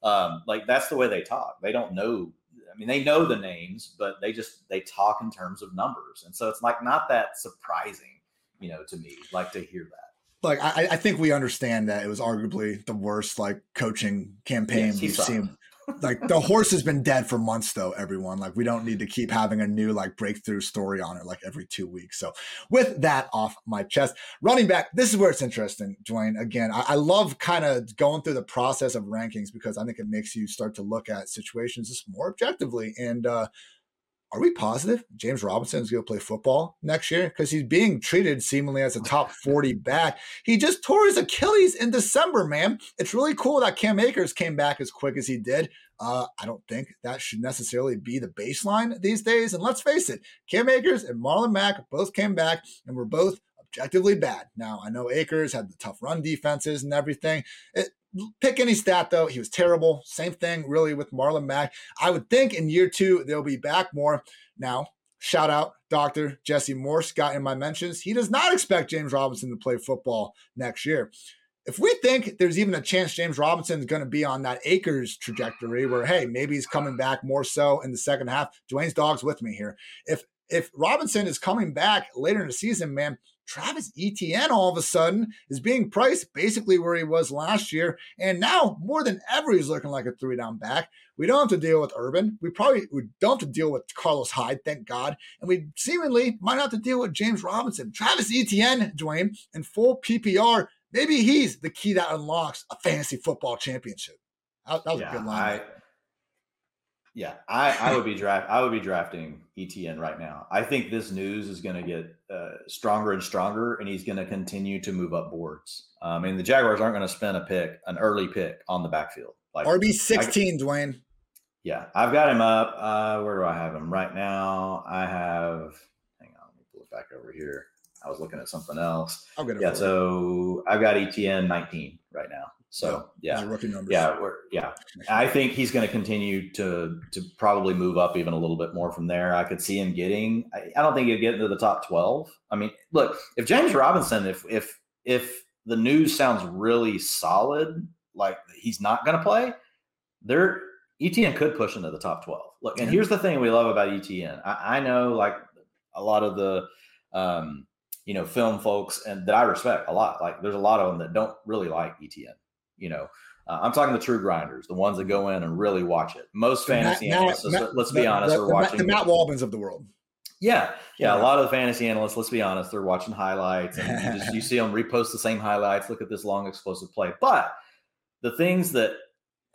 Um, like, that's the way they talk. They don't know. I mean, they know the names, but they just, they talk in terms of numbers. And so it's like not that surprising, you know, to me, like to hear that. Like, I, I think we understand that it was arguably the worst, like, coaching campaign yes, we've seen like the horse has been dead for months though everyone. Like we don't need to keep having a new like breakthrough story on it like every two weeks. So with that off my chest running back this is where it's interesting dwain. Again i, I love kind of going through the process of rankings because i think it makes you start to look at situations just more objectively. And uh are we positive James Robinson is going to play football next year? Because he's being treated seemingly as a top *laughs* 40 back. He just tore his Achilles in December, man. It's really cool that Cam Akers came back as quick as he did. Uh, I don't think that should necessarily be the baseline these days. And let's face it, Cam Akers and Marlon Mack both came back and were both objectively bad. Now, I know Akers had the tough run defenses and everything. It, pick any stat though, he was terrible. Same thing really with Marlon Mack. I would think in year two they'll be back more. Now, shout out Dr. Jesse Morse got in my mentions. He does not expect James Robinson to play football next year. If we think there's even a chance James Robinson is going to be on that Akers trajectory where, hey, maybe he's coming back more so in the second half, Dwain's dog's with me here. If if Robinson is coming back later in the season, man, Travis Etienne all of a sudden is being priced basically where he was last year. And now more than ever, he's looking like a three down back. We don't have to deal with Urban. We probably we don't have to deal with Carlos Hyde, thank God. And we seemingly might have to deal with James Robinson. Travis Etienne, Dwain, in full PPR. Maybe he's the key that unlocks a fantasy football championship. That, that was yeah, a good line. I, yeah, I, I would be draft. I would be drafting ETN right now. I think this news is going to get uh, stronger and stronger, and he's going to continue to move up boards. I mean, the Jaguars aren't going to spend a pick, an early pick, on the backfield. Like RB sixteen, Dwain. Yeah, I've got him up. Uh, where do I have him right now? I have. Hang on, let me pull it back over here. I was looking at something else. I'll get it. Yeah, so I've got ETN nineteen right now. So yeah, yeah, rookie numbers. Yeah, yeah. I think he's going to continue to to probably move up even a little bit more from there. I could see him getting. I, I don't think he'd get into the top twelve. I mean, look, if James Robinson, if if if the news sounds really solid, like he's not going to play, there ETN could push into the top twelve. Look, and here's the thing we love about ETN. I, I know like a lot of the. Um, you know, film folks and that I respect a lot. Like there's a lot of them that don't really like Etienne you know, uh, I'm talking the true grinders, the ones that go in and really watch it. Most fantasy Matt, analysts, Matt, let's, be honest, the, are watching the Matt Waldmans of the world. Yeah, yeah, yeah, a lot of the fantasy analysts, let's be honest, they're watching highlights and you, just, you *laughs* see them repost the same highlights. Look at this long explosive play, but the things that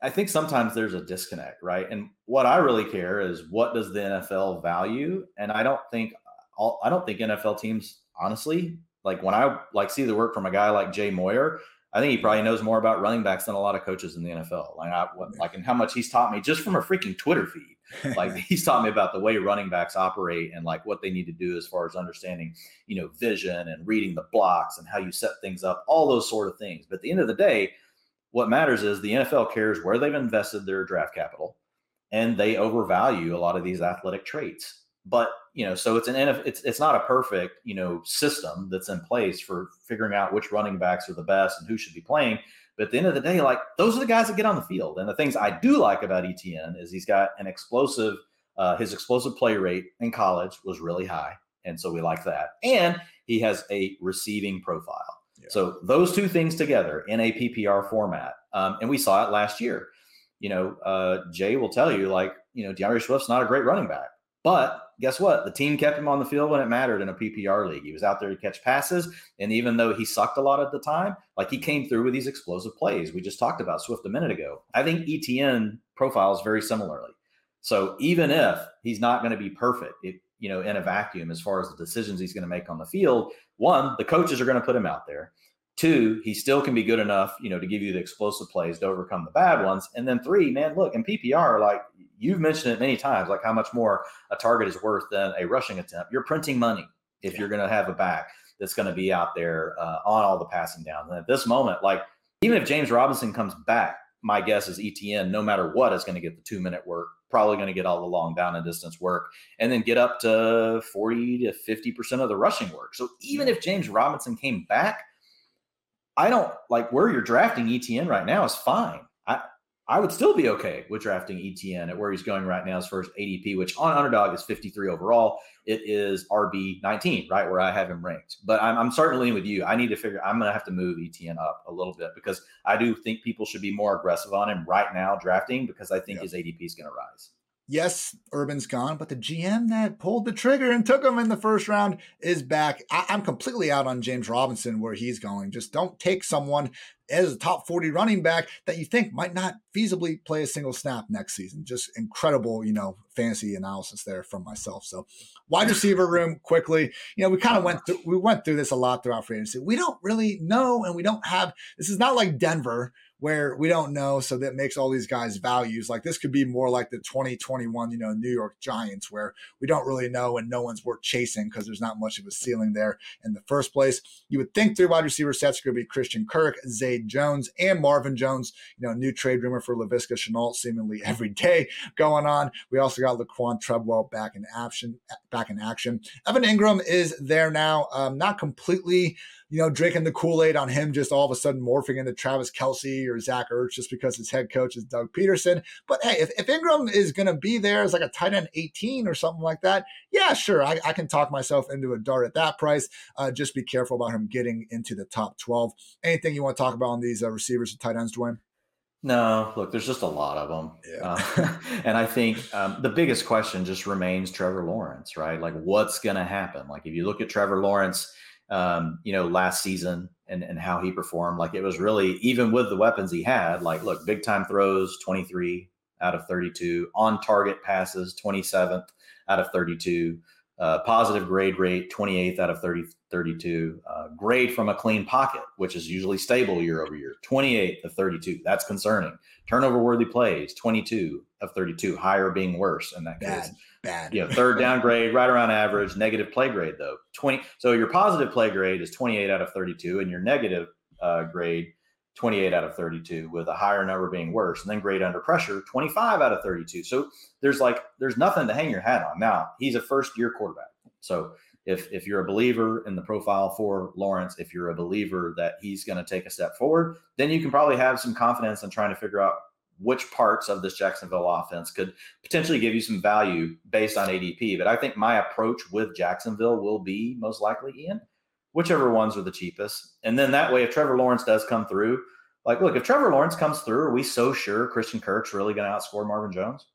I think sometimes there's a disconnect, right? And what I really care is what does the NFL value? And I don't think all, I don't think NFL teams honestly like when I like see the work from a guy like Jay Moyer, I think he probably knows more about running backs than a lot of coaches in the NFL. Like, I, like, and how much he's taught me just from a freaking Twitter feed. Like, *laughs* he's taught me about the way running backs operate and like what they need to do as far as understanding, you know, vision and reading the blocks and how you set things up, all those sort of things. But at the end of the day, what matters is the NFL cares where they've invested their draft capital, and they overvalue a lot of these athletic traits. But you know, so it's an it's it's not a perfect you know system that's in place for figuring out which running backs are the best and who should be playing. But at the end of the day, like those are the guys that get on the field. And the things I do like about etn is he's got an explosive. Uh, his explosive play rate in college was really high, and so we like that. And he has a receiving profile. Yeah. So those two things together in a PPR format, um, and we saw it last year. You know, uh, Jay will tell you like you know D'Andre Swift's not a great running back, but guess what? The team kept him on the field when it mattered in a PPR league. He was out there to catch passes. And even though he sucked a lot at the time, like he came through with these explosive plays. We just talked about Swift a minute ago. I think ETN profiles very similarly. So even if he's not going to be perfect, if, you know, in a vacuum as far as the decisions he's going to make on the field. One, the coaches are going to put him out there. Two, he still can be good enough, you know, to give you the explosive plays to overcome the bad ones. And then three, man, look, in PPR, like you've mentioned it many times, like how much more a target is worth than a rushing attempt. You're printing money if yeah. you're going to have a back that's going to be out there uh, on all the passing downs. And at this moment, like even if James Robinson comes back, my guess is ETN, no matter what, is going to get the two minute work, probably going to get all the long down and distance work, and then get up to 40 to 50% of the rushing work. So even if James Robinson came back, I don't like where you're drafting ETN right now is fine. I would still be okay with drafting ETN at where he's going right now, as far as ADP, which on underdog is 53 overall. It is RB 19, right where I have him ranked. But I'm, I'm certainly with you. I need to figure. I'm going to have to move ETN up a little bit because I do think people should be more aggressive on him right now drafting because I think yep. his ADP is going to rise yes, Urban's gone, but the GM that pulled the trigger and took him in the first round is back. I- am completely out on James Robinson where he's going. Just don't take someone as a top 40 running back that you think might not feasibly play a single snap next season. Just incredible, you know, fantasy analysis there from myself. So wide receiver room quickly. You know, we kind of went through we went through this a lot throughout free agency. We don't really know and we don't have this is not like Denver where we don't know. So that makes all these guys values. Like this could be more like the 2021, you know, New York Giants, where we don't really know and no one's worth chasing because there's not much of a ceiling there in the first place. You would think three wide receiver sets could be Christian Kirk, Zay Jones, and Marvin Jones. You know, new trade rumor for Laviska Shenault seemingly *laughs* every day going on. We also got Laquan Treadwell back in action. Back in action. Evan Ingram is there now. Um, not completely you know, drinking the Kool Aid on him just all of a sudden morphing into Travis Kelce or Zach Ertz just because his head coach is Doug Pederson. But hey, if, if Engram is going to be there as like a tight end 18 or something like that, yeah, sure, I, I can talk myself into a dart at that price. Uh, just be careful about him getting into the top 12. Anything you want to talk about on these uh, receivers and tight ends, Dwain? No, look, there's just a lot of them. Yeah. Uh, *laughs* and I think um, the biggest question just remains Trevor Lawrence, right? Like, what's going to happen? Like, if you look at Trevor Lawrence, um, you know, last season and, and how he performed. Like it was really, even with the weapons he had, like, look, big time throws, 23 out of 32, on target passes, 27th out of 32, uh, positive grade rate, 28th out of 30, 32, uh, grade from a clean pocket, which is usually stable year over year, 28th of 32. That's concerning. Turnover worthy plays, 22 of 32, higher being worse in that Bad. case. Bad. You know, third *laughs* down grade, right around average. Negative play grade though, twenty. So your positive play grade is twenty eight out of thirty two, and your negative uh, grade 28 out of 32 with a higher number being worse and then grade under pressure 25 out of 32 so there's like there's nothing to hang your hat on. Now he's a first year quarterback. So if if you're a believer in the profile for lawrence if you're a believer that he's going to take a step forward then you can probably have some confidence in trying to figure out which parts of this Jacksonville offense could potentially give you some value based on ADP. But I think my approach with Jacksonville will be most likely Ian, whichever ones are the cheapest. And then that way, if Trevor Lawrence does come through, like, look, if Trevor Lawrence comes through, are we so sure Christian Kirk's really going to outscore Marvin Jones?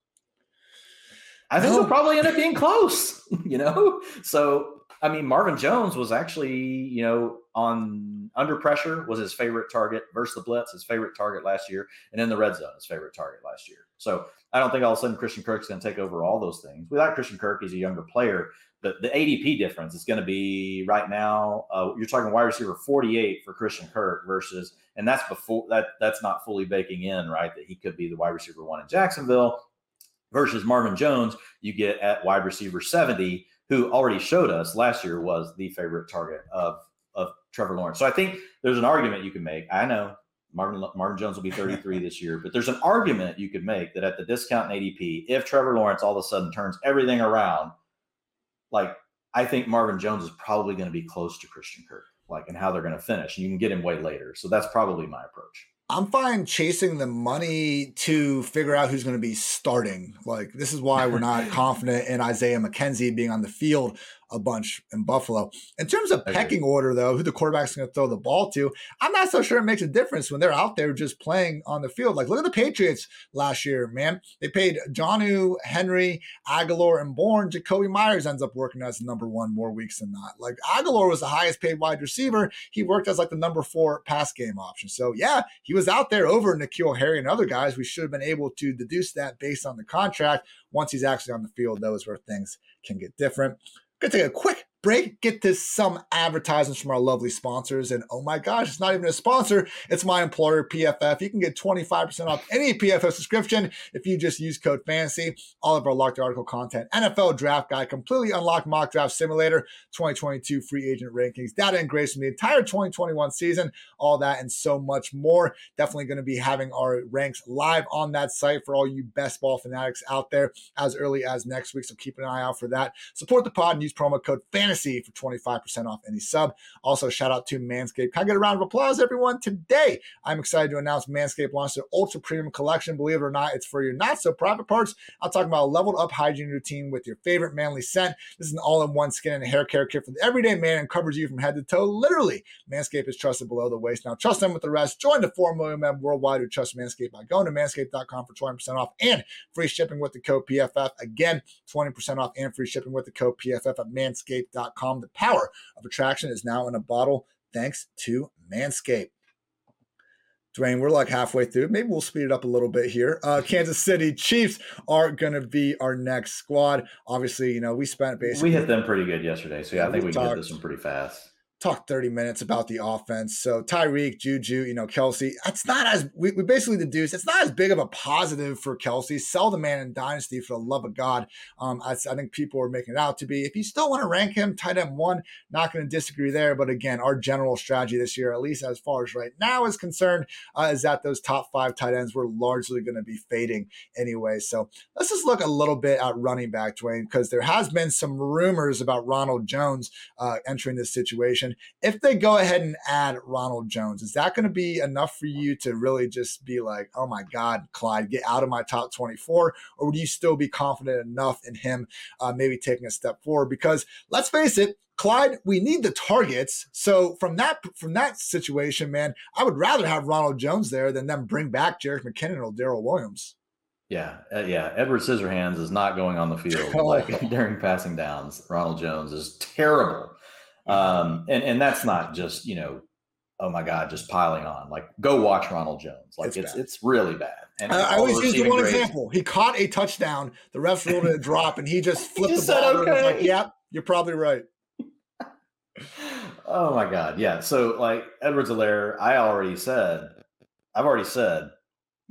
I think no. it'll probably end up being close, *laughs* you know? So, I mean, Marvin Jones was actually, you know, on under pressure was his favorite target versus the blitz, his favorite target last year, and in the red zone, his favorite target last year. So I don't think all of a sudden Christian Kirk's going to take over all those things. Without Christian Kirk, he's a younger player, but the ADP difference is going to be right now. Uh, you're talking wide receiver 48 for Christian Kirk versus, and that's before that. That's not fully baking in, right? That he could be the wide receiver one in Jacksonville versus Marvin Jones. You get at wide receiver 70 who already showed us last year was the favorite target of of Trevor Lawrence. So I think there's an argument you can make. I know Marvin Marvin Jones will be *laughs* 33 this year, but there's an argument you could make that at the discount in ADP, if Trevor Lawrence all of a sudden turns everything around, like I think Marvin Jones is probably going to be close to Christian Kirk, like and how they're going to finish. And you can get him way later. So that's probably my approach. I'm fine chasing the money to figure out who's going to be starting. Like this is why we're not *laughs* confident in Isaiah McKenzie being on the field a bunch in Buffalo. In terms of pecking order, though, who the quarterback's going to throw the ball to, I'm not so sure it makes a difference when they're out there just playing on the field. Like, look at the Patriots last year, man. They paid Jonnu, Henry, Agholor, and Bourne. Jakobi Meyers ends up working as the number one more weeks than not. Like, Agholor was the highest paid wide receiver. He worked as like the number four pass game option. So, yeah, he was out there over N'Keal Harry and other guys. We should have been able to deduce that based on the contract. Once he's actually on the field, those where things can get different. Gonna take a quick break, get to some advertisements from our lovely sponsors. And oh my gosh, it's not even a sponsor, it's my employer, PFF. You can get 25% off any PFF subscription if you just use code FANTASY. All of our locked article content, NFL draft guide, completely unlocked mock draft simulator, 2022 free agent rankings, data and grades from the entire 2021 season, all that and so much more. Definitely going to be having our ranks live on that site for all you best ball fanatics out there as early as next week. So keep an eye out for that. Support the pod and use promo code FANTASY Fantasy for 25% off any sub. Also, shout out to Manscaped. Can I get a round of applause, everyone? Today, I'm excited to announce Manscaped launched their Ultra Premium Collection. Believe it or not, it's for your not so private parts. I'm talking about a leveled up hygiene routine with your favorite manly scent. This is an all in one skin and hair care kit for the everyday man and covers you from head to toe. Literally, Manscaped is trusted below the waist. Now, trust them with the rest. Join the 4 million men worldwide who trust Manscaped by going to manscaped.com for 20% off and free shipping with the code PFF. Again, 20% off and free shipping with the code PFF at manscaped.com manscaped.com. The power of attraction is now in a bottle thanks to Manscaped. Dwain, we're like halfway through. Maybe we'll speed it up a little bit here. Uh, Kansas City Chiefs are going to be our next squad. Obviously, you know, we spent basically. We hit them pretty good yesterday. So, yeah, I think we can get this one pretty fast talk 30 minutes about the offense. So Tyreek, Juju, you know, Kelce, it's not as we, we basically deduce it's not as big of a positive for Kelce. Sell the man in dynasty for the love of God. Um, I, I think people are making it out to be. If you still want to rank him tight end one, not going to disagree there. But again, our general strategy this year, at least as far as right now is concerned, uh, is that those top five tight ends were largely going to be fading anyway. So let's just look a little bit at running back, Dwain, because there has been some rumors about Ronald Jones uh, entering this situation. If they go ahead and add Ronald Jones, is that going to be enough for you to really just be like, oh my God, Clyde, get out of my top 24? Or would you still be confident enough in him uh, maybe taking a step forward? Because let's face it, Clyde, we need the targets. So from that from that situation, man, I would rather have Ronald Jones there than them bring back Jerick McKinnon or Darrel Williams. Yeah, uh, yeah. Edward Scissorhands is not going on the field *laughs* oh. like *laughs* during passing downs. Ronald Jones is terrible. Um, and and that's not just you know, oh my God, just piling on. Like go watch Ronald Jones. Like it's it's, it's really bad. And I, I always use the one grades. example. He caught a touchdown. The refs ruled it a drop, and he just *laughs* flipped he just the ball. Okay. like, "Yep, you're probably right." *laughs* oh my God, yeah. So like Edwards-Helaire, I already said, I've already said,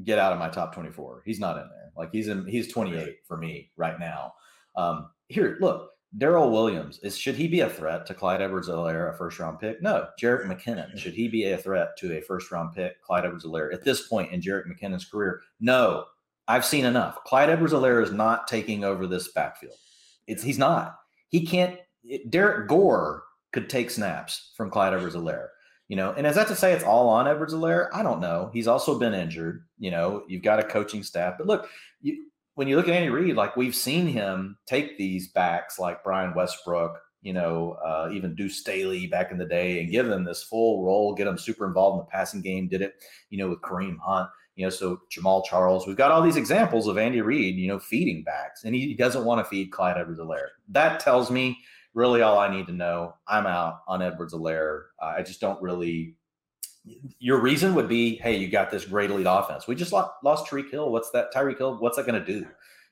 get out of my top 24. He's not in there. Like he's in. He's 28 for me right now. Um, here, look, Darrel Williams is should he be a threat to Clyde Edwards-Helaire, a first round pick? No. Jerick McKinnon should he be a threat to a first round pick, Clyde Edwards-Helaire at this point in Jerick McKinnon's career? No. I've seen enough. Clyde Edwards-Helaire is not taking over this backfield. It's he's not. He can't. It, Derrick Gore could take snaps from Clyde Edwards-Helaire. You know, and is that to say it's all on Edwards-Helaire? I don't know. He's also been injured. You know, you've got a coaching staff, but look, you, when you look at Andy Reid, like we've seen him take these backs like Brian Westbrook, you know, uh, even Deuce Staley back in the day and give them this full role, get them super involved in the passing game. Did it, you know, with Kareem Hunt, you know, so Jamaal Charles. We've got all these examples of Andy Reid, you know, feeding backs, and he doesn't want to feed Clyde Edwards-Helaire. That tells me really all I need to know. I'm out on Edwards-Helaire. Uh, I just don't really your reason would be, hey, you got this great elite offense. We just lost, lost Tyreek Hill. What's that? Tyreek Hill. What's that going to do?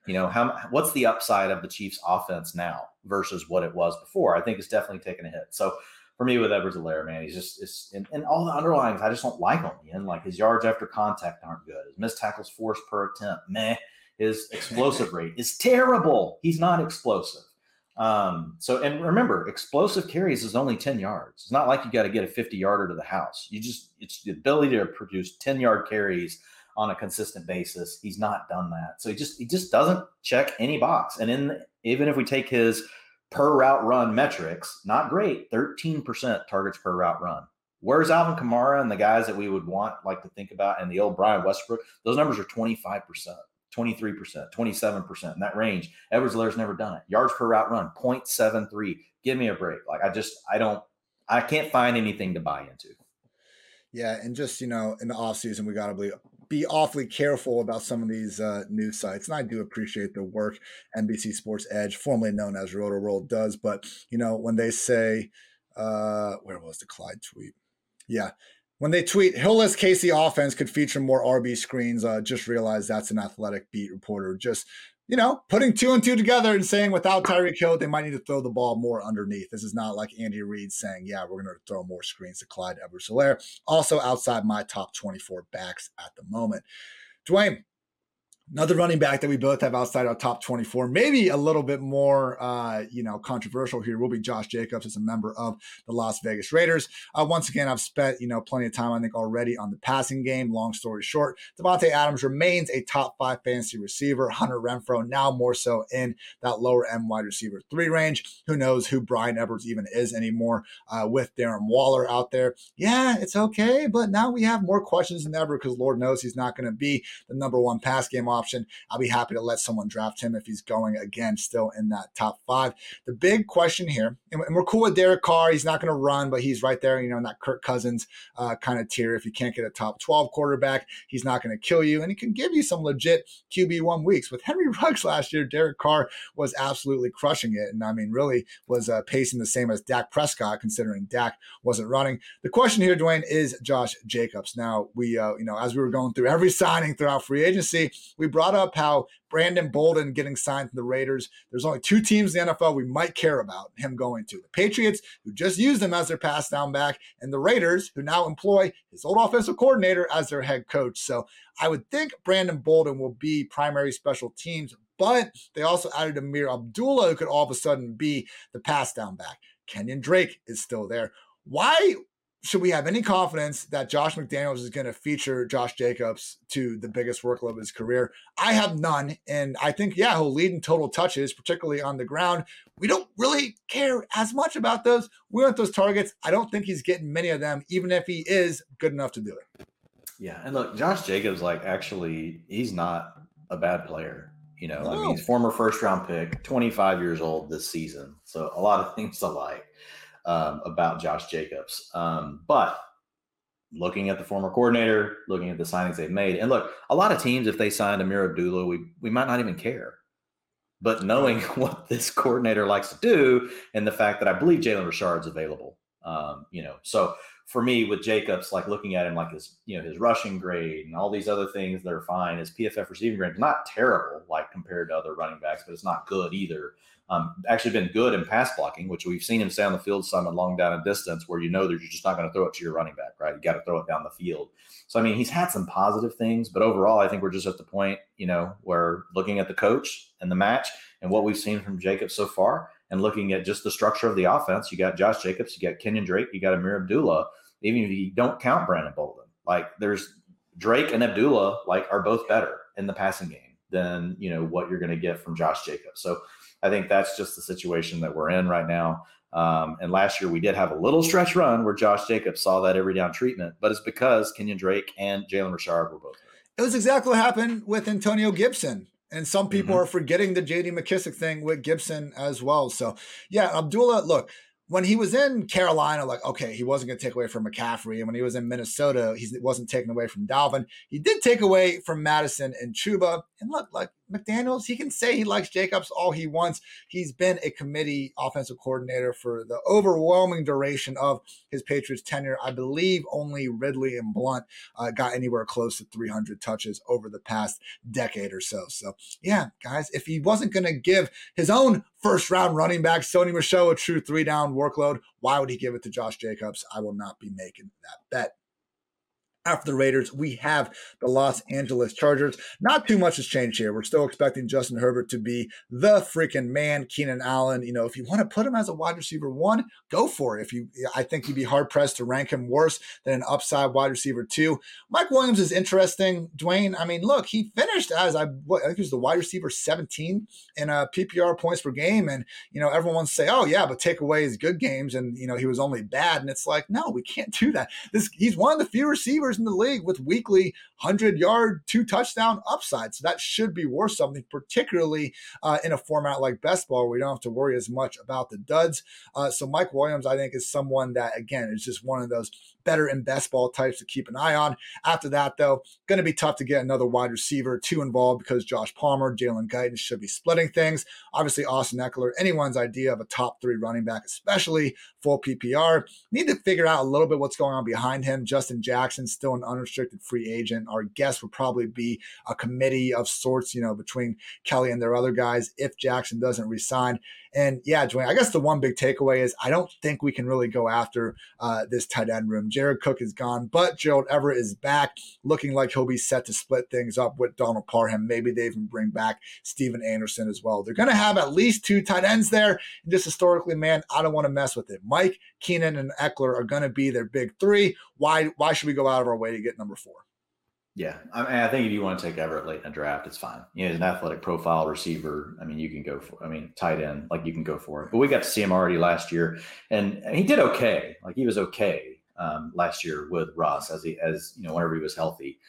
You know, how what's the upside of the Chiefs' offense now versus what it was before? I think it's definitely taken a hit. So for me, with Edwards-Helaire, man, he's just it's and, and all the underlyings. I just don't like him. And like his yards after contact aren't good. His missed tackles forced per attempt, meh. His explosive rate is terrible. He's not explosive. Um, so, and remember, explosive carries is only 10 yards. It's not like you got to get a 50 yarder to the house. You just, it's the ability to produce 10 yard carries on a consistent basis. He's not done that. So he just, he just doesn't check any box. And in, even if we take his per route run metrics, not great, 13% targets per route run. Where's Alvin Kamara and the guys that we would want, like to think about, and the old Brian Westbrook? Those numbers are 25%. 23%, 27%, in that range. Edwards Helaire's never done it. Yards per route run, 0.73. Give me a break. Like I just, I don't, I can't find anything to buy into. Yeah, and just you know, in the off season, we got to be be awfully careful about some of these uh, news sites, and I do appreciate the work NBC Sports Edge, formerly known as Roto World, does. But you know, when they say, uh, where was the Clyde tweet? Yeah, when they tweet Hillless KC offense could feature more RB screens, uh, just realize that's an athletic beat reporter just you know, putting two and two together and saying without Tyreek Hill, they might need to throw the ball more underneath. This is not like Andy Reid saying, yeah, we're going to throw more screens to Clyde Edwards. Also outside my top 24 backs at the moment. Dwain, Another running back that we both have outside our top 24, maybe a little bit more, uh, you know, controversial here will be Josh Jacobs as a member of the Las Vegas Raiders. Uh, once again, I've spent, you know, plenty of time, I think, already on the passing game. Long story short, Davante Adams remains a top five fantasy receiver. Hunter Renfrow now more so in that lower end wide receiver three range. Who knows who Bryan Edwards even is anymore uh, with Darren Waller out there. Yeah, it's okay, but now we have more questions than ever because Lord knows he's not going to be the number one pass game off option. I'll be happy to let someone draft him if he's going again still in that top five. The big question here, and we're cool with Derek Carr. He's not going to run, but he's right there, you know, in that Kirk Cousins uh, kind of tier. If you can't get a top 12 quarterback, he's not going to kill you. And he can give you some legit QB1 weeks. With Henry Ruggs last year, Derek Carr was absolutely crushing it. And I mean, really was uh, pacing the same as Dak Prescott, considering Dak wasn't running. The question here, Dwain, is Josh Jacobs. Now, we, uh, you know, as we were going through every *laughs* signing throughout free agency, we brought up how Brandon Bolden getting signed to the Raiders. There's only two teams in the NFL we might care about him going to the Patriots, who just used him as their pass down back, and the Raiders, who now employ his old offensive coordinator as their head coach. So I would think Brandon Bolden will be primary special teams, but they also added Ameer Abdullah, who could all of a sudden be the pass down back. Kenyon Drake is still there. Why should we have any confidence that Josh McDaniels is going to feature Josh Jacobs to the biggest workload of his career? I have none. And I think, yeah, he'll lead in total touches, particularly on the ground. We don't really care as much about those. We want those targets. I don't think he's getting many of them, even if he is good enough to do it. Yeah. And look, Josh Jacobs, like, actually, he's not a bad player. You know, no. I mean, he's former first round pick, 25 years old this season. So a lot of *laughs* things to like um, about Josh Jacobs. Um, but looking at the former coordinator, looking at the signings they've made, and look, a lot of teams, if they signed Ameer Abdullah, we we might not even care. But knowing *laughs* what this coordinator likes to do, and the fact that I believe Jalen Richard's available, um, you know, so for me with Jacobs, like looking at him like his, you know, his rushing grade and all these other things that are fine. His PFF receiving grade is not terrible, like compared to other running backs, but it's not good either. Um, actually been good in pass blocking, which we've seen him stay on the field some and long down and distance where you know that you're just not going to throw it to your running back, right? You got to throw it down the field. So I mean, he's had some positive things, but overall, I think we're just at the point, you know, where looking at the coach and the match and what we've seen from Jacobs so far, and looking at just the structure of the offense, you got Josh Jacobs, you got Kenyon Drake, you got Ameer Abdullah even if you don't count Brandon Bolden. Like there's Drake and Abdullah like are both better in the passing game than you know what you're going to get from Josh Jacobs. So I think that's just the situation that we're in right now. Um, and last year we did have a little stretch run where Josh Jacobs saw that every down treatment, but it's because Kenyon Drake and Jalen Richard were both. It was exactly what happened with Antonio Gibson. And some people mm-hmm. are forgetting the JD McKissic thing with Gibson as well. So, yeah, Abdullah, look, when he was in Carolina, like, okay, he wasn't going to take away from McCaffrey. And when he was in Minnesota, he wasn't taking away from Dalvin. He did take away from Mattison and Chuba. And look, like McDaniels, he can say he likes Jacobs all he wants. He's been a committee offensive coordinator for the overwhelming duration of his Patriots tenure. I believe only Ridley and Blunt uh, got anywhere close to 300 touches over the past decade or so. So, yeah, guys, if he wasn't going to give his own first round running back, Sony Michel, a true three down workload, why would he give it to Josh Jacobs? I will not be making that bet after the Raiders, we have the Los Angeles Chargers. Not too much has changed here. We're still expecting Justin Herbert to be the freaking man. Keenan Allen, you know, if you want to put him as a wide receiver one, go for it. If you, I think you'd be hard pressed to rank him worse than an upside wide receiver two. Mike Williams is interesting. Dwain, I mean, look, he finished as I, I think he was the wide receiver 17 in uh, a PPR points per game, and you know, everyone say, oh yeah, but take away his good games, and you know, he was only bad, and it's like, no, we can't do that. This he's one of the few receivers receivers in the league with weekly 100 yard, two touchdown upside. So that should be worth something, particularly uh, in a format like best ball where we don't have to worry as much about the duds. Uh, so Mike Williams, I think, is someone that, again, is just one of those better in best ball types to keep an eye on. After that, though, going to be tough to get another wide receiver too involved because Josh Palmer, Jalen Guyton should be splitting things. Obviously, Austin Ekeler, anyone's idea of a top three running back, especially full PPR. Need to figure out a little bit what's going on behind him. Justin Jackson, still an unrestricted free agent. Our guess would probably be a committee of sorts, you know, between Kelley and their other guys if Jackson doesn't resign. And yeah, Dwain, I guess the one big takeaway is I don't think we can really go after uh, this tight end room. Jared Cook is gone, but Gerald Everett is back, looking like he'll be set to split things up with Donald Parham. Maybe they even bring back Stephen Anderson as well. They're going to have at least two tight ends there. And just historically, man, I don't want to mess with it. Mike, Keenan, and Ekeler are going to be their big three. Why? Why should we go out of our way to get number four? Yeah, I, mean, I think if you want to take Everett late in a draft, it's fine. You know, he's an athletic profile receiver. I mean, you can go for. I mean, tight end, like you can go for it. But we got to see him already last year, and he did okay. Like he was okay um, last year with Russ as he as you know whenever he was healthy.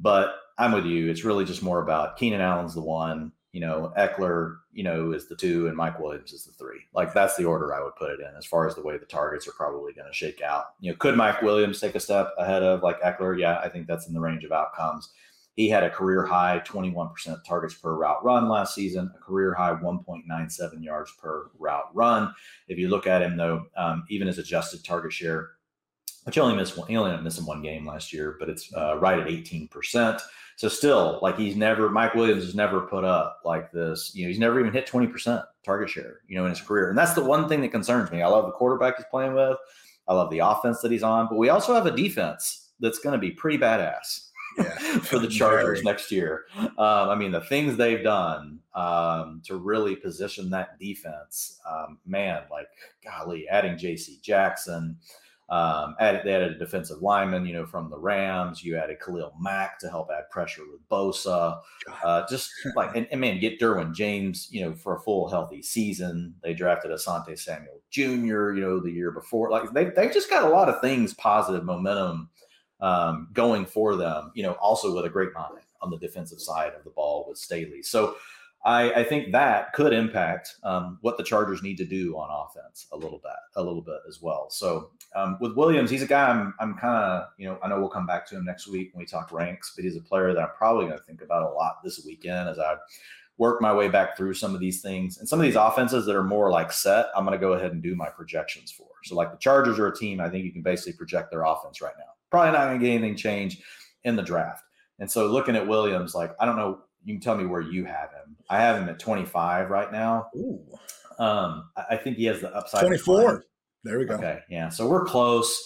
But I'm with you. It's really just more about Keenan Allen's the one you know, Ekeler, you know, is the two and Mike Williams is the three. Like that's the order I would put it in as far as the way the targets are probably going to shake out. You know, could Mike Williams take a step ahead of like Ekeler? Yeah, I think that's in the range of outcomes. He had a career high 21% targets per route run last season, a career high 1.97 yards per route run. If you look at him though, um, even his adjusted target share, which only missed one, he only up one game last year, but it's uh, right at 18%. So still, like he's never Mike Williams has never put up like this. You know, he's never even hit 20% target share, you know, in his career. And that's the one thing that concerns me. I love the quarterback he's playing with. I love the offense that he's on, but we also have a defense that's going to be pretty badass yeah. *laughs* for the Chargers next year. Um, I mean, the things they've done um, to really position that defense, um, man, like golly, adding J.C. Jackson, um, added, they added a defensive lineman, you know, from the Rams. You added Khalil Mack to help add pressure with Bosa. Uh, just like, and, and, man, get Derwin James, you know, for a full healthy season. They drafted Asante Samuel Jr., you know, the year before. Like they they just got a lot of things, positive momentum um, going for them. You know, also with a great mind on the defensive side of the ball with Staley. So I, I think that could impact um, what the Chargers need to do on offense a little bit, a little bit as well. So um, with Williams, he's a guy I'm, I'm kind of, you know, I know we'll come back to him next week when we talk ranks, but he's a player that I'm probably going to think about a lot this weekend as I work my way back through some of these things and some of these offenses that are more like set. I'm going to go ahead and do my projections for. So like the Chargers are a team I think you can basically project their offense right now. Probably not going to get anything changed in the draft. And so looking at Williams, like I don't know you can tell me where you have him. I have him at 25 right now. Ooh. Um, I think he has the upside. 24. There we go. Okay. Yeah. So we're close.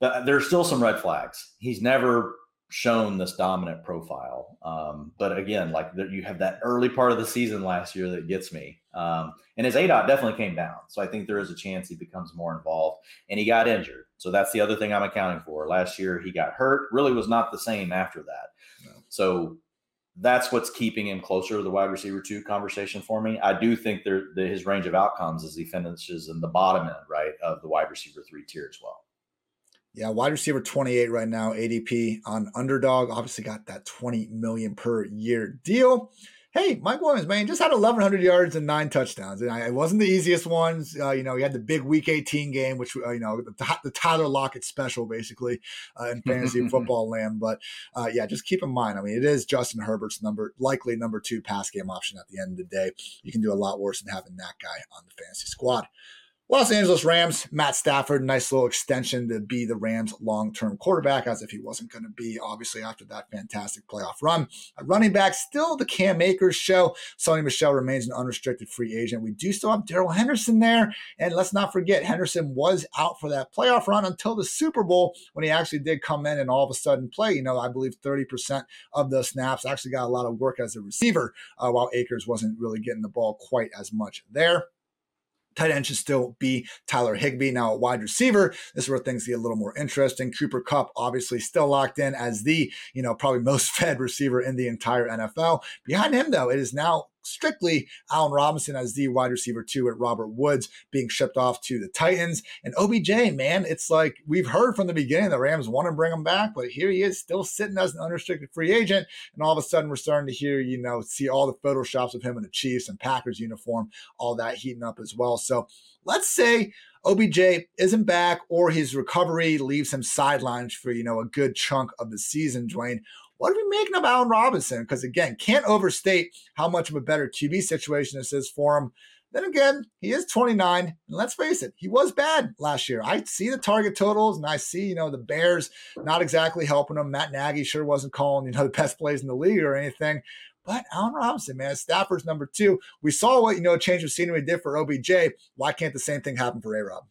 There's still some red flags. He's never shown this dominant profile. Um, but again, like you have that early part of the season last year that gets me. Um, and his ADOT definitely came down. So I think there is a chance he becomes more involved and he got injured. So that's the other thing I'm accounting for. Last year he got hurt, really was not the same after that. No. So that's what's keeping him closer to the wide receiver two conversation for me. I do think there his range of outcomes is he finishes in the bottom end, right, of the wide receiver three tier as well. Yeah, wide receiver 28 right now, ADP on underdog. Obviously got that 20 million per year deal hey, Mike Williams, man, just had 1,100 yards and nine touchdowns. And I, it wasn't the easiest ones. Uh, you know, he had the big Week 18 game, which uh, you know the, the, Tyler Lockett special, basically uh, in fantasy *laughs* football land. But uh, yeah, just keep in mind. I mean, it is Justin Herbert's number, likely number two pass game option at the end of the day. You can do a lot worse than having that guy on the fantasy squad. Los Angeles Rams, Matt Stafford, nice little extension to be the Rams' long term quarterback, as if he wasn't going to be, obviously, after that fantastic playoff run. Running back, still the Cam Akers show. Sony Michel remains an unrestricted free agent. We do still have Darrell Henderson there. And let's not forget, Henderson was out for that playoff run until the Super Bowl when he actually did come in and all of a sudden play. You know, I believe 30% of the snaps actually got a lot of work as a receiver, uh, while Akers wasn't really getting the ball quite as much there. Tight end should still be Tyler Higbee. Now, a wide receiver, this is where things get a little more interesting. Cooper Kupp, obviously, still locked in as the, you know, probably *laughs* most fed receiver in the entire NFL. Behind him, though, it is now strictly Allen Robinson as the wide receiver two at Robert Woods being shipped off to the Titans. And OBJ, man, it's like we've heard from the beginning the Rams want to bring him back, but here he is still sitting as an unrestricted free agent. And all of a sudden we're starting to hear, you know, see all the photoshops of him in the Chiefs and Packers uniform, all that heating up as well. So let's say OBJ isn't back or his recovery leaves him sidelined for, you know, a good chunk of the season, Dwain. What are we making of Allen Robinson? Because again, can't overstate how much of a better QB situation this is for him. Then again, he is 29, and let's face it, he was bad last year. I see the target totals, and I see, you know, the Bears not exactly helping him. Matt Nagy sure wasn't calling, you know, the best plays in the league or anything. But Allen Robinson, man, Stafford's number two. We saw what, you know, change of scenery did for OBJ. Why can't the same thing happen for A Rob?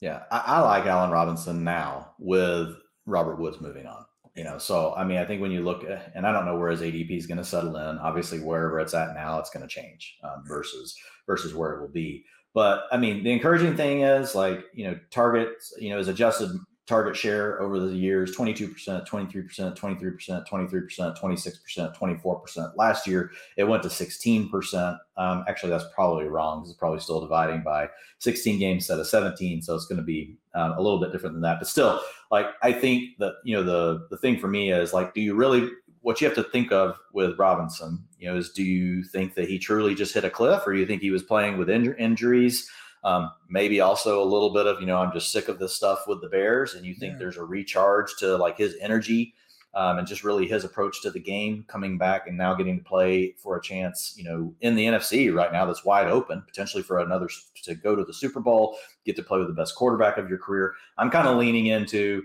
Yeah, I, I like Allen Robinson now with Robert Woods moving on. You know, so I mean, I think when you look at, and I don't know where his ADP is going to settle in. Obviously, wherever it's at now, it's going to change um, versus versus where it will be. But I mean, the encouraging thing is like you know, target you know is adjusted target share over the years 22%, 23%, 23%, 23%, 26%, 24%. Last year, it went to 16%. Um, actually, that's probably wrong. It's probably still dividing by 16 games instead of 17. So it's going to be um, a little bit different than that. But still, like, I think that, you know, the, the thing for me is like, do you really, what you have to think of with Robinson, you know, is do you think that he truly just hit a cliff or do you think he was playing with inj- injuries? Um, maybe also a little bit of, you know, I'm just sick of this stuff with the Bears, and you think yeah. there's a recharge to like his energy um, and just really his approach to the game coming back and now getting to play for a chance, you know, in the NFC right now that's wide open, potentially for another to go to the Super Bowl, get to play with the best quarterback of your career. I'm kind of leaning into,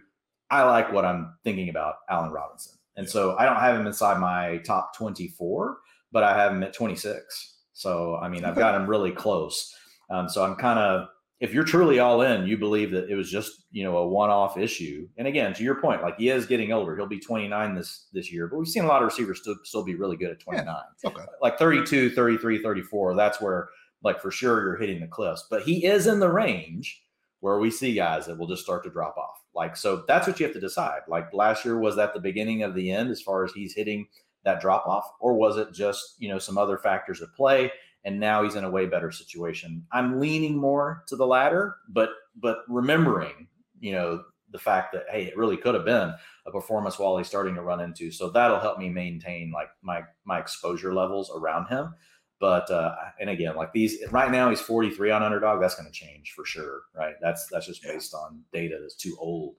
I like what I'm thinking about Allen Robinson. And so I don't have him inside my top 24, but I have him at 26. So, I mean, I've got him really close. Um, so I'm kind of, if you're truly all in, you believe that it was just you know a one-off issue. And again, to your point, like he is getting older. He'll be 29 this this year, but we've seen a lot of receivers still still be really good at 29. Yeah, okay. Like 32, 33, 34. That's where like for sure you're hitting the cliffs. But he is in the range where we see guys that will just start to drop off. Like so, that's what you have to decide. Like last year, was that the beginning of the end as far as he's hitting that drop off, or was it just you know some other factors at play? And now he's in a way better situation. I'm leaning more to the latter, but but remembering, you know, the fact that hey, it really could have been a performance while he's starting to run into. So that'll help me maintain like my my exposure levels around him. But uh, and again, like these right now, he's 43 on underdog. That's going to change for sure, right? That's that's just based on data that's too old.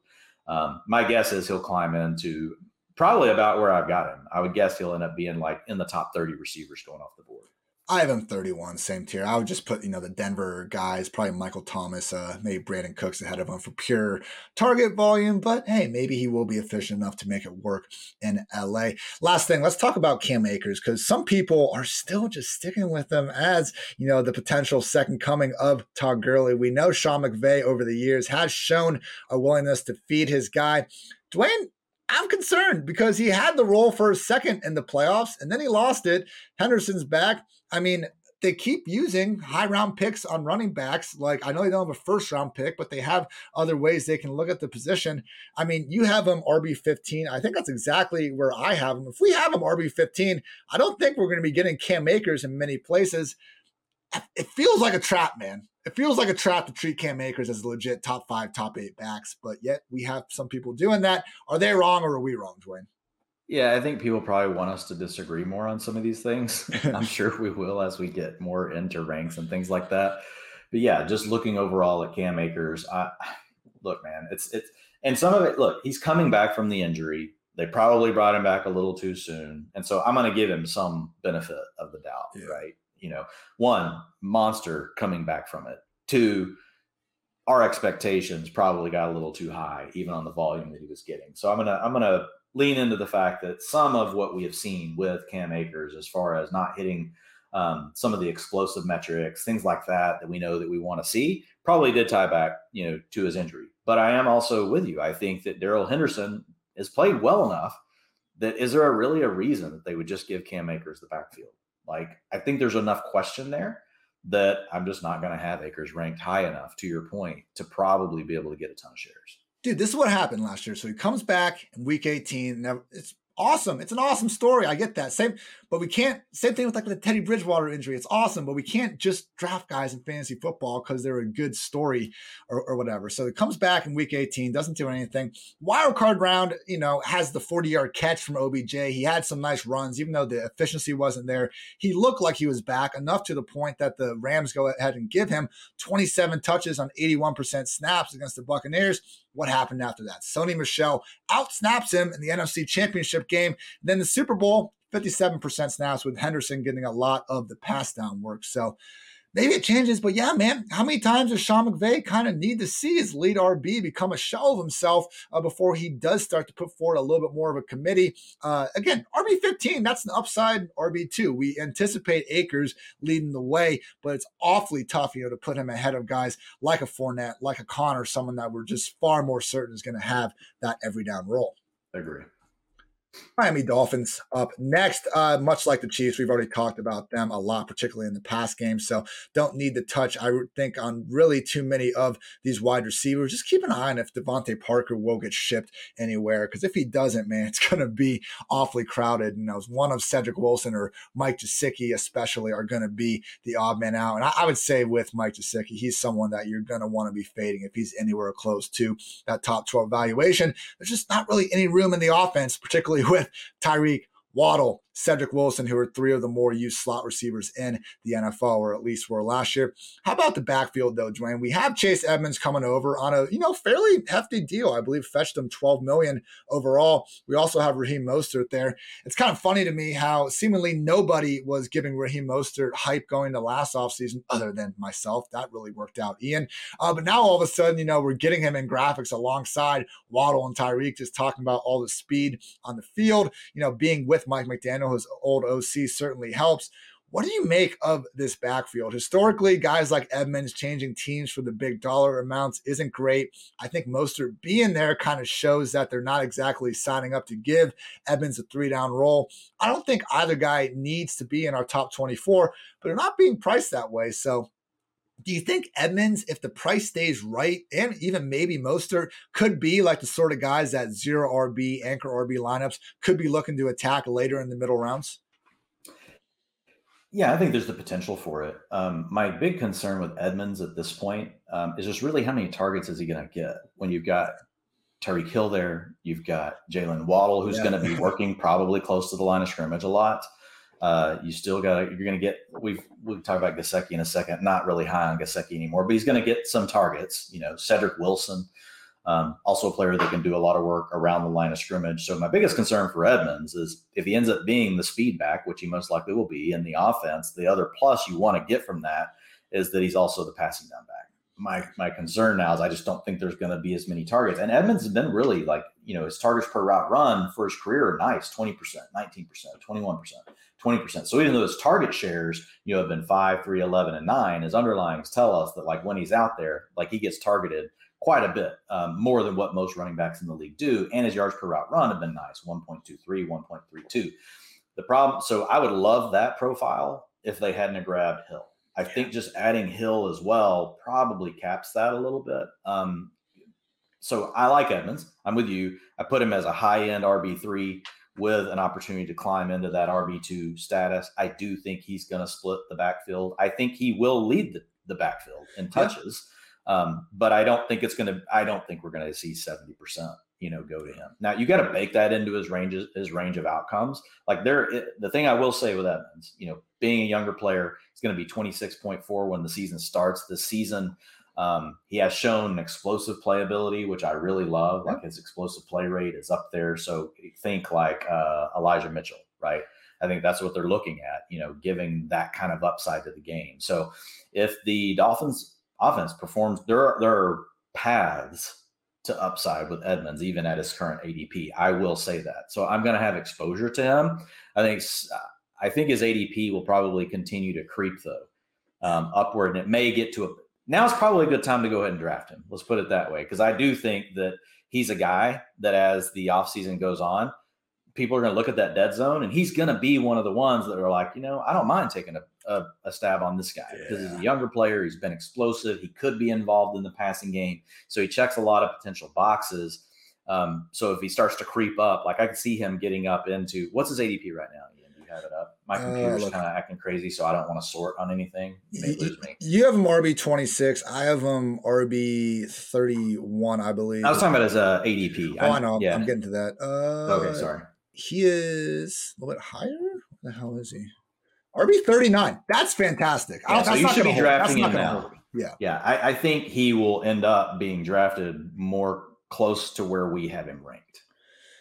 Um, my guess is he'll climb into probably about where I've got him. I would guess he'll end up being like in the top 30 receivers going off the board. I have him 31, same tier. I would just put, you know, the Denver guys, probably Michael Thomas, uh, maybe Brandin Cooks ahead of him for pure target volume, but hey, maybe he will be efficient enough to make it work in LA. Last thing, let's talk about Cam Akers because some people are still just sticking with him as, you know, the potential second coming of Todd Gurley. We know Sean McVay over the years has shown a willingness to feed his guy. Dwain, I'm concerned because he had the role for a second in the playoffs and then he lost it. Henderson's back. I mean, they keep using high round picks on running backs. Like I know they don't have a first round pick, but they have other ways they can look at the position. I mean, you have them RB 15. I think that's exactly where I have them. If we have them RB 15, I don't think we're going to be getting Cam Akers in many places. It feels like a trap, man it feels like a trap to treat Cam Akers as legit top five, top eight backs, but yet we have some people doing that. Are they wrong or are we wrong, Dwain? Yeah, I think people probably want us to disagree more on some of these things. *laughs* *laughs* I'm sure we will as we get more into ranks and things like that. But yeah, just looking overall at Cam Akers, I, look, man, it's it's and some of it. Look, he's coming back from the injury. They probably brought him back a little too soon, and so I'm going to give him some benefit of the doubt, yeah. right? you know, one monster coming back from it. Two, our expectations probably got a little too high, even on the volume that he was getting. So I'm gonna I'm gonna lean into the fact that some of what we have seen with Cam Akers, as far as not hitting um, some of the explosive metrics, things like that, that we know that we want to see, probably did tie back, you know, to his injury. But I am also with you. I think that Darrell Henderson has played well enough that is there a really a reason that they would just give Cam Akers the backfield? Like, I think there's enough question there that I'm just not going to have Akers ranked high enough, to your point, to probably be able to get a ton of shares. Dude, this is what happened last year. So he comes back in week 18. Now, it's Awesome. It's an awesome story. I get that. Same, but we can't, same thing with like the Teddy Bridgewater injury. It's awesome, but we can't just draft guys in fantasy football because they're a good story or, or, whatever. So it comes back in week 18, doesn't do anything. Wild card round, you know, has the 40 yard catch from OBJ. He had some nice runs, even though the efficiency wasn't there. He looked like he was back enough to the point that the Rams go ahead and give him 27 touches on 81% snaps against the Buccaneers. What happened after that? Sony Michel outsnaps him in the NFC Championship game. Then the Super Bowl, 57% snaps with Henderson getting a lot of the pass down work. So maybe it changes, but yeah, man, how many times does Sean McVay kind of need to see his lead RB become a shell of himself uh, before he does start to put forward a little bit more of a committee? Uh, again, RB 15, that's an upside RB 2. We anticipate Akers leading the way, but it's awfully tough, you know, to put him ahead of guys like a Fournette, like a Conner, someone that we're just far more certain is going to have that every down role. I agree. Miami Dolphins up next. Uh, much like the Chiefs, we've already talked about them a lot, particularly in the past game. So don't need to touch, I think, on really too many of these wide receivers. Just keep an eye on if DeVante Parker will get shipped anywhere. Because if he doesn't, man, *laughs* it's going to be awfully crowded. You know, one of Cedric Wilson or Mike Gesicki, especially, are going to be the odd man out. And I, I would say with Mike Gesicki, he's someone that you're going to want to be fading if he's anywhere close to that top 12 valuation. There's just not really any room in the offense, particularly with Tyreek, Waddle, Cedric Wilson, who are three of the more used slot receivers in the NFL, or at least were last year. How about the backfield, though, Dwain? We have Chase Edmonds coming over on a you know fairly hefty deal. I believe fetched him 12 million overall. We also have Raheem Mostert there. It's kind of funny to me how seemingly nobody was giving Raheem Mostert hype going to last offseason other than myself. That really worked out, Ian. Uh, but now all of a sudden, you know, we're getting him in graphics alongside Waddle and Tyreek, just talking about all the speed on the field. You know, being with Mike McDaniel know his old OC certainly helps. What do you make of this backfield? Historically, guys like Edmonds changing teams for the big dollar amounts isn't great. I think Mostert being there kind of shows that they're not exactly signing up to give Edmonds a three down role. I don't think either guy needs to be in our top 24, but they're not being priced that way. So do you think Edmonds, if the price stays right, and even maybe Mostert, could be like the sort of guys that zero RB, anchor RB lineups could be looking to attack later in the middle rounds? Yeah, I think there's the potential for it. Um, my big concern with Edmonds at this point um, is just really how many targets is he going to get when you've got Tyreek Hill there, you've got Jaylen Waddle, who's yeah. going to be working probably close to the line of scrimmage a lot. Uh, you still got you're going to get we've we'll talk about Gesicki in a second. Not really high on Gesicki anymore, but he's going to get some targets. You know, Cedric Wilson, um, also a player that can do a lot of work around the line of scrimmage. So my biggest concern for Edmonds is if he ends up being the speed back, which he most likely will be in the offense. The other plus you want to get from that is that he's also the passing down back my my concern now is I just don't think there's going to be as many targets. And Edmonds has been really like you know his targets per route run for his career are nice, twenty percent, nineteen percent, twenty one percent, twenty percent. So even though his target shares you know have been five, three, 11, and nine, his underlyings tell us that like when he's out there, like he gets targeted quite a bit um, more than what most running backs in the league do. And his yards per route run have been nice, 1.23, 1.32. The problem, so I would love that profile if they hadn't grabbed Hill I think just adding Hill as well probably caps that a little bit. Um, so I like Edmonds. I'm with you. I put him as a high end RB3 with an opportunity to climb into that RB2 status. I do think he's going to split the backfield. I think he will lead the, the backfield in touches. Yeah. Um, but I don't think it's going to, I don't think we're going to see 70% you know go to him. Now you got to bake that into his range his range of outcomes. Like there, it, the thing I will say with Edmonds, you know, being a younger player, he's going to be twenty six point four when the season starts. This season, um, he has shown an explosive playability, which I really love. Like his explosive play rate is up there. So think like uh, Elijah Mitchell, right? I think that's what they're looking at, you know, giving that kind of upside to the game. So if the Dolphins offense performs, there are, there are paths to upside with Edmonds, even at his current ADP. I will say that. So I'm going to have exposure to him. I think I think his ADP will probably continue to creep though um, upward, and it may get to a. Now is probably a good time to go ahead and draft him. Let's put it that way, because I do think that he's a guy that as the offseason goes on, people are going to look at that dead zone, and he's going to be one of the ones that are like, you know, I don't mind taking a, a, a stab on this guy yeah. because he's a younger player. He's been explosive. He could be involved in the passing game, so he checks a lot of potential boxes. Um, so if he starts to creep up, like I can see him getting up into what's his ADP right now? Ian? Do you have it up? My uh, computer's uh, kind of acting crazy, so I don't want to sort on anything. You, you have him RB twenty six. I have him RB thirty one, I believe. I was talking about as a ADP. Oh, I'm, I know. Yeah. I'm getting to that. Uh, okay, sorry. He is a little bit higher. What the hell is he? RB thirty nine. That's fantastic. Yeah, so you should be drafting him now. Yeah, yeah. I, I think he will end up being drafted more close to where we have him ranked,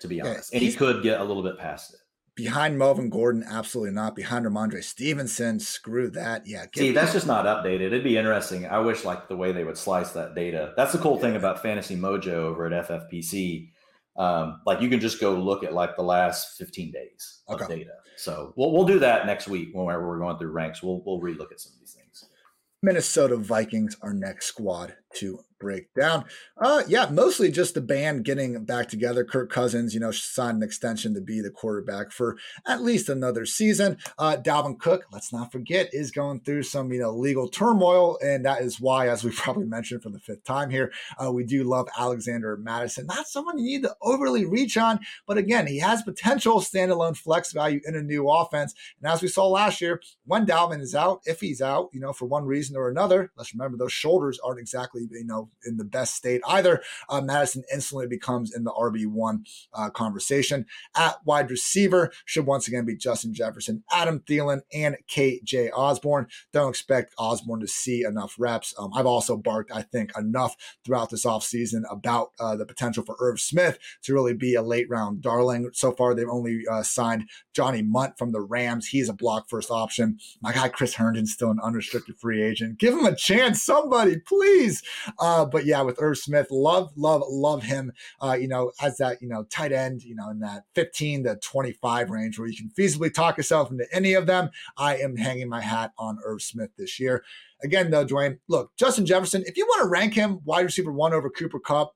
to be honest. Yeah, and he could get a little bit past it. Behind Melvin Gordon, absolutely not. Behind Rhamondre Stevenson, screw that. Yeah. See, that's just not updated. It'd be interesting. I wish like the way they would slice that data. That's the cool yeah. thing about Fantasy Mojo over at FFPC. Um, like you can just go look at like the last 15 days of okay. data. So we'll we'll do that next week whenever we're going through ranks. We'll we'll relook at some of these things. Minnesota Vikings, our next squad to breakdown. Uh, yeah, mostly just the band getting back together. Kirk Cousins, you know, signed an extension to be the quarterback for at least another season. Uh, Dalvin Cook, let's not forget, is going through some, you know, legal turmoil. And that is why, as we *laughs* probably mentioned for the fifth time here, uh, we do love Alexander Mattison. Not someone you need to overly reach on, but again, he has potential standalone flex value in a new offense. And as we saw last year, when Dalvin is out, if he's out, you know, for one reason or another, let's remember those shoulders aren't exactly, you know, in the best state either. Uh, Mattison instantly becomes in the RB1 uh, conversation. At wide receiver should once again be Justin Jefferson, Adam Thielen, and KJ Osborn. Don't expect Osborn to see enough reps. Um, I've also barked, I think, enough throughout this offseason about uh, the potential for Irv Smith to really be a late round darling. So far, they've only uh, signed Johnny Mundt from the Rams. He's a block first option. My guy Chris Herndon's still an unrestricted free agent. Give him a chance, somebody, please. Uh, but yeah, with Irv Smith, love, love, love him. Uh, you know, as that you know tight end, you know, in that 15 to 25 range where you can feasibly talk yourself into any of them. I am hanging my hat on Irv Smith this year. Again, though, Dwain, look, Justin Jefferson, if you want to rank him wide receiver one over Cooper Kupp,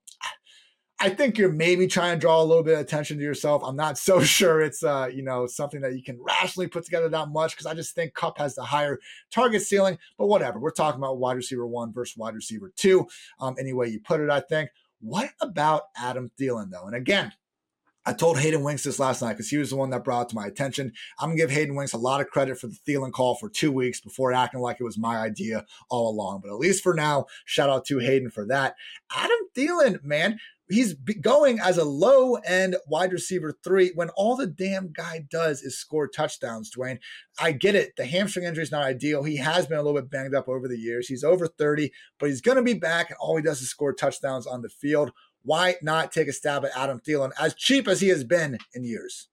I think you're maybe trying to draw a little bit of attention to yourself. I'm not *laughs* so sure it's uh, you know, something that you can rationally put together that much because I just think Kupp has the higher target ceiling. But whatever. We're talking about wide receiver one versus wide receiver two. Um, any way you put it, I think. What about Adam Thielen though? And again, I told Hayden Winks this last night because he was the one that brought it to my attention. I'm gonna give Hayden Winks a lot of credit for the Thielen call for two weeks before acting like it was my idea all along. But at least for now, shout out to Hayden for that. Adam Thielen, man, he's going as a low end wide receiver three when all the damn guy does is score touchdowns, Dwain. I get it. The hamstring injury is not ideal. He has been a little bit banged up over the years. He's over 30, but he's going to be back, and all he does is score touchdowns on the field. Why not take a stab at Adam Thielen, as cheap as he has been in years?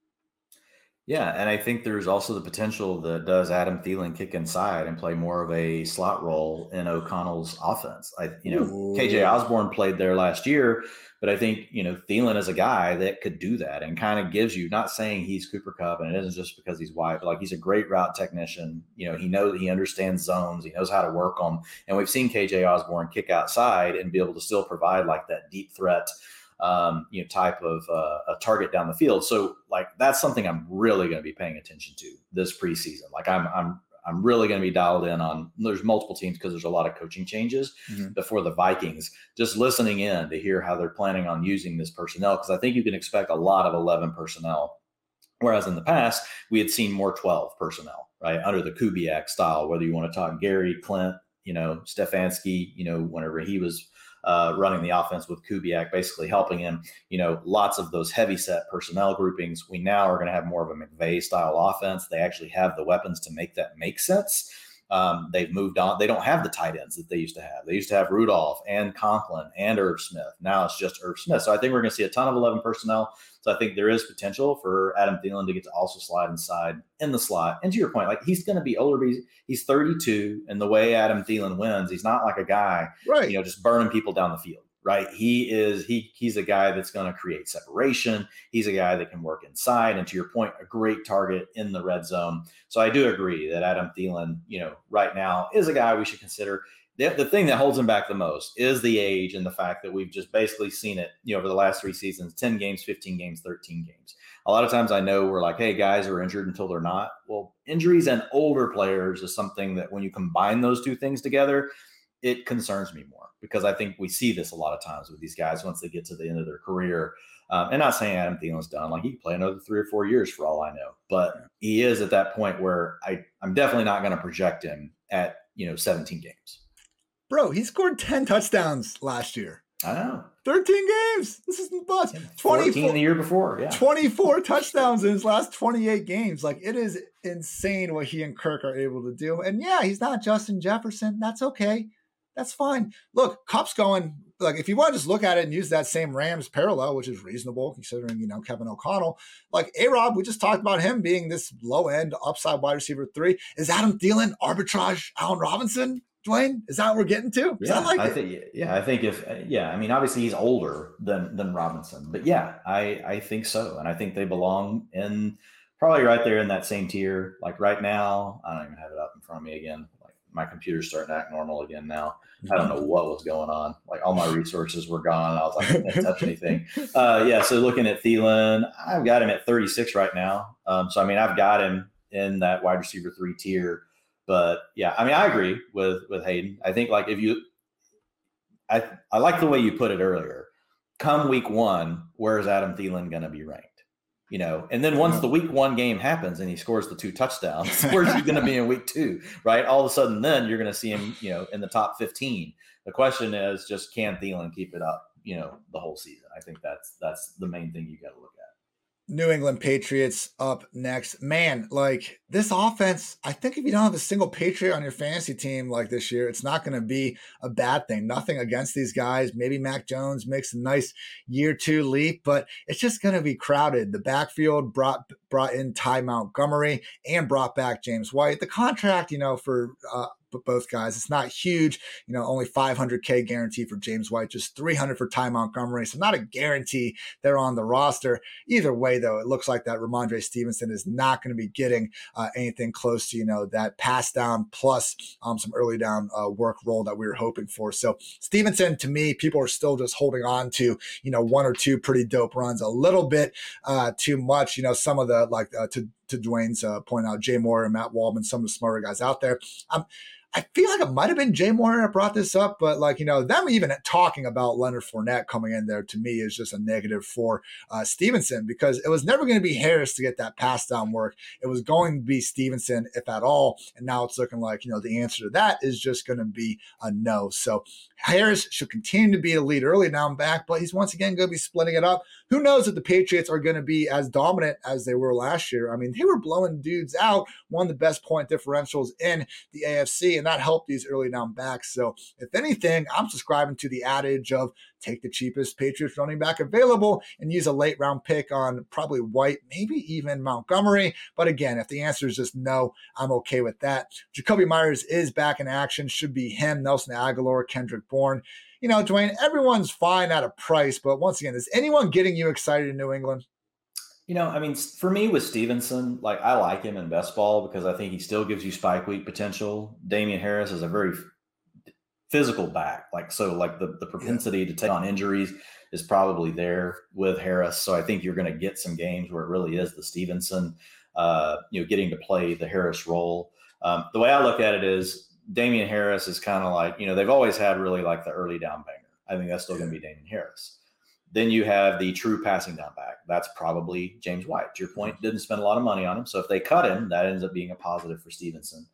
Yeah, and I think there's also the potential that does Adam Thielen kick inside and play more of a slot role in O'Connell's offense. I, you know, Ooh. KJ Osborn played there last year, but I think, you know, Thielen is a guy that could do that and kind of gives you, not saying he's Cooper Kupp, and it isn't just because he's white, but like he's a great route technician. You know, he knows, he understands zones, he knows how to work them. And we've seen KJ Osborn kick outside and be able to still provide like that deep threat, um, you know, type of uh, a target down the field. So like that's something I'm really going to be paying attention to this preseason. Like I'm, I'm I'm really going to be dialed in on. There's multiple teams because there's a lot of coaching changes mm-hmm. before the Vikings. Just listening in to hear how they're planning on using this personnel because I think you can expect a lot of 11 personnel, whereas in the past we had seen more 12 personnel, right under the Kubiak style. Whether you want to talk Gary, Klint, you know Stefanski, you know whenever he was uh, running the offense with Kubiak, basically helping him. You know, lots of those heavy set personnel groupings. We now are going to have more of a McVay style offense. They actually have the weapons to make that make sense. Um, they've moved on. They don't have the tight ends that they used to have. They used to have Rudolph and Conklin and Irv Smith. Now it's just Irv Smith. So I think we're going to see a ton of 11 personnel. So I think there is potential for Adam Thielen to get to also slide inside in the slot. And to your point, like he's going to be older. He's, he's 32, and the way Adam Thielen wins, he's not like a guy, right? You know, just burning people down the field right? He is he he's a guy that's going to create separation. He's a guy that can work inside, and to your point, a great target in the red zone. So I do agree that Adam Thielen, you know, right now is a guy we should consider. The, the thing that holds him back the most is the age and the fact that we've just basically seen it, you know, over the last three seasons 10 games, 15 games, 13 games. A lot of times I know we're like, hey, guys are injured until they're not. Well, injuries and older players is something that when you combine those two things together, it concerns me more because I think we see this a lot of times with these guys once they get to the end of their career. Um, and not saying Adam Thielen's done, like he can play another three or four years for all I know, but he is at that point where I, I'm definitely not going to project him at, you know, 17 games. Bro, he scored 10 touchdowns last year. I know. 13 games. This is nuts. 24 the year before. Yeah. 24 *laughs* touchdowns in his last 28 games. Like it is insane what he and Kirk are able to do. And yeah, he's not Justin Jefferson. That's okay. That's fine. Look, Kupp's going like if you want to just look at it and use that same Rams parallel, which is reasonable considering you know Kevin O'Connell, like A Rob, we just talked about him being this low end upside wide receiver three. Is Adam Thielen arbitrage Allen Robinson? Dwain, is that what we're getting to? Yeah, I, like I think. Yeah, I think if yeah, I mean, obviously he's older than than Robinson, but yeah, I I think so, and I think they belong in probably right there in that same tier. Like right now, I don't even have it up in front of me again. Like my computer's starting to act normal again now. I don't know *laughs* what was going on. Like all my resources were gone. I was like, I can't touch *laughs* anything. Uh, yeah. So looking at Thielen, I've got him at 36 right now. Um, so I mean, I've got him in that wide receiver three tier. But yeah, I mean, I agree with with Hayden. I think like if you, I I like the way you put it earlier. Come week one, where's Adam Thielen going to be ranked? You know, and then once the week one game happens and he scores the two touchdowns, *laughs* where's he going to be in week two? Right? All of a sudden, then you're going to see him, you know, in the top 15. The question is just can Thielen keep it up, you know, the whole season? I think that's that's the main thing you got to look at. New England Patriots up next. Man, like this offense, I think if you don't have a single Patriot on your fantasy team like this year, it's not going to be a bad thing. Nothing against these guys. Maybe Mac Jones makes a nice year two leap, but it's just going to be crowded. The backfield brought brought in Ty Montgomery and brought back James White. The contract, you know, for uh, both guys. It's not huge, you know, only 500K guarantee for James White, just 300 for Ty Montgomery. So not a guarantee they're on the roster. Either way, though, it looks like that Rhamondre Stevenson is not going to be getting uh, anything close to, you know, that pass down plus um, some early down uh, work role that we were hoping for. So Stevenson, to me, people are still just holding on to, you know, one or two pretty dope runs a little bit uh, too much. You know, some of the like uh, to to Dwain's uh, point out, Jay Moore and Matt Waldman, some of the smarter guys out there. I feel like it might have been Jay Moore that brought this up, but like, you know, them even talking about Leonard Fournette coming in there to me is just a negative for uh, Stevenson because it was never going to be Harris to get that pass down work. It was going to be Stevenson, if at all. And now it's looking like, you know, the answer to that is just going to be a no. So Harris should continue to be a lead early down back, but he's once again going to be splitting it up. Who knows if the Patriots are going to be as dominant as they were last year? I mean, they were blowing dudes out, one of the best point differentials in the AFC and that help these early down backs. So, if anything, I'm subscribing to the adage of take the cheapest Patriots running back available and use a late round pick on probably White, maybe even Montgomery. But again, if the answer is just no, I'm okay with that. Jakobi Meyers is back in action, should be him, Nelson Agholor, Kendrick Bourne. You know, Dwain, everyone's fine at a price, but once again, is anyone getting you excited in New England? You know, I mean, for me with Stevenson, like I like him in best ball because I think he still gives you spike week potential. Damien Harris is a very physical back, like so, like the the propensity yeah. to take on injuries is probably there with Harris. So I think you're going to get some games where it really is the Stevenson, uh, you know, getting to play the Harris role. Um, the way I look at it is Damien Harris is kind of like you know they've always had really like the early down banger. I think that's still going to be Damien Harris. Then you have the true passing down back. That's probably James White. To your point, didn't spend a lot of money on him. So if they cut him, that ends up being a positive for Stevenson.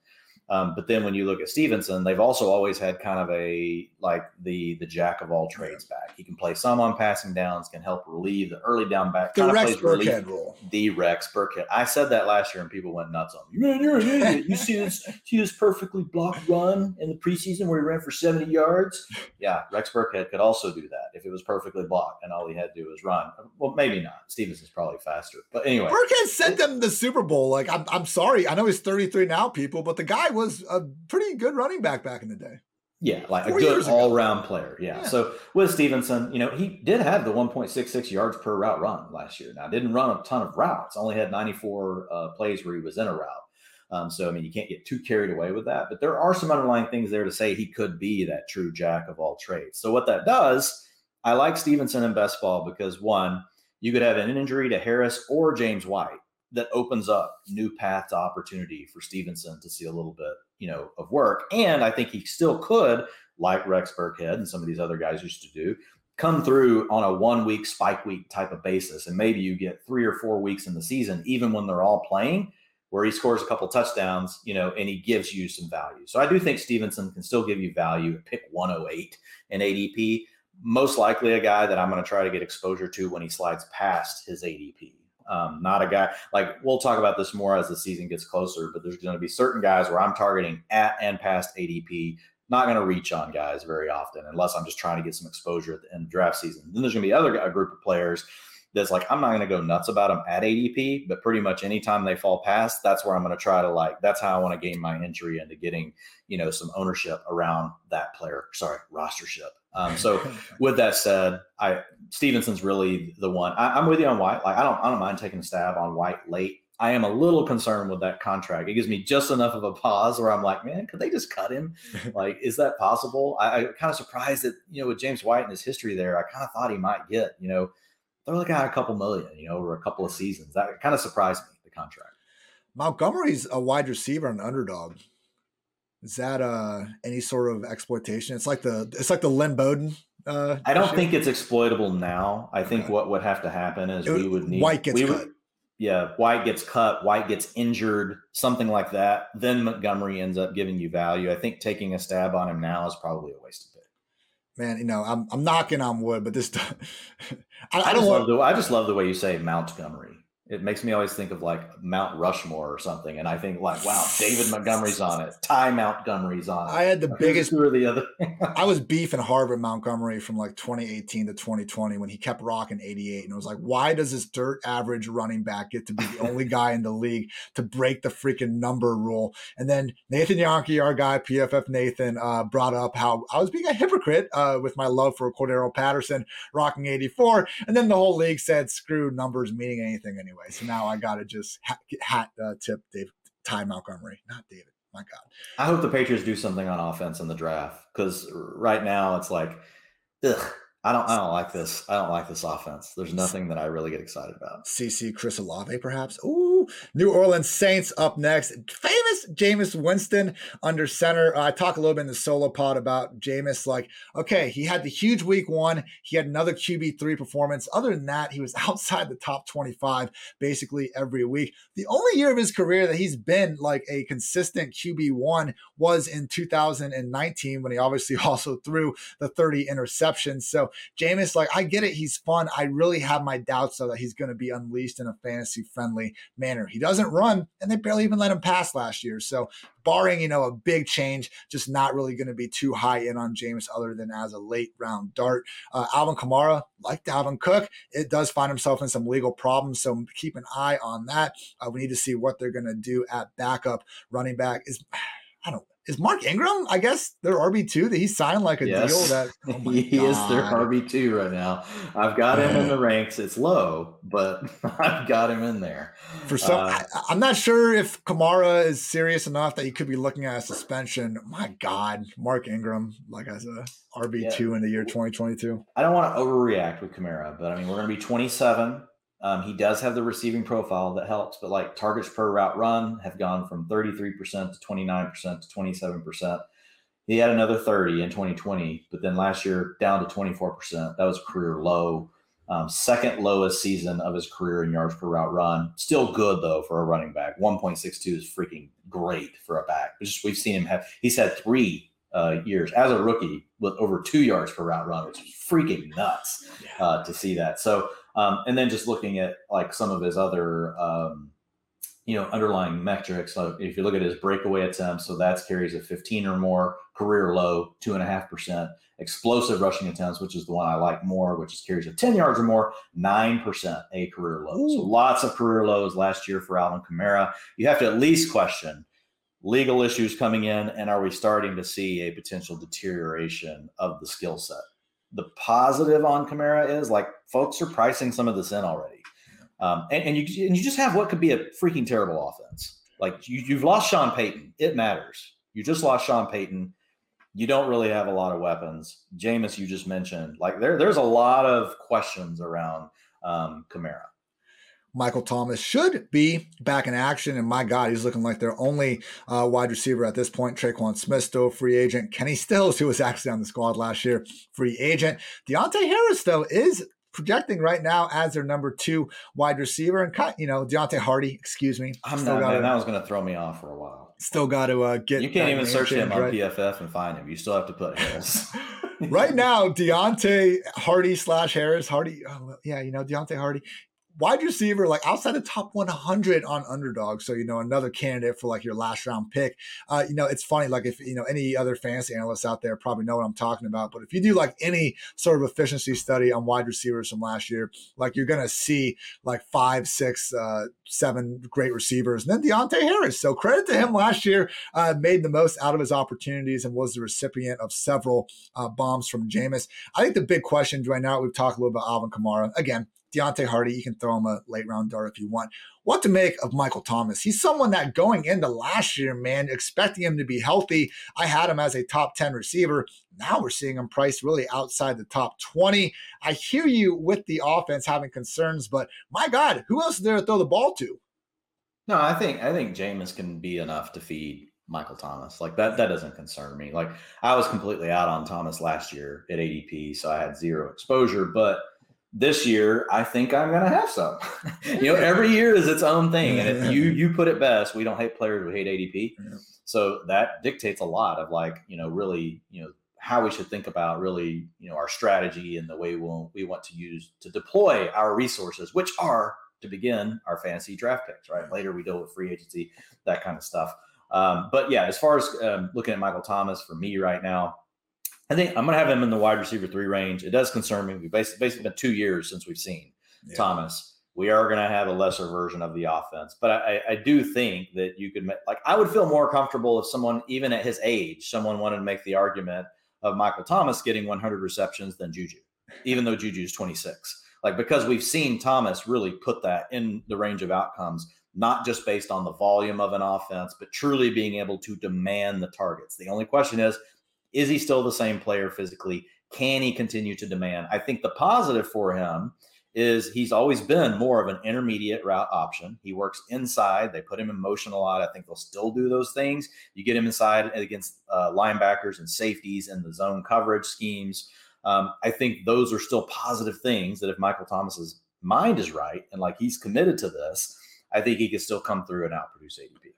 Um, but then when you look at Stevenson, they've also always had kind of a like the the jack of all trades back. He can play some on passing downs, can help relieve the early down back. The Rex Burkhead role. The Rex Burkhead. I said that last year, and people went nuts on me. Man, you're an *laughs* idiot. You see this see this perfectly blocked run in the preseason where he ran for 70 yards. Yeah, Rex Burkhead could also do that if it was perfectly blocked, and all he had to do was run. Well, maybe not. Stevenson's probably faster, but anyway, Burkhead sent them the Super Bowl. Like I'm, I'm sorry. I know he's 33 now, people, but the guy was a pretty good running back back in the day. Yeah, like Four a good all round player. Yeah. yeah. So with Stevenson, you know, he did have the 1.66 yards per route run last year. Now, didn't run a ton of routes, only had 94 uh, plays where he was in a route. Um, so, I mean, you can't get too carried away with that. But there are some underlying things there to say he could be that true jack of all trades. So, what that does, I like Stevenson in best ball because one, you could have an injury to Harris or James White that opens up new path to opportunity for Stevenson to see a little bit, you know, of work. And I think he still could, like Rex Burkhead and some of these other guys used to do, come through on a one week spike week type of basis. And maybe you get three or four weeks in the season, even when they're all playing, where he scores a couple touchdowns, you know, and he gives you some value. So I do think Stevenson can still give you value at pick 108 in ADP. Most likely a guy that I'm going to try to get exposure to when he slides past his ADP. Um, not a guy like we'll talk about this more as the season gets closer, but there's going to be certain guys where I'm targeting at and past ADP. Not going to reach on guys very often unless I'm just trying to get some exposure at the end of draft season. Then there's going to be other a group of players that's like I'm not going to go nuts about them at ADP, but pretty much anytime they fall past, that's where I'm going to try to like. That's how I want to gain my entry into getting you know some ownership around that player. Sorry, rostership. Um, so with that said, I Stevenson's really the one. I, am with you on White. Like I don't I don't mind taking a stab on White late. I am a little concerned with that contract. It gives me just enough of a pause where I'm like, man, could they just cut him? *laughs* like, is that possible? I, I kind of surprised that you know with James White and his history there, I kind of thought he might get you know they're looking at a couple million, you know, over a couple of seasons. That kind of surprised me the contract. Montgomery's a wide receiver and underdog. Is that uh any sort of exploitation? It's like the it's like the Lynn Bowden. Uh, I don't issue. think it's exploitable now. I think okay. what would have to happen is we would need White gets cut. Would, yeah, White gets cut, White gets injured, something like that. Then Montgomery ends up giving you value. I think taking a stab on him now is probably a waste of pick. Man, you know, I'm I'm knocking on wood, but this *laughs* I, I, I don't want. The, I just love the way you say Montgomery it makes me always think of like Mount Rushmore or something, and I think like, wow, David Montgomery's on it, Ty Montgomery's on it. I had the *laughs* biggest. Who the other? *laughs* I was beefing hard with Montgomery from like 2018 to 2020 when he kept rocking 88, and it was like, why does this dirt average running back get to be the only *laughs* guy in the league to break the freaking number rule? And then Nathan Jahnke, our guy, PFF Nathan, uh, brought up how I was being a hypocrite uh, with my love for Cordarrelle Patterson rocking 84, and then the whole league said, screw numbers meaning anything anyway anyway. So now I got to just hat, hat uh, tip Dave Ty Montgomery, not David. My God. I hope the Patriots do something on offense in the draft because right now it's like, ugh, I don't I don't like this. I don't like this offense. There's nothing that I really get excited about. CC Chris Olave, perhaps. Ooh, New Orleans Saints up next. Famous Jameis Winston under center. Uh, I talk a little bit in the solo pod about Jameis. Like, okay, he had the huge week one. He had another QB three performance. Other than that, he was *laughs* outside the top 25 basically every week. The only year of his career that he's been like a consistent QB one was in 2019 when he obviously *laughs* also threw the 30 interceptions. So Jameis, like, I get it. He's fun. I really have my doubts, though, that he's going to be unleashed in a fantasy friendly manner. He doesn't run, and they barely even let him pass last year. So, barring, you know, a big change, just not really going to be too high in on Jameis other than as a late round dart. Uh, Alvin Kamara, like Dalvin Cook, it does find himself in some legal problems. So, keep an eye on that. Uh, we need to see what they're going to do at backup running back. Is *sighs* I don't is Mark Ingram, I guess, their RB two that he signed like a yes. deal that *laughs* oh he God. is their RB two right now. I've got him in the ranks. It's low, but *laughs* I've got him in there. For some, uh, I, am not sure if Kamara is serious enough that he could be looking at a suspension. My God, Mark Ingram, like as a RB two yeah. in the year 2022. I don't want to overreact with Kamara, but I mean we're going to be 27 um, he does have the receiving profile that helps, but like targets per route run have gone from 33% to 29% to 27%. He had another 30 in 2020, but then last year down to 24%. That was career low. Um, second lowest season of his career in yards per route run. Still good though for a running back. 1.62 is freaking great for a back. Just, we've seen him have. He's had three uh, years as a rookie with over two yards per route run, which is freaking nuts uh, to see that. So um, and then just looking at like some of his other, um, you know, underlying metrics. So if you look at his breakaway attempts, so that's carries of 15 or more, career low, two and a half percent. Explosive rushing attempts, which is the one I like more, which is carries of 10 yards or more, 9% a career low. Ooh. So lots of career lows last year for Alvin Kamara. You have to at least question legal issues coming in, and are we starting to see a potential deterioration of the skill set? The positive on Kamara is like folks are pricing some of this in already. Um, and, and, you and you just have what could be a freaking terrible offense. Like you, you've lost Sean Payton. It matters. You just lost Sean Payton. You don't really have a lot of weapons. Jameis, you just mentioned. Like there, there's a lot of questions around um, Kamara. Michael Thomas should be back in action. And my God, he's looking like their only uh, wide receiver at this point. Tre'Quan Smith, still free agent. Kenny Stills, who was actually on the squad last year, free agent. Deonte Harris, though, is projecting right now as their number two wide receiver. And, you know, Deonte Harty, excuse me. I'm not, man, that was going to throw me off for a while. Still got to uh, get. You can't even search him on right? PFF and find him. You still have to put Harris. *laughs* right now, Deonte Harty slash Harris. Harty. oh, yeah, you know, Deonte Harty wide receiver, like outside the top 100 on underdog. So, you know, another candidate for like your last round pick. Uh, you know, it's funny, like if, you know, any other fantasy analysts out there probably know what I'm talking about. But if you do like any sort of efficiency study on wide receivers from last year, like you're going to see like five, six, uh, seven great receivers. And then Deonte Harris. So credit to him last year, uh, made the most out of his opportunities and was the recipient of several uh, bombs from Jameis. I think the big question right now, we've talked a little about Alvin Kamara. Again, Deonte Harty, you can throw him a late round dart if you want. What to make of Michael Thomas? He's someone that going into last year, man, expecting him to be healthy, I had him as a top 10 receiver. Now we're seeing him priced really outside the top 20. I hear you with the offense having concerns, but my God, who else is there to throw the ball to? No, I think I think Jameis can be enough to feed Michael Thomas. Like that, that doesn't concern me. Like I was completely out on Thomas last year at ADP, so I had zero exposure. But this year I think I'm going to have some. *laughs* you know, every year is its own thing, and if you you put it best, we don't hate players, we hate ADP. Yeah. So that dictates a lot of like you know really you know how we should think about really you know our strategy and the way we we'll, we want to use to deploy our resources, which are to begin our fantasy draft picks. Right later we deal with free agency, that kind of stuff. Um, but yeah, as far as um, looking at Michael Thomas for me right now, I think I'm going to have him in the wide receiver three range. It does concern me. We basically, basically been two years since we've seen yeah. Thomas. We are going to have a lesser version of the offense, but I, I do think that you could like. I would feel more comfortable if someone, even at his age, someone wanted to make the argument of Michael Thomas getting 100 receptions than Juju, even though Juju is 26. Like because we've seen Thomas really put that in the range of outcomes, not just based on the volume of an offense, but truly being able to demand the targets. The only question is is he still the same player physically? Can he continue to demand? I think the positive for him is he's always been more of an intermediate route option. He works inside. They put him in motion a lot. I think they'll still do those things. You get him inside against uh, linebackers and safeties and the zone coverage schemes. Um, I think those are still positive things that if Michael Thomas's mind is right and like he's committed to this, I think he can still come through and outproduce ADP.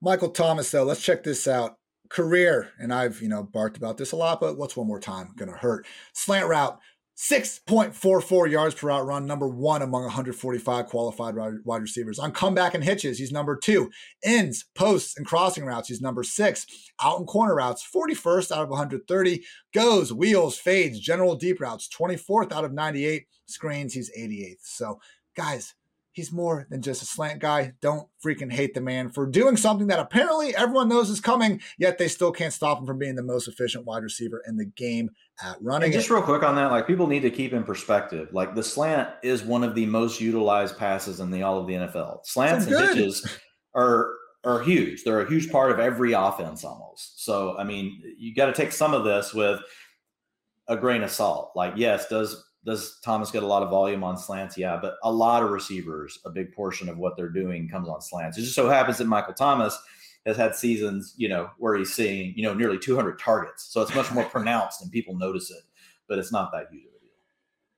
Michael Thomas, though, let's check this out career, and I've, you know, barked about this a lot, but what's one more time going to hurt? Slant route, 6.44 yards per route run, number one among 145 qualified wide receivers. On comeback and hitches, he's number two. Ends, posts, and crossing routes, he's number six. Out and corner routes, 41st out of 130. Goes, wheels, fades, general deep routes, 24th out of 98. Screens, he's 88th. So, guys, he's more than just a slant guy. Don't freaking hate the man for doing something that apparently everyone knows is coming, yet they still can't stop him from being the most efficient wide receiver in the game at running. And just it. real quick on that, like people need to keep in perspective. Like the slant is one of the most utilized passes in the all of the NFL. Slants and hitches are are huge. They're a huge part of every offense almost. So I mean, you got to take some of this with a grain of salt. Like, yes, does does Thomas get a lot of volume on slants? Yeah, but a lot of receivers, a big portion of what they're doing comes on slants. It just so happens that Michael Thomas has had seasons, you know, where he's seeing, you know, nearly 200 targets. So it's much more pronounced and people notice it, but it's not that huge of a deal.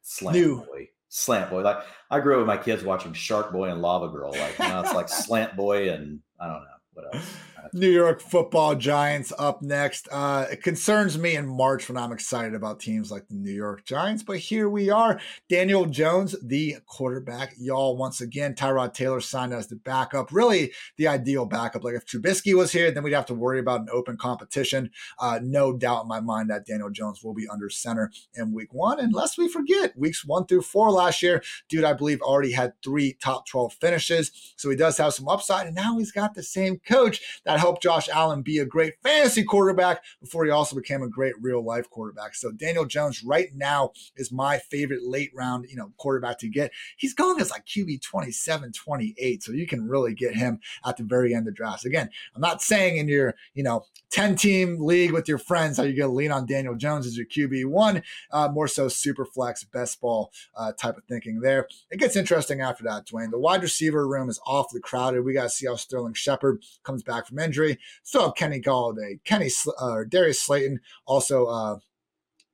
Slant New. boy, slant boy. Like I grew up with my kids watching Shark Boy and Lava Girl. Like now it's like slant boy and I don't know what else. New York football giants up next. Uh, it concerns me in March when I'm excited about teams like the New York Giants, but here we are. Daniel Jones, the quarterback, y'all, once again, Tyrod Taylor signed as the backup. Really the ideal backup. Like if Trubisky was here, then we'd have to worry about an open competition. Uh, no doubt in my mind that Daniel Jones will be under center in week one. unless we forget, weeks one through four last year, dude, I believe already had three top 12 finishes. So he does have some upside. And now he's got the same coach that helped Josh Allen be a great fantasy quarterback before he also became a great real life quarterback. So Daniel Jones right now is my favorite late round, you know, quarterback to get. He's going as like QB 27, 28. So you can really get him at the very end of drafts. Again, I'm not saying in your, you know, 10 team league with your friends how you're going to lean on Daniel Jones as your QB1, uh, more so super flex, best ball uh, type of thinking there. It gets interesting after that, Dwain. The wide receiver room is awfully crowded. We got to see how Sterling Shepard comes back from injury. Still have Kenny Golladay, Kenny uh, Darius Slayton, also uh,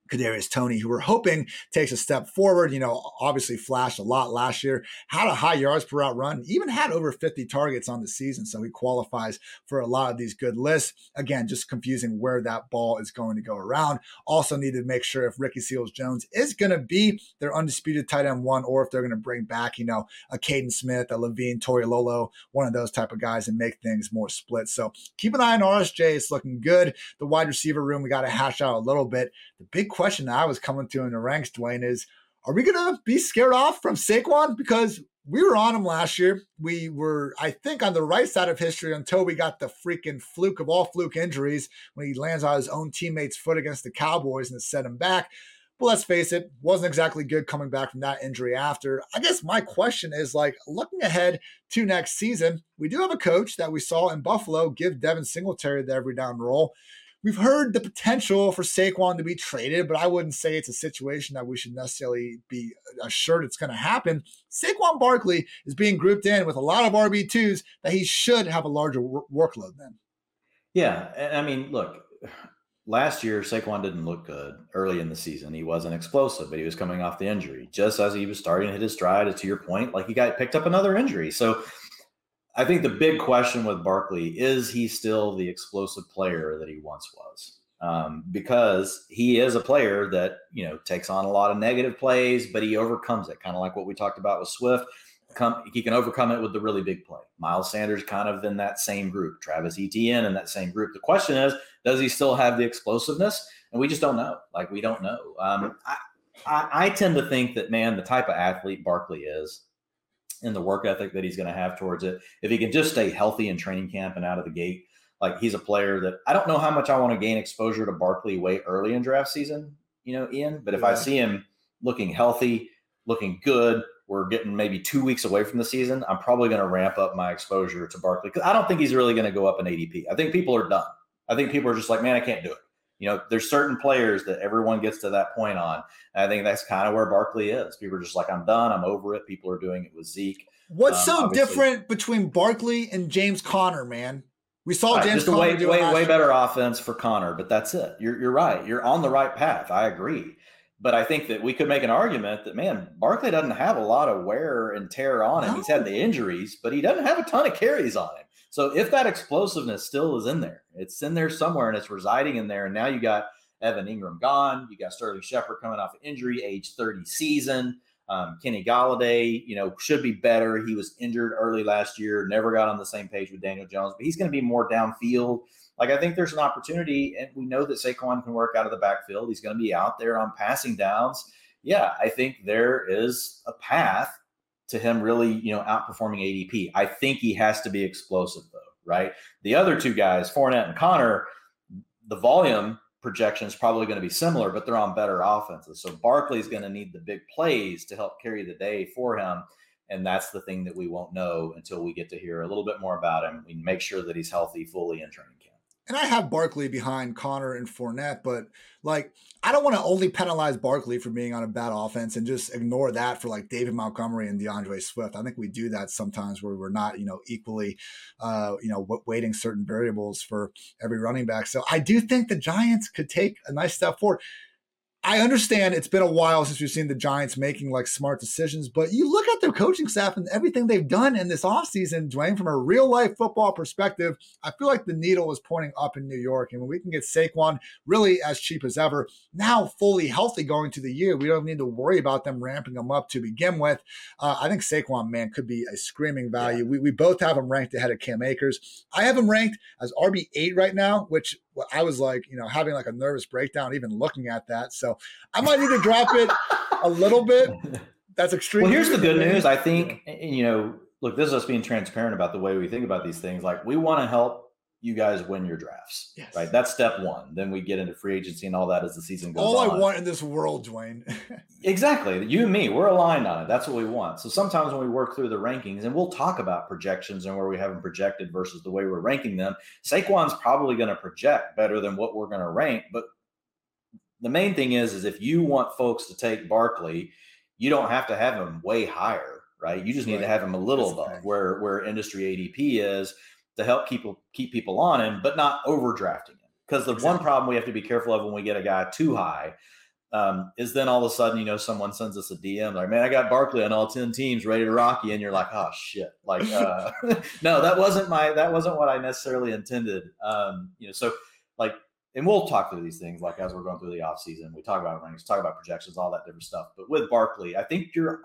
Kadarius Toney, who we're hoping takes a step forward. You know, obviously flashed a lot last year, had a high yards per route run, even had over 50 targets on the season. So he qualifies for a lot of these good lists. Again, just confusing where that ball is going to go around. Also need to make sure if Ricky Seals Jones is going to be their undisputed tight end one, or if they're going to bring back, you know, a Kaden Smith, a Levine, Toilolo, one of those type of guys and make things more split. So keep an eye on RSJ. It's looking good. The wide receiver room, we got to hash out a little bit. The big question that I was coming to in the ranks, Dwain, is are we going to be scared off from Saquon? Because we were on him last year. We were, I think, on the right side of history until we got the freaking fluke of all fluke injuries when he lands on his own teammate's foot against the Cowboys and set him back. But let's face it, wasn't exactly good coming back from that injury after. I guess my question is like looking ahead to next season, we do have a coach that we saw in Buffalo give Devin Singletary the every down role. We've heard the potential for Saquon to be traded, but I wouldn't say it's a situation that we should necessarily be assured it's going to happen. Saquon Barkley is being grouped in with a lot of RB2s that he should have a larger workload than. Yeah. I mean, look, last year Saquon didn't look good early in the season. He wasn't explosive, but he was coming off the injury. Just as he was starting to hit his stride, to your point, like he got picked up another injury. So I think the big question with Barkley is he still the explosive player that he once was? Um, because he is a player that you know takes on a lot of negative plays, but he overcomes it, kind of like what we talked about with Swift. Come, he can overcome it with the really big play. Miles Sanders kind of in that same group, Travis Etienne in that same group. The question is, does he still have the explosiveness? And we just don't know. Like we don't know. Um, I, I, I tend to think that man, the type of athlete Barkley is, and the work ethic that he's going to have towards it. If he can just stay healthy in training camp and out of the gate, like he's a player that I don't know how much I want to gain exposure to Barkley way early in draft season, you know, Ian. But if yeah. I see him looking healthy, looking good, we're getting maybe two weeks away from the season, I'm probably going to ramp up my exposure to Barkley because I don't think he's really going to go up in ADP. I think people are done. I think people are just like, man, I can't do it. You know, there's certain players that everyone gets to that point on. And I think that's kind of where Barkley is. People are just like, I'm done. I'm over it. People are doing it with Zeke. What's um, so different between Barkley and James Conner, man? We saw right, James just a way, way, way better offense for Conner, but that's it. You're, you're right. You're on the right path. I agree. But I think that we could make an argument that, man, Barkley doesn't have a lot of wear and tear on him. No. He's had the injuries, but he doesn't have a ton of carries on him. So if that explosiveness still is in there, it's in there somewhere and it's residing in there. And now you got Evan Engram gone. You got Sterling Shepard coming off injury, age 30 season. Um, Kenny Golladay, you know, should be better. He was injured early last year, never got on the same page with Daniel Jones, but he's going to be more downfield. Like I think there's an opportunity, and we know that Saquon can work out of the backfield. He's going to be out there on passing downs. Yeah, I think there is a path to him really, you know, outperforming ADP. I think he has to be explosive though, right? The other two guys, Fournette and Conner, the volume projection is probably going to be similar, but they're on better offenses. So Barkley's going to need the big plays to help carry the day for him. And that's the thing that we won't know until we get to hear a little bit more about him. We make sure that he's healthy fully in training and I have Barkley behind Conner and Fournette, but like I don't want to only penalize Barkley for being on a bad offense and just ignore that for like David Montgomery and D'Andre Swift. I think we do that sometimes where we're not, you know, equally, uh, you know, weighting certain variables for every running back. So I do think the Giants could take a nice step forward. I understand it's been a while since we've seen the Giants making like smart decisions, but you look at their coaching staff and everything they've done in this offseason, Dwain, from a real life football perspective, I feel like the needle is pointing up in New York. And when we can get Saquon really as cheap as ever, now fully healthy going to the year, we don't need to worry about them ramping them up to begin with. Uh, I think Saquon, man, could be a screaming value. Yeah. We, we both have him ranked ahead of Cam Akers. I have him ranked as RB8 right now, which I was like, you know, having like a nervous breakdown even looking at that. So I might need to drop it a little bit. That's extreme. Well, here's the good news. I think, eh, eh, you know, look, this is us being transparent about the way we think about these things. Like, we want to help you guys win your drafts. Yes. Right. That's step one. Then we get into free agency and all that as the season goes All on. I want in this world, Dwain. *laughs* Exactly. You and me, we're aligned on it. That's what we want. So sometimes when we work through the rankings, and we'll talk about projections and where we have them projected versus the way we're ranking them, Saquon's probably going to project better than what we're going to rank. But the main thing is, is if you want folks to take Barkley, you don't have to have him way higher, right? You just need Right. to have him a little That's above where where industry ADP is to help people keep people on him, but not overdrafting him. Because the one problem we have to be careful of when we get a guy too high um, is then all of a sudden, you know, someone sends us a DM like, man, I got Barkley on all 10 teams ready to rock you. And you're like, oh shit. Like, uh, *laughs* no, that wasn't my, that wasn't what I necessarily intended. Um, you know, so like, and we'll talk through these things like as we're going through the off season, we talk about rankings, talk about projections, all that different stuff. But with Barkley, I think you're,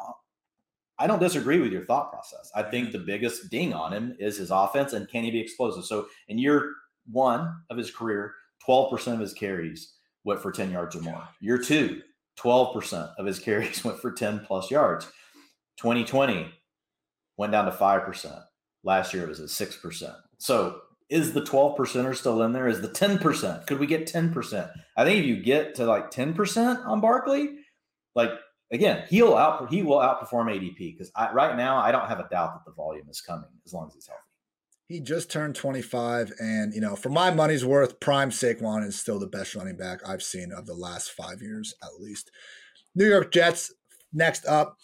I don't disagree with your thought process. I think mm-hmm. the biggest ding on him is his offense and can he be explosive? So in year one of his career, 12% of his carries went for 10 yards or more. Year two, 12% of his carries *laughs* went for 10 plus yards. 2020 went down to 5%. Last year it was at 6%. So is the 12 percenter still in there? Is the 10%? Could we get 10%? I think if you get to like 10% on Barkley, like again, he'll out he will outperform ADP because right now I don't have a doubt that the volume is coming as long as he's healthy. he just turned 25, and you know, for my money's worth, prime Saquon is still the best running back I've seen of the last five years at least. New York Jets next up.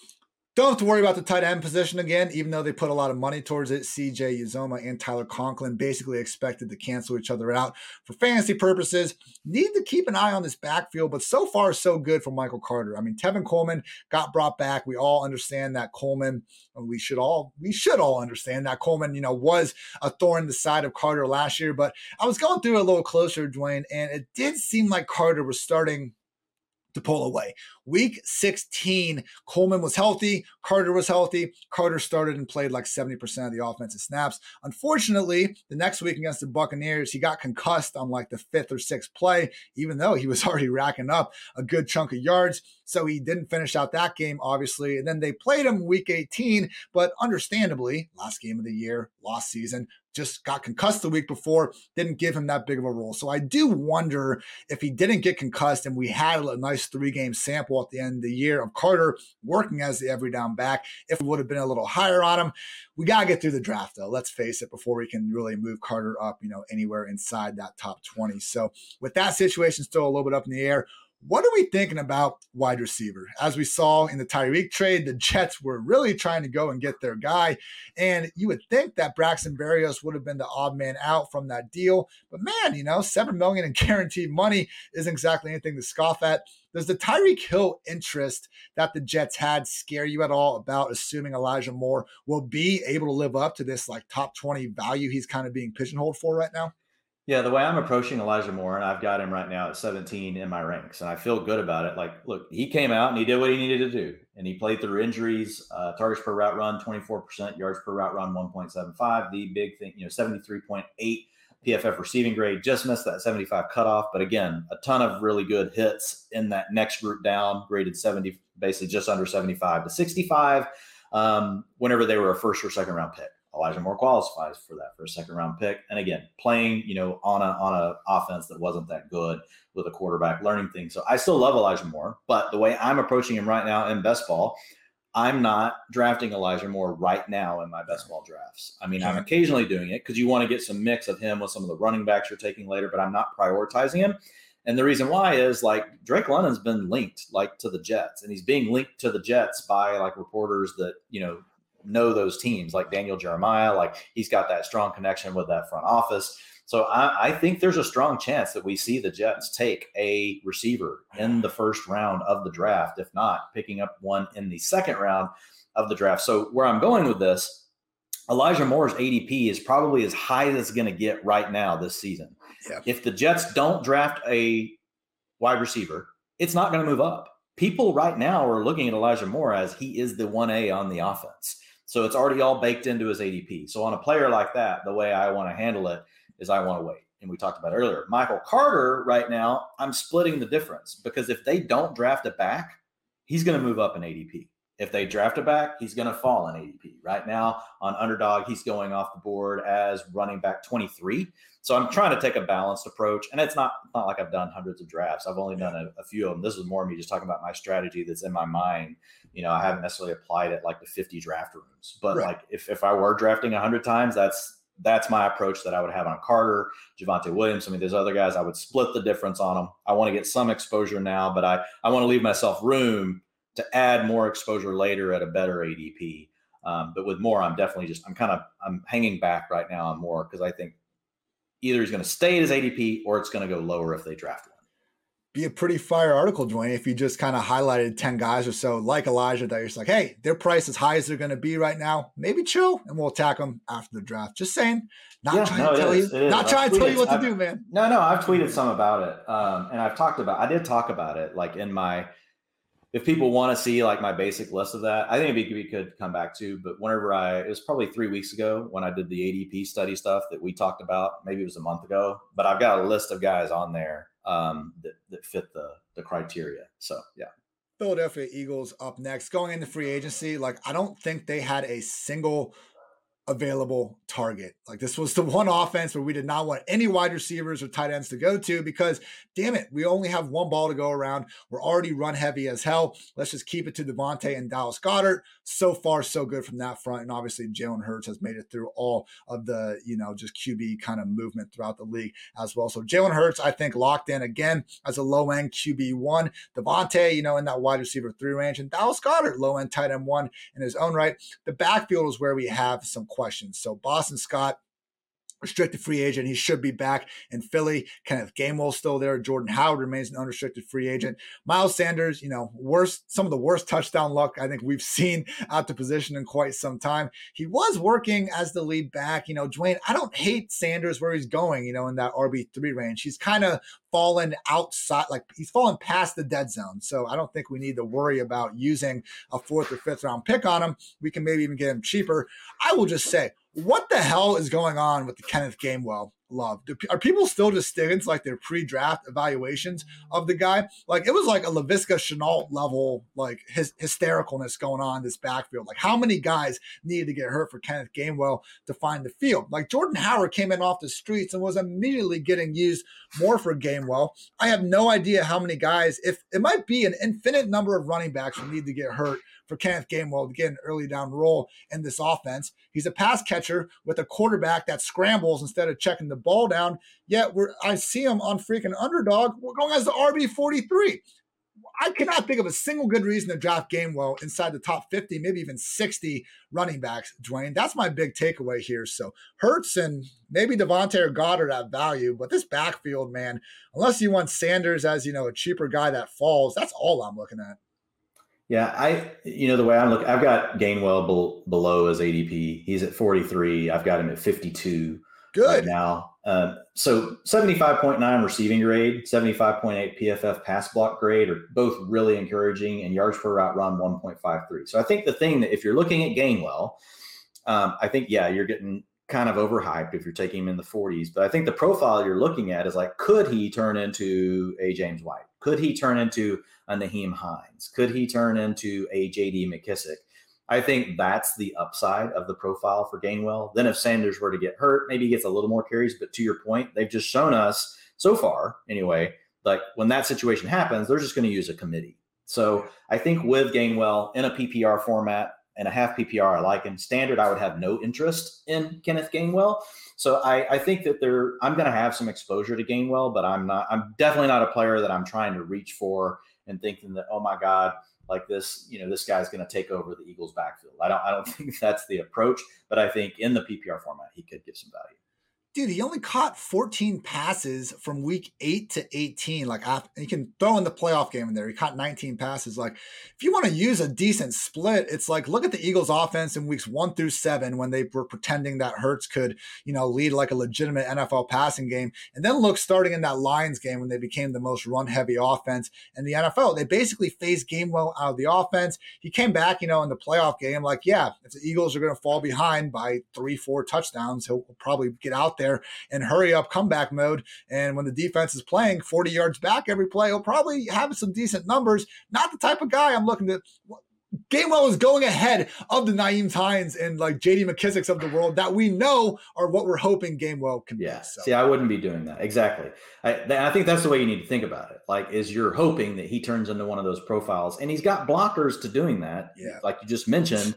Don't have to worry about the tight end position again, even though they put a lot of money towards it. CJ Uzomah and Tyler Conklin basically expected to cancel each other out for fantasy purposes. Need to keep an eye on this backfield, but so far, so good for Michael Carter. I mean, Tevin Coleman got brought back. We all understand that Coleman, we should all, we should all understand that Coleman, you know, was a thorn in the side of Carter last year. But I was going through a little closer, Dwain, and it did seem like Carter was starting to pull away. Week 16, Coleman was healthy, Carter was healthy. Carter started and played like 70% of the offensive snaps. Unfortunately, the next week against the Buccaneers, he got concussed on like the fifth or sixth play, even though he was *laughs* already racking up a good chunk of yards. So he didn't finish out that game, obviously. And then they played him week 18, but understandably, last game of the year, lost season, just got concussed the week before, didn't give him that big of a role. So I do wonder if he didn't get concussed and we had a nice three game sample at the end of the year of Carter working as the every down back, if we would have been a little higher on him. We got to get through the draft, though. Let's face it, before we can really move Carter up, you know, anywhere inside that top 20. So with that situation still a little bit up in the air, what are we thinking about wide receiver? As we saw in the Tyreek trade, the Jets were really trying to go and get their guy. And you would think that Braxton Berrios would have been the odd man out from that deal. But man, you know, seven million in *laughs* guaranteed money isn't exactly anything to scoff at. Does the Tyreek Hill interest that the Jets had scare you at all about assuming Elijah Moore will be able to live up to this like top 20 value he's kind of being pigeonholed for right now? Yeah, the way I'm approaching Elijah Moore, and I've got him right now at 17 in my ranks, and I feel good about it. Like, look, he came out and he did what he needed to do, and he played through injuries, uh, targets per route run, 24%, yards per route run, 1.75. The big thing, you know, 73.8 PFF receiving grade, just missed that 75 cutoff. But again, a ton of really good hits in that next group down, graded 70, basically just under 75 to 65, um, whenever they were a first or second round pick. Elijah Moore qualifies for that for a second round pick. And again, playing, you know, on a on a offense that wasn't that good with a quarterback learning things. So I still love Elijah Moore, but the way I'm approaching him right now in best ball, I'm not drafting Elijah Moore right now in my best ball drafts. I mean, I'm occasionally doing it because you want to get some mix of him with some of the running backs you're taking later, but I'm not prioritizing him. And the reason why is like Drake London's been linked like to the Jets, and he's being linked to the Jets by like reporters that you know know those teams, like Daniel Jeremiah. Like he's got that strong connection with that front office. So I, I, think there's a strong chance that we see the Jets take a receiver in the first round of the draft, if not picking up one in the second round of the draft. So where I'm going with this, Elijah Moore's ADP is probably as high as it's going to get right now this season. Yeah. If the Jets don't draft a wide receiver, it's not going to move up. People right now are looking at Elijah Moore as he is the 1A on the offense. So it's already all baked into his ADP. So on a player like that, the way I want to handle it is I want to wait. And we talked about earlier. Michael Carter, right now, I'm splitting the difference because if they don't draft it back, he's going to move up in ADP. If they draft a back, he's going to fall in ADP. Right now on underdog, he's going off the board as running back 23. So I'm trying to take a balanced approach. And it's not, not like I've done hundreds of drafts. I've only done a, a few of them. This was more me just talking about my strategy that's in my mind. You know, I haven't necessarily applied it like the 50 draft rooms. But right. like if, if I were drafting 100 times, that's that's my approach that I would have on Carter, Javonte Williams. I mean, there's other guys I would split the difference on them. I want to get some exposure now, but I, I want to leave myself room to add more exposure later at a better ADP. Um, but with more, I'm definitely just I'm kind of I'm hanging back right now on more because I think either he's going to stay at his ADP or it's going to go lower if they draft one be a pretty fire article, Dwain, if you just kind of highlighted 10 guys or so like Elijah that you're just like, hey, their price as high as they're going to be right now. Maybe chill and we'll attack them after the draft. Just saying, not yeah, trying no, to tell is, you, not trying to tell you what I've, to do, man. No, no, I've tweeted some about it. Um, and I've talked about, I did talk about it like in my, if people want to see like my basic list of that, I think maybe we could come back to. But whenever I, it was probably three weeks ago when I did the ADP study stuff that we talked about. Maybe it was a month ago, but I've got a list of guys on there um, that that fit the the criteria. So yeah. Philadelphia Eagles up next, going into free agency. Like I don't think they had a single available target. Like this was the one offense where we did not want any wide receivers or tight ends to go to because damn it, we only have one ball to go around. We're already run heavy as hell. Let's just keep it to Davante and Dallas Goedert. So far, so good from that front. And obviously Jalen Hurts has made it through all of the, you know, just QB kind of movement throughout the league as well. So Jalen Hurts, I think, locked in again as a low end QB one. Davante, you know, in that wide receiver three range, and Dallas Goedert, low end tight end one in his own right. The backfield is where we have some questions. So Boston Scott restricted free agent. He should be back in Philly. Kenneth Gainwell still there. Jordan Howard remains an unrestricted free agent. Miles Sanders, you know, worst some of the worst touchdown luck I think we've *laughs* seen out the position in quite some time. He was working as the lead back. You know, Dwain, I don't hate Sanders where he's going, you know, in that RB3 range. He's kind of fallen outside, like he's fallen past the dead zone. So I don't think we need to worry about using a fourth or fifth round pick on him. We can maybe even get him cheaper. I will just say what the hell is going on with the Kenneth Gainwell love? Do, are people still just sticking to like their pre-draft evaluations of the guy? Like it was like a Laviska Shenault level, like his hystericalness going on in this backfield. Like how many guys needed to get hurt for Kenneth Gainwell to find the field? Like Jordan Howard came in off the streets and was immediately getting used more for Gainwell. I have no idea how many guys, if it might be an infinite number of running backs who need to get hurt for Kenneth Gainwell to get an early down role in this offense. He's a pass catcher with a quarterback that scrambles instead of checking the ball down. Yet we're I see him on freaking underdog. We're going as the RB 43. I cannot think of a single good reason to draft Gainwell inside the top 50, maybe even 60 running backs, Dwain. That's my big takeaway here. So Hurts and maybe Davante or Goedert have value, but this backfield, man, unless you want Sanders as, you know, a cheaper guy that falls, that's all I'm looking at. Yeah, I you know the way I'm look, I've got Gainwell be- below his ADP. He's at 43. I've got him at 52 Good. right now. Um, so 75.9 receiving grade, 75.8 PFF pass block grade are both really encouraging, and yards per route run 1.53. So I think the thing that if you're looking at Gainwell, um, I think yeah, you're getting kind of overhyped if you're taking him in the 40s. But I think the profile you're looking at is like, could he turn into a James White? Could he turn into a Nyheim Hines? Could he turn into a JD McKissic? I think that's the upside of the profile for Gainwell. Then if Sanders were to get hurt, maybe he gets a little more carries. But to your point, they've just shown us so far, anyway, like when that situation happens, they're just going to use a committee. So I think with Gainwell in a PPR format and a half PPR, I like him. Standard, I would have no interest in Kenneth Gainwell. So I, I think that there, I'm going to have some exposure to Gainwell, but I'm not. I'm definitely not a player that I'm trying to reach for and thinking that, oh my God, like this, you know, this guy's going to take over the Eagles' backfield. I don't, I don't *laughs* think that's the approach, but I think in the PPR format, he could give some value dude, he only caught 14 passes from week eight to 18. Like, you can throw in the playoff game in there. He caught 19 passes. Like, if you want to use a decent split, it's like look at the Eagles' offense in weeks one through seven when they were pretending that Hurts could, you know, lead like a legitimate NFL passing game. And then look starting in that Lions game when they became the most run heavy offense in the NFL. They basically phased Gainwell out of the offense. He came back, you know, in the playoff game, like, yeah, if the Eagles are going to fall behind by three, four touchdowns, he'll probably get out there there in hurry up comeback mode. And when the defense is playing 40 yards back every play, he'll probably have some decent numbers. Not the type of guy I'm looking to Gainwell is going ahead of the Nyheim Hines and like JD McKissicks of the world that we know are what we're hoping Gainwell can yeah. be. So. See, I wouldn't be doing that. Exactly. I, I think that's the way you need to think about it. Like, is you're hoping that he turns into one of those profiles and he's got blockers to doing that. Yeah. Like you just mentioned,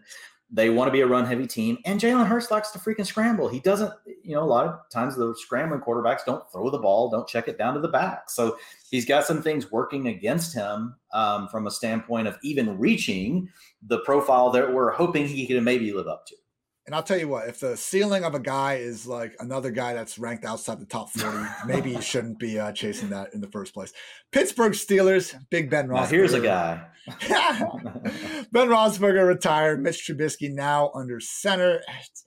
they want to be a run heavy team, and Jalen Hurts likes to freaking scramble. He doesn't, you know, a lot of times the scrambling quarterbacks don't throw the ball, don't check it down to the back. So he's got some things working against him um, from a standpoint of even reaching the profile that we're hoping he can maybe live up to. And I'll tell you what, if the ceiling of a guy is like another guy that's ranked outside the top 40, maybe you shouldn't be uh, chasing that in the first place. Pittsburgh Steelers, Big Ben Roethlisberger. Now here's a guy. *laughs* ben Roethlisberger retired. Mitch Trubisky now under center. It's,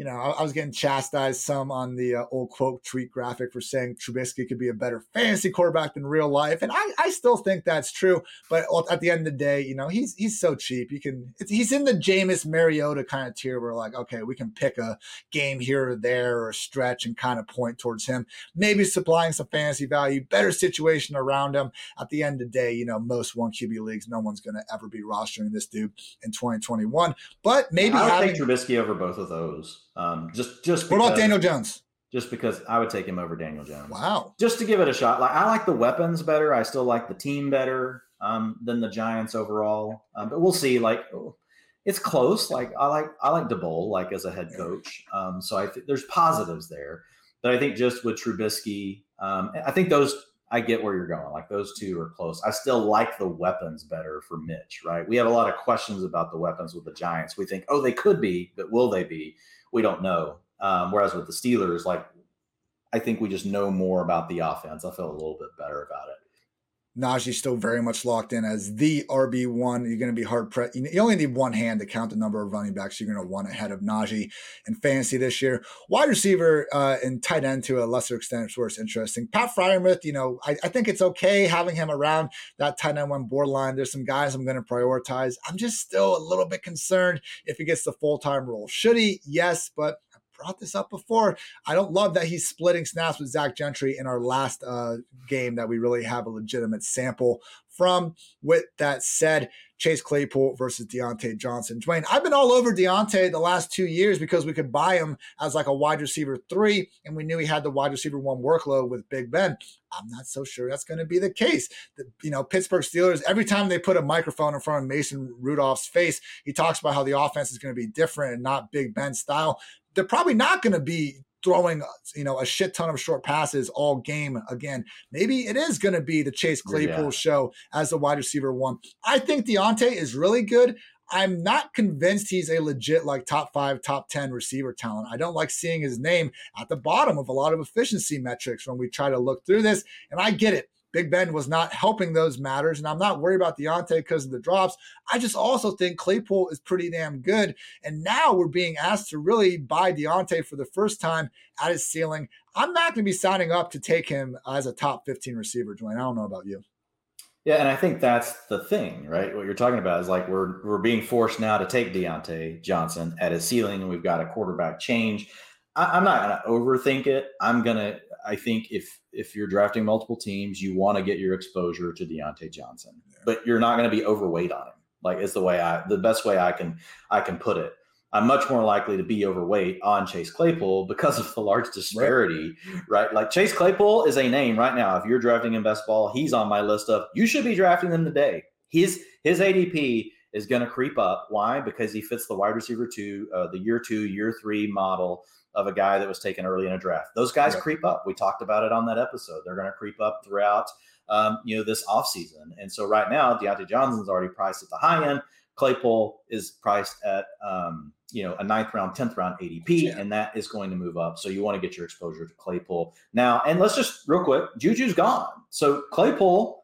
you know, I, I, was getting chastised some on the uh, old quote tweet graphic for saying Trubisky could be a better fantasy quarterback than real life, and I, I still think that's true. But at the end of the day, you know, he's he's so cheap. You can he's in the Jameis Mariota kind of tier where like, okay, we can pick a game here or there or stretch and kind of point towards him. Maybe supplying some fantasy value, better situation around him. At the end of the day, you know, most one QB leagues, no one's going to ever be rostering this dude in 2021. But maybe I would having, take Trubisky over both of those. Um, just just because, what about Daniel Jones? Just because I would take him over Daniel Jones. Wow. Just to give it a shot. Like I like the weapons better. I still like the team better um, than the Giants overall. Um, but we'll see. Like it's close. Like I like I like Daboll like as a head coach. Um, so I think there's positives there. But I think just with Trubisky, um, I think those I get where you're going. Like those two are close. I still like the weapons better for Mitch, right? We have a lot of questions about the weapons with the Giants. We think, oh, they could be, but will they be? We don't know. Um, whereas with the Steelers, like I think we just know more about the offense. I feel a little bit better about it. Najee still very much locked in as the RB one. You're going to be hard pressed. You only need one hand to count the number of running backs you're going to want ahead of Najee in fantasy this year. Wide receiver uh, and tight end to a lesser extent is worse interesting. Pat Freiermuth, you know, I, I, think it's okay having him around that tight end one borderline. There's some guys I'm going to prioritize. I'm just still a little bit concerned if he gets the full time role. Should he? Yes, but brought this up before. I don't love that he's splitting snaps with Zach Gentry in our last uh, game that we really have a legitimate sample from. With that said, Chase Claypool versus Diontae Johnson. Dwain, I've been all over Diontae the last two years because we could buy him as like a wide receiver three, and we knew he had the wide receiver one workload with Big Ben. I'm not so sure that's going to be the case. The, you know, Pittsburgh Steelers, every time they put a microphone in front of Mason Rudolph's face, he talks about how the offense is going to be different and not Big Ben style they're probably not going to be throwing you know a shit ton of short passes all game again. Maybe it is going to be the Chase Claypool yeah. show as the wide receiver one. I think Diontae is really good. I'm not convinced he's a legit like top five, top 10 receiver talent. I don't like seeing his name at the bottom of a lot of efficiency metrics when we try to look through this. And I get it. Big Ben was not helping those matters. And I'm not worried about Diontae because of the drops. I just also think Claypool is pretty damn good. And now we're being asked to really buy Diontae for the first time at his ceiling. I'm not going to be signing up to take him as a top 15 receiver, Dwain. I don't know about you. Yeah, and I think that's the thing, right? What you're talking about is like we're we're being forced now to take Diontae Johnson at his ceiling, and we've got a quarterback change. I, am not going to overthink it. I'm going to I think if if you're drafting multiple teams, you want to get your exposure to Diontae Johnson, yeah. but you're not going to be overweight on him. Like is the way I the best way I can I can put it. I'm much more likely to be overweight on Chase Claypool because of the large disparity, right? right? Like Chase Claypool is a name right now. If you're drafting in best ball, he's on my list of you should be drafting him today. His his ADP is going to creep up. Why? Because he fits the wide receiver two, uh, the year two, year three model of a guy that was taken early in a draft. Those guys creep up. We talked about it on that episode. They're going to creep up throughout, um, you know, this offseason. And so right now, Diontae Johnson's already priced at the high end. Claypool is priced at, um, you know, a ninth round, 10th round ADP, yeah. and that is going to move up. So you want to get your exposure to Claypool. Now, and let's just real quick Juju's gone. So Claypool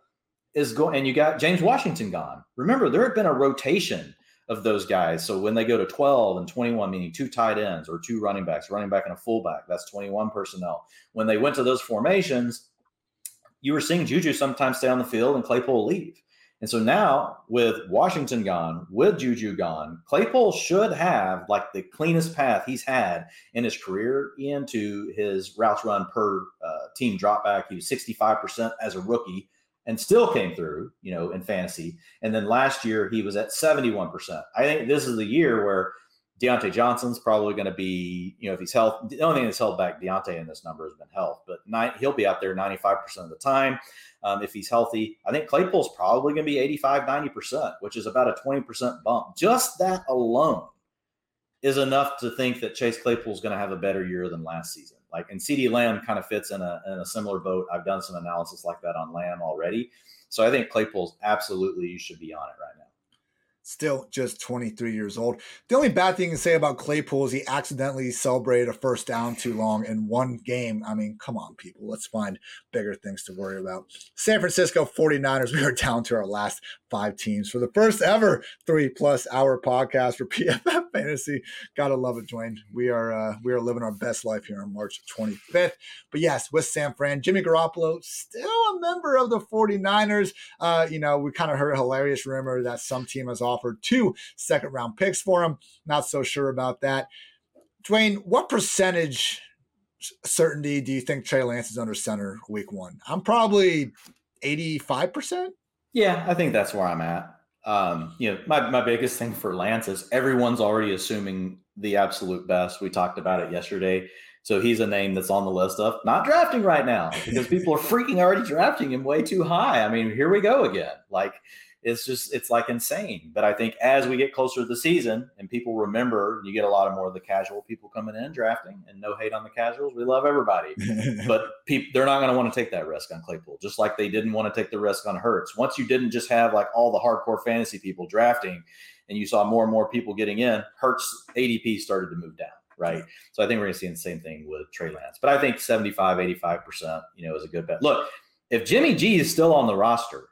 is going, and you got James Washington gone. Remember, there had been a rotation of those guys. So when they go to 12 and 21, meaning two tight ends or two running backs, running back and a fullback, that's 21 personnel. When they went to those formations, you were seeing Juju sometimes stay on the field and Claypool leave. And so now with Washington gone, with Juju gone, Claypool should have like the cleanest path he's had in his career into his routes run per uh, team dropback. He was 65% as a rookie and still came through, you know, in fantasy. And then last year he was at 71%. I think this is the year where Diontae Johnson's probably going to be, you know, if he's health. The only thing that's held back Diontae in this number has been health, but he'll be out there 95% of the time um, if he's healthy. I think Claypool's probably going to be 85, 90%, which is about a 20% bump. Just that alone is enough to think that Chase Claypool's going to have a better year than last season. Like, and CeeDee Lamb kind of fits in a, in a similar boat. I've done some analysis like that on Lamb already. So I think Claypool's absolutely, you should be on it right now still just 23 years old. The only bad thing to say about Claypool is he accidentally celebrated a first down too long in one game. I mean, come on, people. Let's find bigger things to worry about. San Francisco 49ers, *laughs* we are down to our last five teams for the first ever three plus hour podcast for *laughs* PFF Fantasy. Gotta love it, Dwain. We are uh, we are living our best life here on March 25th. But yes, with San Fran, Jimmy Garoppolo, still a member of the 49ers. Uh, you know, we kind of heard a hilarious rumor that some team has offered two second round picks for him. Not so sure about that. Dwain, what percentage certainty do you think Trey Lance is under center week one? I'm probably 85%. Yeah, I think that's where I'm at. Um, you know, my, my biggest thing for Lance is everyone's already assuming the absolute best. We talked about it yesterday. So he's a name that's on the list of not drafting right now because people are freaking already drafting him way too high. I mean, here we go again. Like it's just it's like insane. But I think as we get closer to the season and people remember, you get a lot of more of the casual people coming in drafting, and no hate on the casuals. We love everybody, *laughs* but people they're not going to want to take that risk on Claypool, just like they didn't want to take the risk on Hurts. Once you didn't just have like all the hardcore fantasy people drafting, and you saw more and more people getting in, Hurts ADP started to move down right? So I think we're going to see the same thing with Trey Lance. But I think 75, 85%, you know, is a good bet. Look, if Jimmy G is still on the roster,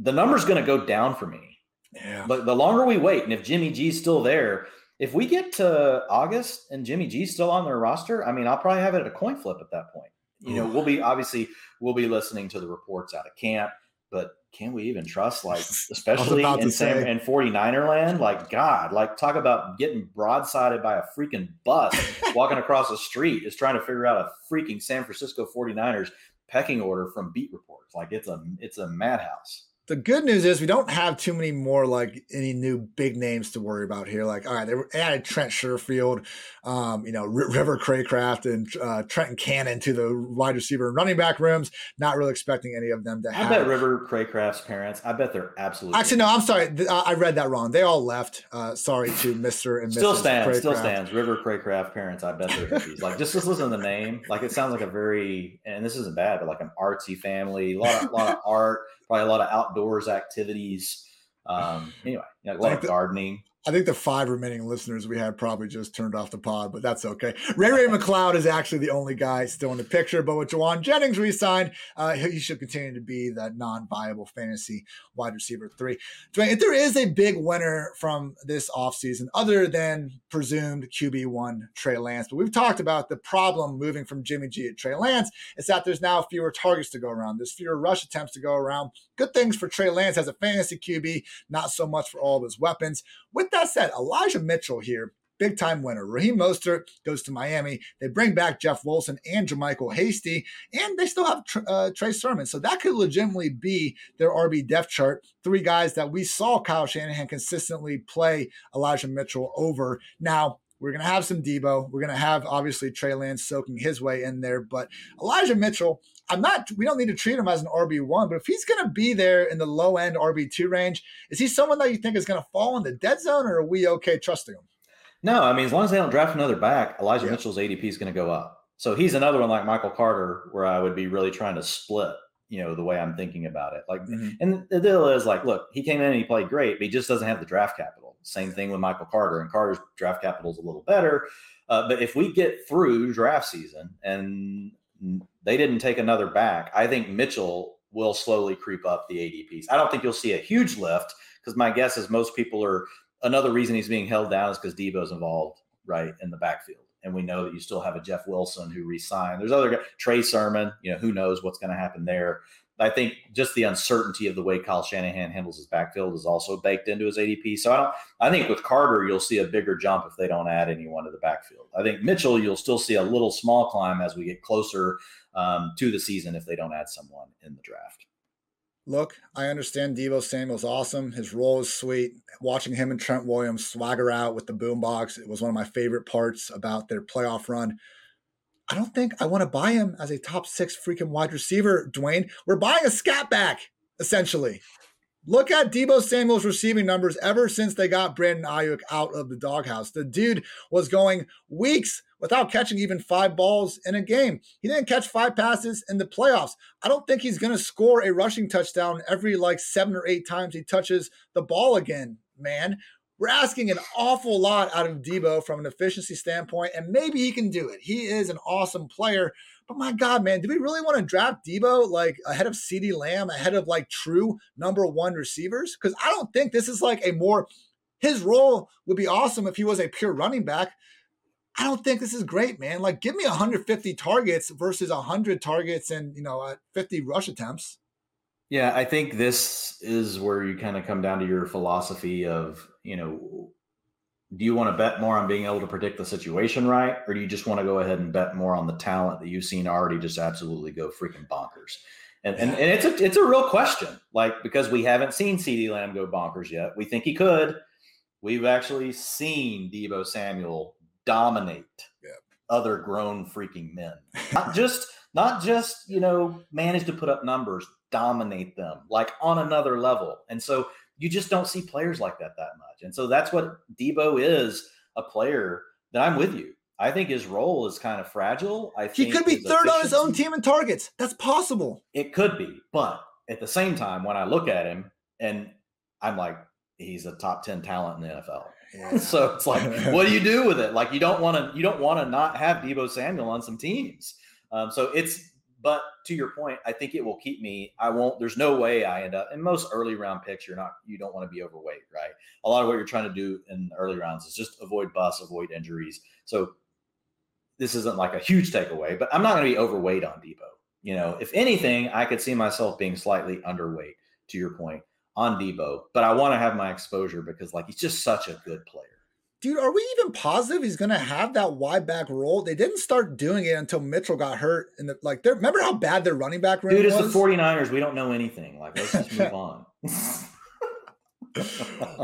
the number's going to go down for me. Yeah. But the longer we wait, and if Jimmy G's still there, if we get to August and Jimmy G's still on their roster, I mean, I'll probably have it at a coin flip at that point. You know, we'll be obviously we'll be listening to the reports out of camp, but can we even trust like *laughs* especially in Sam and 49er land? Like God, like talk about getting broadsided by a freaking bus *laughs* walking across the street is trying to figure out a freaking San Francisco 49ers pecking order from beat reports. Like it's a it's a madhouse the good news is we don't have too many more like any new big names to worry about here. Like, all right, they added Trent Sherfield, um, you know, R- River Cracraft and uh, Trenton Cannon to the wide receiver and running back rooms. Not really expecting any of them to I have. I bet River Cracraft's parents. I bet they're absolutely. Actually, no, I'm sorry. I read that wrong. They all left. Uh, sorry to Mister and still stands. Cracraft. Still stands. River Cracraft parents. I bet they're hippies. like just just listen to the name. Like it sounds like a very and this isn't bad, but like an artsy family. A lot of, lot of art probably a lot of outdoors activities. Um, *sighs* anyway, you know, a lot of gardening. I think the five remaining listeners we had probably just turned off the pod, but that's okay. Ray Ray McCloud is actually the only guy still in the picture, but with Jauan Jennings re-signed, uh, he should continue to be the non-viable fantasy wide receiver three. Dwain, if there is a big winner from this offseason, other than presumed QB1 Trey Lance, but we've talked about the problem moving from Jimmy G to Trey Lance, is that there's now fewer targets to go around. There's fewer rush attempts to go around. Good things for Trey Lance as a fantasy QB, not so much for all of his weapons. With that said, Elijah Mitchell here, big time winner. Raheem Mostert goes to Miami. They bring back Jeff Wilson and JaMycal Hasty, and they still have uh, Trey Sermon. So that could legitimately be their RB depth chart. Three guys that we saw Kyle Shanahan consistently play Elijah Mitchell over. Now, we're going to have some Deebo. We're going to have obviously Trey Lance soaking his way in there. But Elijah Mitchell, I'm not, we don't need to treat him as an RB1, but if he's going to be there in the low end RB2 range, is he someone that you think is going to fall in the dead zone or are we okay trusting him? No, I mean, as long as they don't draft another back, Elijah yeah. Mitchell's ADP is going to go up. So he's another one like Michael Carter, where I would be really trying to split you know the way I'm thinking about it. Like, mm-hmm. and the deal is like, look, he came in and he played great, but he just doesn't have the draft capital. Same thing with Michael Carter, and Carter's draft capital is a little better. Uh, but if we get through draft season and they didn't take another back, I think Mitchell will slowly creep up the ADPs. I don't think you'll see a huge lift because my guess is most people are. Another reason he's being held down is because Deebo's involved right in the backfield and we know that you still have a Jeff Wilson who resigned. There's other guys, Trey Sermon. You know, who knows what's going to happen there. I think just the uncertainty of the way Kyle Shanahan handles his backfield is also baked into his ADP. So I don't. I think with Carter, you'll see a bigger jump if they don't add anyone to the backfield. I think Mitchell, you'll still see a little small climb as we get closer um, to the season if they don't add someone in the draft. Look, I understand Deebo Samuel's awesome. His role is sweet. Watching him and Trent Williams swagger out with the boombox, it was one of my favorite parts about their playoff run. I don't think I want to buy him as a top six freaking wide receiver, Dwain. We're buying a scat back, essentially. Look at Deebo Samuel's receiving numbers ever since they got Brandon Aiyuk out of the doghouse. The dude was going weeks without catching even five balls in a game. He didn't catch five passes in the playoffs. I don't think he's going to score a rushing touchdown every like seven or eight times he touches the ball again, man. We're asking an awful lot out of Deebo from an efficiency standpoint, and maybe he can do it. He is an awesome player. But my God, man, do we really want to draft Deebo like ahead of CeeDee Lamb, ahead of like true number one receivers? Because I don't think this is like a more his role would be awesome if he was a pure running back. I don't think this is great, man. Like, give me 150 targets versus 100 targets and you know uh, 50 rush attempts. Yeah, I think this is where you kind of come down to your philosophy of, you know, do you want to bet more on being able to predict the situation right? Or do you just want to go ahead and bet more on the talent that you've seen already just absolutely go freaking bonkers? And, and, and it's a it's a real question, like because we haven't seen CeeDee Lamb go bonkers yet. We think he could. We've actually seen Deebo Samuel dominate yeah. other grown freaking men. *laughs* Not just not just, you know, manage to put up numbers, dominate them like on another level. And so you just don't see players like that that much. And so that's what Deebo is a player that I'm with you. I think his role is kind of fragile. I think he could be third on his own team in targets. That's possible. It could be, but at the same time, when I look at him and I'm like, he's a top ten talent in the NFL. Yeah. *laughs* so it's like, *laughs* what do you do with it? Like, you don't want to, you don't want to not have Deebo Samuel on some teams. Um, so it's but to your point, I think it will keep me. I won't. There's no way I end up in most early round picks. You're not. You don't want to be overweight, right? A lot of what you're trying to do in early rounds is just avoid bus, avoid injuries. So this isn't like a huge takeaway, but I'm not going to be overweight on Deebo. You know, if anything, I could see myself being slightly underweight. To your point on Deebo, but I want to have my exposure because like he's just such a good player dude, are we even positive he's going to have that wide back role? They didn't start doing it until Mitchell got hurt. And the, like, remember how bad their running back room dude, was? Dude, it's the 49ers. We don't know anything. Like, let's just *laughs* move on. *laughs*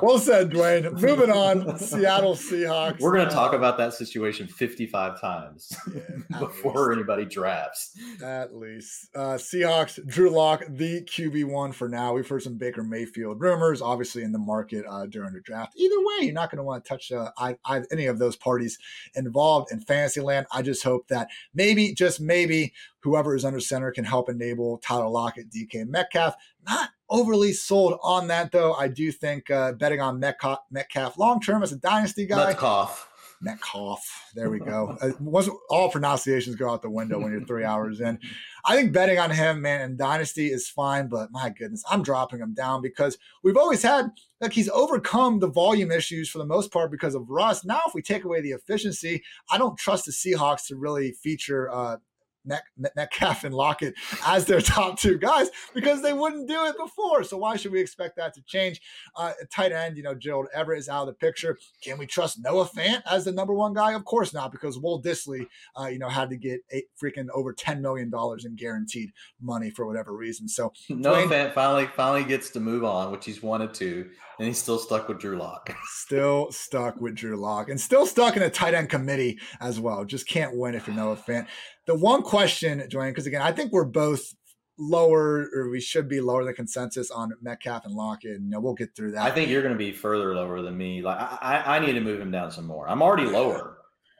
well said, Dwain. Moving on, Seattle Seahawks. We're going to talk about that situation 55 times *laughs* yeah, *laughs* before least. anybody drafts. At least. Uh, Seahawks, Drew Lock, the QB1 for now. We've heard some Baker Mayfield rumors, obviously, in the market uh, during the draft. Either way, you're not going to want to touch uh, I, I, any of those parties involved in fantasy land. I just hope that maybe, just maybe, whoever is under center can help enable Tyler Lockett, DK Metcalf. Not *gasps* overly sold on that though. I do think uh, betting on Metcalf, Metcalf long term as a dynasty guy. Metcalf. Metcalf. There we go. uh, once all pronunciations go out the window when you're three hours in. I think betting on him, man, in dynasty is fine, but my goodness, I'm dropping him down because we've always had like he's overcome the volume issues for the most part because of Russ. Now, if we take away the efficiency, I don't trust the Seahawks to really feature uh, Metcalf and Lockett as their *laughs* top two guys because they wouldn't do it before. So why should we expect that to change? Uh, tight end, you know, Gerald Everett is out of the picture. Can we trust Noah Fant as the number one guy? Of course not, because Will Dissly, uh, you know, had to get eight, freaking over ten million dollars in guaranteed money for whatever reason. So *laughs* Noah Fant finally finally gets to move on, which he's wanted to, and he's still stuck with Drew Lock. *laughs* still stuck with Drew Lock, and still stuck in a tight end committee as well. Just can't win if you're Noah Fant. The one question, Dwain, because again, I think we're both lower, or we should be lower than consensus on Metcalf and Lockett. And you know, we'll get through that. I think you're going to be further lower than me. Like I, I need to move him down some more. I'm already lower.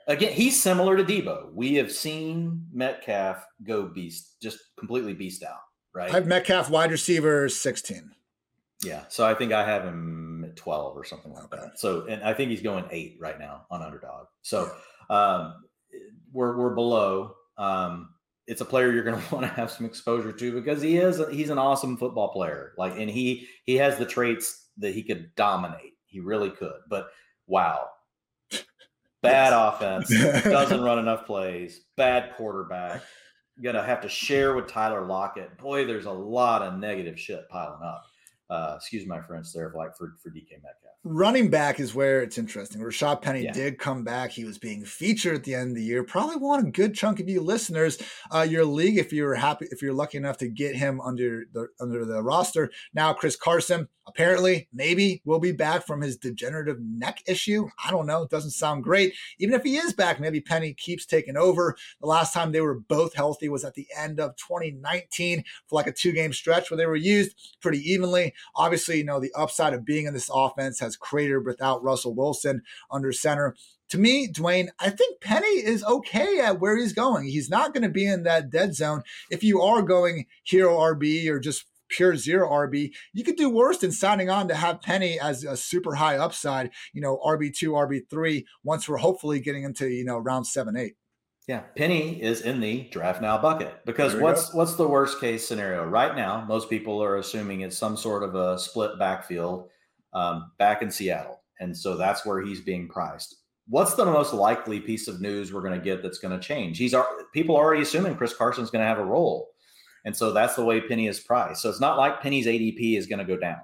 Again, he's similar to Deebo. We have seen Metcalf go beast, just completely beast out. Right. I have Metcalf wide receiver 16. Yeah. So I think I have him at 12 or something like okay. that. So, and I think he's going eight right now on underdog. So, yeah. um, we're, we're below um, it's a player you're going *laughs* to want to have some exposure to because he is he's an awesome football player. Like, and he he has the traits that he could dominate. He really could. But wow, bad offense, doesn't run enough plays, bad quarterback. gonna have to share with Tyler Lockett. Boy, there's a lot of negative shit piling up. Uh, excuse my French there, like for for DK Metcalf running back is where it's interesting. Rashad Penny yeah. did come back. He was being featured at the end of the year. Probably want a good chunk of you listeners, uh, your league, if you're happy, if you're lucky enough to get him under the under the roster. Now, Chris Carson apparently maybe will be back from his degenerative neck issue. I don't know. It doesn't sound great. Even if he is back, maybe Penny keeps taking over. The last time they were both healthy was at the end of 2019 for like a two game stretch where they were used pretty evenly. Obviously, you know, the upside of being in this offense has cratered without Russell Wilson under center. To me, Dwain, I think Penny is okay at where he's going. He's not going to be in that dead zone. If you are going hero RB or just pure zero RB, you could do worse than signing on to have Penny as a super high upside, you know, RB2, RB3, once we're hopefully getting into, you know, round seven, eight. Yeah, Penny is in the draft now bucket because what's go. what's the worst case scenario right now? Most people are assuming it's some sort of a split backfield um, back in Seattle. And so that's where he's being priced. What's the most likely piece of news we're going to get that's going to change? He's people are already assuming Chris Carson's going to have a role. And so that's the way Penny is priced. So it's not like Penny's ADP is going to go down.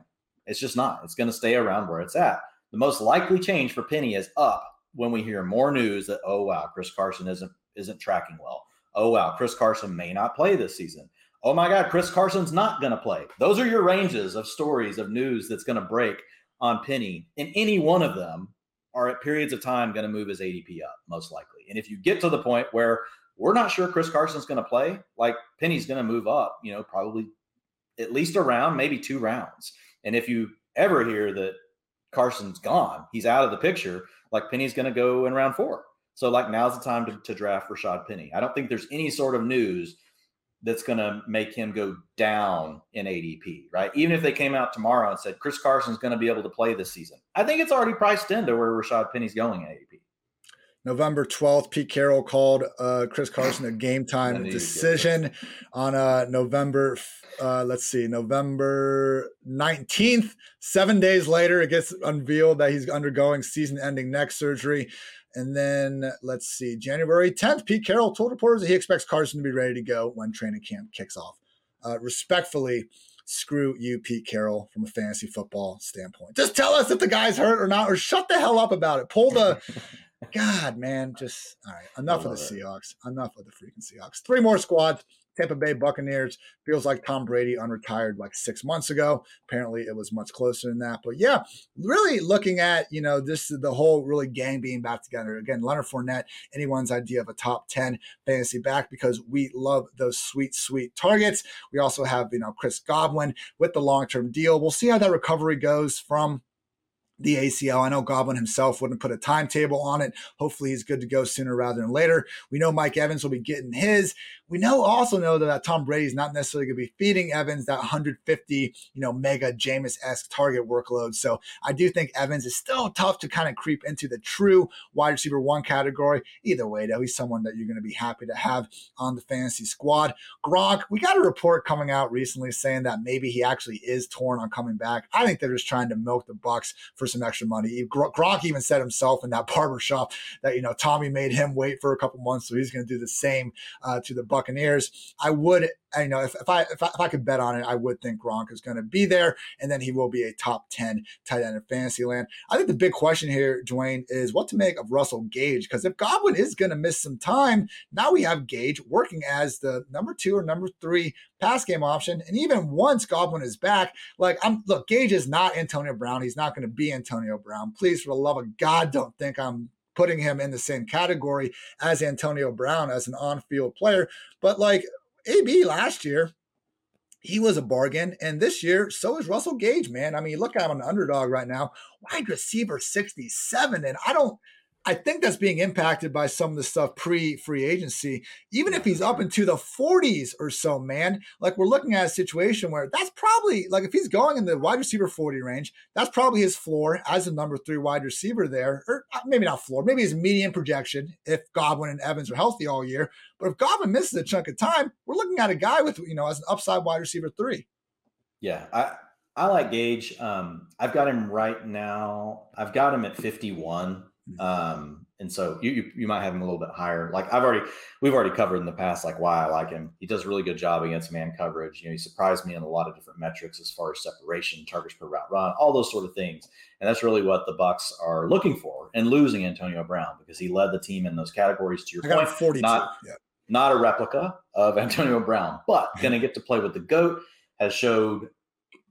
It's just not. It's going to stay around where it's at. The most likely change for Penny is up when we hear more news that oh wow, Chris Carson isn't isn't tracking well. Oh wow, Chris Carson may not play this season oh my God, Chris Carson's not going to play. Those are your ranges of stories of news that's going to break on Penny. And any one of them are at periods of time going to move his ADP up, most likely. And if you get to the point where we're not sure Chris Carson's going to play, like Penny's going to move up, you know, probably at least a round, maybe two rounds. And if you ever hear that Carson's gone, he's out of the picture, like Penny's going to go in round four. So, like, now's the time to, to draft Rashad Penny. I don't think there's any sort of news that's going to make him go down in ADP, right? Even if they came out tomorrow and said Chris Carson's going to be able to play this season, I think it's already priced into where Rashad Penny's going in ADP. November 12th, Pete Carroll called uh, Chris Carson a *laughs* game time decision on uh, November, uh, let's see, November 19th. Seven days later, it gets unveiled that he's undergoing season ending neck surgery. And then let's see, January 10th, Pete Carroll told reporters that he expects Carson to be ready to go when training camp kicks off. Uh, respectfully, screw you, Pete Carroll, from a fantasy football standpoint. Just tell us if the guy's hurt or not, or shut the hell up about it. Pull the *laughs* God, man, just all right. Enough of the it. Seahawks. Enough of the freaking Seahawks. Three more squads. Tampa Bay Buccaneers feels like Tom Brady unretired like six months ago. Apparently, it was much closer than that. But yeah, really looking at you know this the whole really gang being back together again. Leonard Fournette, anyone's idea of a top ten fantasy back because we love those sweet sweet targets. We also have you know Chris Godwin with the long term deal. We'll see how that recovery goes from the ACL. I know Godwin himself wouldn't put a timetable on it. Hopefully, he's good to go sooner rather than later. We know Mike Evans will be getting his. We know also know that Tom Brady is not necessarily going to be feeding Evans that 150, you know, mega Jameis esque target workload. So I do think Evans is still tough to kind of creep into the true wide receiver one category. Either way, though, he's someone that you're going to be happy to have on the fantasy squad. Gronk, we got a report coming out recently saying that maybe he actually is torn on coming back. I think they're just trying to milk the Bucks for some extra money. Gronk even said himself in that *laughs* barber shop that you know Tommy made him wait for a couple months, so he's going to do the same uh, to the Buccaneers. I would, you know, if, if I, if I if I could bet on it, I would think Gronk is going to be there, and then he will be a top ten tight end in fantasy land. I think the big question here, Dwain, is what to make of Russell Gage because if Godwin is going to miss some time, now we have Gage working as the number two or number three pass game option. And even once Godwin is back, like I'm look, Gage is not Antonio Brown. He's not going to be Antonio Brown. Please, for the love of God, don't think I'm putting him in the same category as Antonio Brown as an on-field player. But like AB last year, he was a bargain. And this year, so is Russell Gage, man. I mean, look at him an underdog right now. Wide receiver 67. And I don't I think that's being impacted by some of the stuff pre free agency. Even if he's up into the 40s or so, man, like we're looking at a situation where that's probably like if he's going in the wide receiver 40 range, that's probably his floor as a number three wide receiver there, or uh, maybe not floor, maybe his median projection if Godwin and Evans are healthy all year. But if Godwin misses a chunk of time, we're looking at a guy with, you know, as an upside wide receiver three. Yeah. I, I like Gage. Um, I've got him right now. I've got him at 51 Mm-hmm. Um, and so you, you, you might have him a little bit higher. Like I've already we've already covered in the past like why I like him. He does a really good job against man coverage. You know, he surprised me in a lot of different metrics as far as separation, targets per route run, all those sort of things. And that's really what the Bucks are looking for and losing Antonio Brown because he led the team in those categories. To your I point, 42. Not, yeah. not a replica of *laughs* Antonio Brown, but going to get to play with the goat. Has showed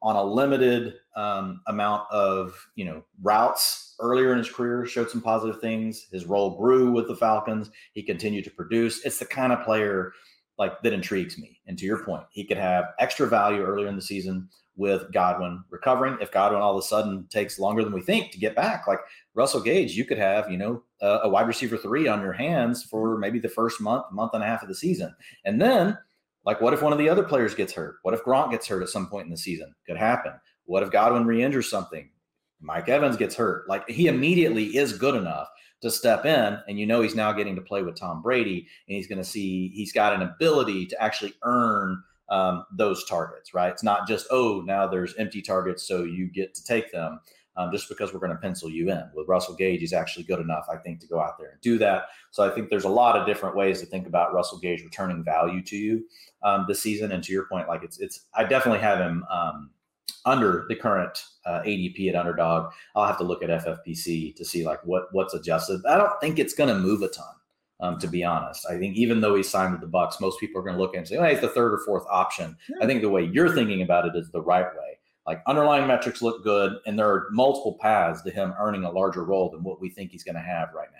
on a limited um, amount of you know routes earlier in his career showed some positive things. His role grew with the Falcons. He continued to produce. It's the kind of player like that intrigues me. And to your point, he could have extra value earlier in the season with Godwin recovering. If Godwin all of a sudden takes longer than we think to get back, like Russell Gage, you could have, you know, a, a wide receiver three on your hands for maybe the first month, month and a half of the season. And then, like, what if one of the other players gets hurt? What if Gronk gets hurt at some point in the season? Could happen. What if Godwin re-injures something? Mike Evans gets hurt. Like he immediately is good enough to step in, and you know he's now getting to play with Tom Brady, and he's going to see he's got an ability to actually earn um, those targets. Right? It's not just oh now there's empty targets, so you get to take them. Um, just because we're going to pencil you in. With Russell Gage, he's actually good enough, I think, to go out there and do that. So I think there's a lot of different ways to think about Russell Gage returning value to you um, this season. And to your point, like it's it's I definitely have him um, under the current uh, ADP at underdog. I'll have to look at FFPC to see like what what's adjusted. I don't think it's going to move a ton. Um, to be honest, I think even though he signed with the Bucks, most people are going to look at and say, "Oh, he's the third or fourth option." Yeah. I think the way you're thinking about it is the right way. Like underlying metrics look good, and there are multiple paths to him earning a larger role than what we think he's going to have right now.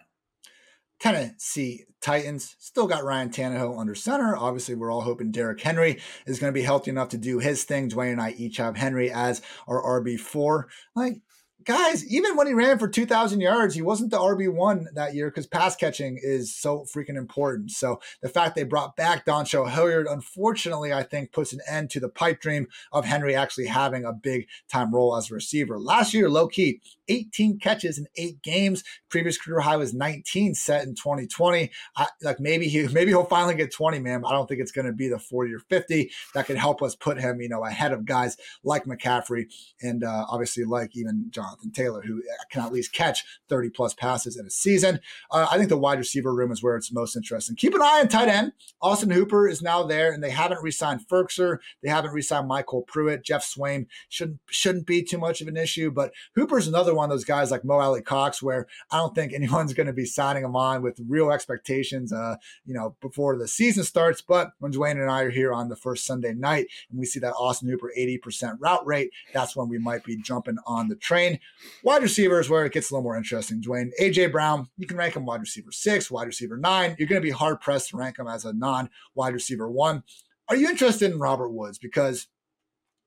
Tennessee Titans still got Ryan Tannehill under center. Obviously, we're all hoping Derrick Henry is going to be healthy enough to do his thing. Dwain and I each have Henry as our RB4. Like, guys, even when he ran for 2,000 yards, he wasn't the RB1 that year because pass catching is so freaking important. So the fact they brought back Dontrell Hilliard, unfortunately, I think puts an end to the pipe dream of Henry actually having a big time role as a receiver. Last year, low key, 18 catches in eight games. Previous career high was 19 set in 2020. I, like maybe he *laughs* maybe he'll finally get 20, man. I don't think it's going to be the 40 or 50 that could help us put him, you know, ahead of guys like McCaffrey and uh, obviously like even Jonathan Taylor, who can at least catch 30 plus passes in a season. Uh, I think the wide receiver room is where it's most interesting. Keep an eye on tight end. Austin Hooper is now there, and they haven't re-signed Firkser. They haven't re-signed MyCole Pruitt. Geoff Swaim shouldn't shouldn't be too much of an issue, but Hooper's another one of those guys like Mo Alie-Cox, where I don't think *laughs* anyone's going to be signing him on with real expectations, uh, you know, before the season starts. But when Dwain and I are here on the first Sunday night and we see that Austin Hooper 80% route rate, that's when we might be jumping on the train. Wide receivers where it gets a little more interesting. Dwain, AJ Brown, you can rank him wide receiver six, wide receiver nine. You're going to be hard pressed to rank him as a non wide receiver one. Are you interested in Robert Woods? Because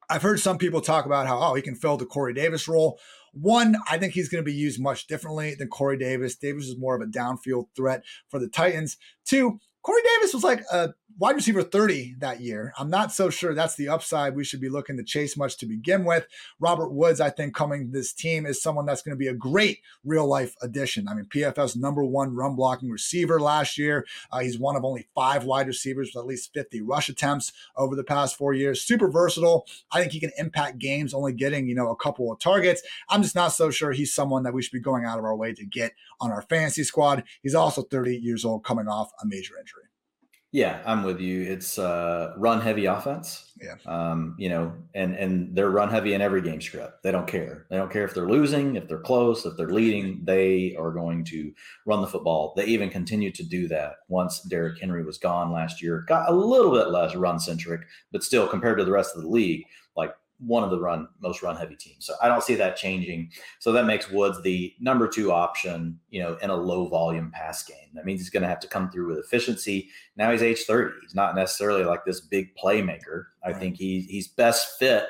I've heard some people talk about how, oh, he can fill the Corey Davis role. One, I think he's going to be used much differently than Corey Davis. Davis is more of a downfield threat for the Titans. Two, Corey Davis was like a wide receiver 30 that year. I'm not so sure that's the upside we should be looking to chase much to begin with. Robert Woods, I think, coming to this team is someone that's going to be a great real life addition. I mean, PFF's number one run blocking receiver last year. Uh, he's one of only five wide receivers with at least 50 rush attempts over the past four years. Super versatile. I think he can impact games, only getting, you know, a couple of targets. I'm just not so sure he's someone that we should be going out of our way to get on our fantasy squad. He's also 30 years old, coming off a major injury. Yeah, I'm with you. It's uh, run heavy offense. Yeah. Um, you know, and and they're run heavy in every game script. They don't care. They don't care if they're losing, if they're close, if they're leading. They are going to run the football. They even continued to do that once Derrick Henry was gone last year. Got a little bit less run centric, but still compared to the rest of the league, like one of the run most run heavy teams. So I don't see that changing. So that makes Woods the number two option, you know, in a low volume pass game. That means he's going to have to come through with efficiency. Now he's age 30. He's not necessarily like this big playmaker. I right. think he, he's best fit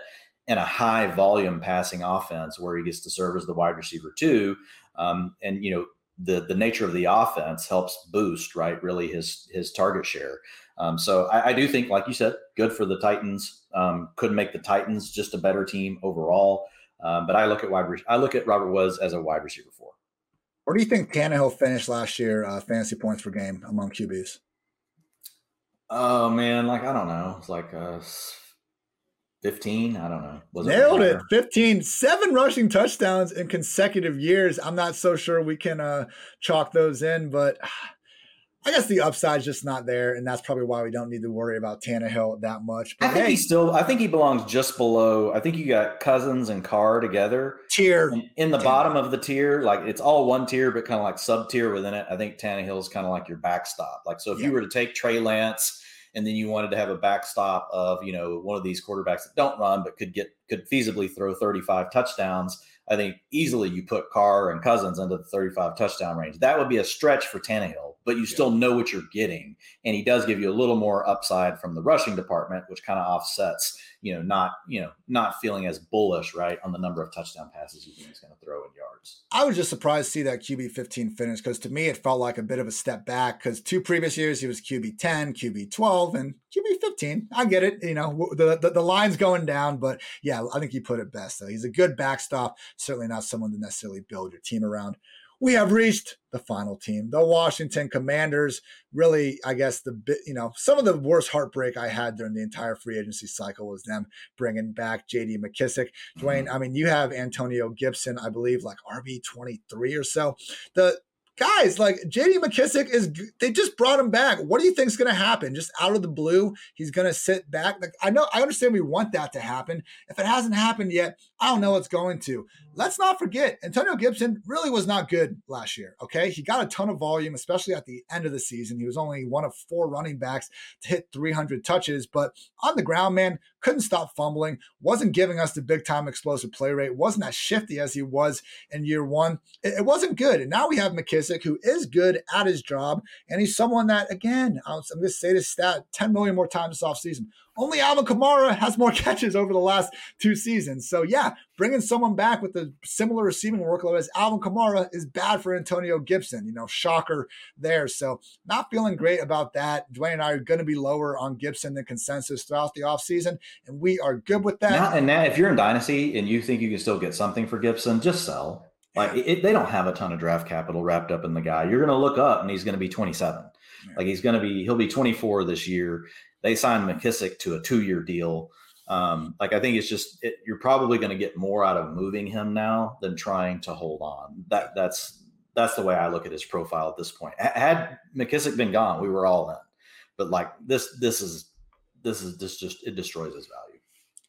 in a high volume passing offense where he gets to serve as the wide receiver too. Um, and, you know, the, the nature of the offense helps boost, right, really his, his target share. Um, so I, I, do think, like you said, good for the Titans. Um, could make the Titans just a better team overall. Um, but I look at wide. Re- I look at Robert Woods as a wide receiver four. Where do you think Tannehill finished last year? Uh, fantasy points per game among QBs. Oh man, like I don't know. It's like uh, 15 i don't know was nailed it, it 15 seven rushing touchdowns in consecutive years i'm not so sure we can uh chalk those in but I guess the upside's just not there, and that's probably why we don't need to worry about Tannehill that much. But I think hey, he still. I think he belongs just below. I think you got Cousins and Carr together tier in, in the bottom of the tier. Like it's all one tier, but kind of like sub tier within it. I think Tannehill's kind of like your backstop. Like so, if yeah. you were to take Trey Lance and then you wanted to have a backstop of you know one of these quarterbacks that don't run but could get could feasibly throw 35 touchdowns I think easily you put Carr and Cousins into the 35 touchdown range. That would be a stretch for Tannehill, but you still know what you're getting. And he does give you a little more upside from the rushing department, which kind of offsets, you know, not, you know, not feeling as bullish, right, on the number of touchdown passes you think he's going to throw in yards. I was just surprised to see that QB 15 finish because to me it felt like a bit of a step back because two previous years he was QB 10, QB 12, and QB 15. I get it. You know, the, the, the line's going down, but yeah, I think he put it best. Though. He's a good backstop, certainly not someone to necessarily build your team around. We have reached the final team, the Washington Commanders. Really, I guess the bit, you know, some of the worst heartbreak I had during the entire free agency cycle was them bringing back J.D. McKissic, Dwain, mm-hmm. I mean, you have Antonio Gibson, I believe, like RB twenty three or so. The guys, like JD McKissic is, they just brought him back. What do you think is going to happen? Just out of the blue, he's going to sit back. Like, I know, I understand we want that to happen. If it hasn't happened yet, I don't know what's going to. Let's not forget, Antonio Gibson really was not good last year. Okay. He got a ton of volume, especially at the end of the season. He was only one of four running backs to hit 300 touches, but on the ground, man, couldn't stop fumbling, wasn't giving us the big time explosive play rate, wasn't as shifty as he was in year one. It, it wasn't good. And now we have McKissic, who is good at his job. And he's someone that, again, I'm going to say this stat 10 million more times this offseason only Alvin Kamara has more *laughs* catches over the last two seasons. So yeah, bringing someone back with a similar receiving workload as Alvin Kamara is bad for Antonio Gibson. You know, shocker there. So not feeling great about that. Dwain and I are going to be lower on Gibson than consensus throughout the offseason, and we are good with that. Now, and now, if you're in Dynasty and you think you can still get something for Gibson, just sell. Like it, they don't have a ton of draft capital wrapped up in the guy. You're going to look up and he's going to be 27. Like he's going to be, he'll be 24 this year. They signed McKissic to a two year deal. Um, like I think it's just it, you're probably going to get more out of moving him now than trying to hold on. That that's that's the way I look at his profile at this point. Had McKissic been gone, we were all in. But like this, this is this is this just it destroys his value.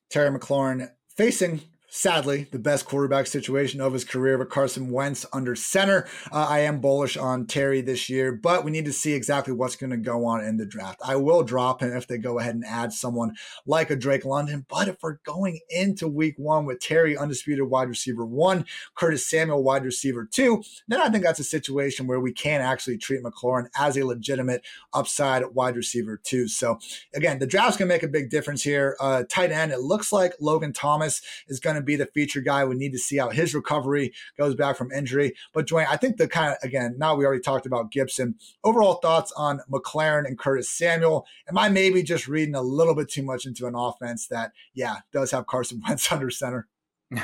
Terry McLaurin facing sadly, the best quarterback situation of his career with Carson Wentz under center. Uh, I am bullish on Terry this year, but we need to see exactly what's going to go on in the draft. I will drop him if they go ahead and add someone like a Drake London. But if we're going into week one with Terry, undisputed wide receiver one, Curtis Samuel, wide receiver two, then I think that's a situation where we can actually treat McLaurin as a legitimate upside wide receiver two. So again, the draft's going to make a big difference here. Uh, tight end, it looks like Logan Thomas is going to be the feature guy. We need to see how his recovery goes back from injury. But Dwain, I think the kind of again, now we already talked about Gibson. Overall thoughts on McLaurin and Curtis Samuel. Am I maybe just reading a little bit too much into an offense that, yeah, does have Carson *laughs* Wentz under center? *laughs*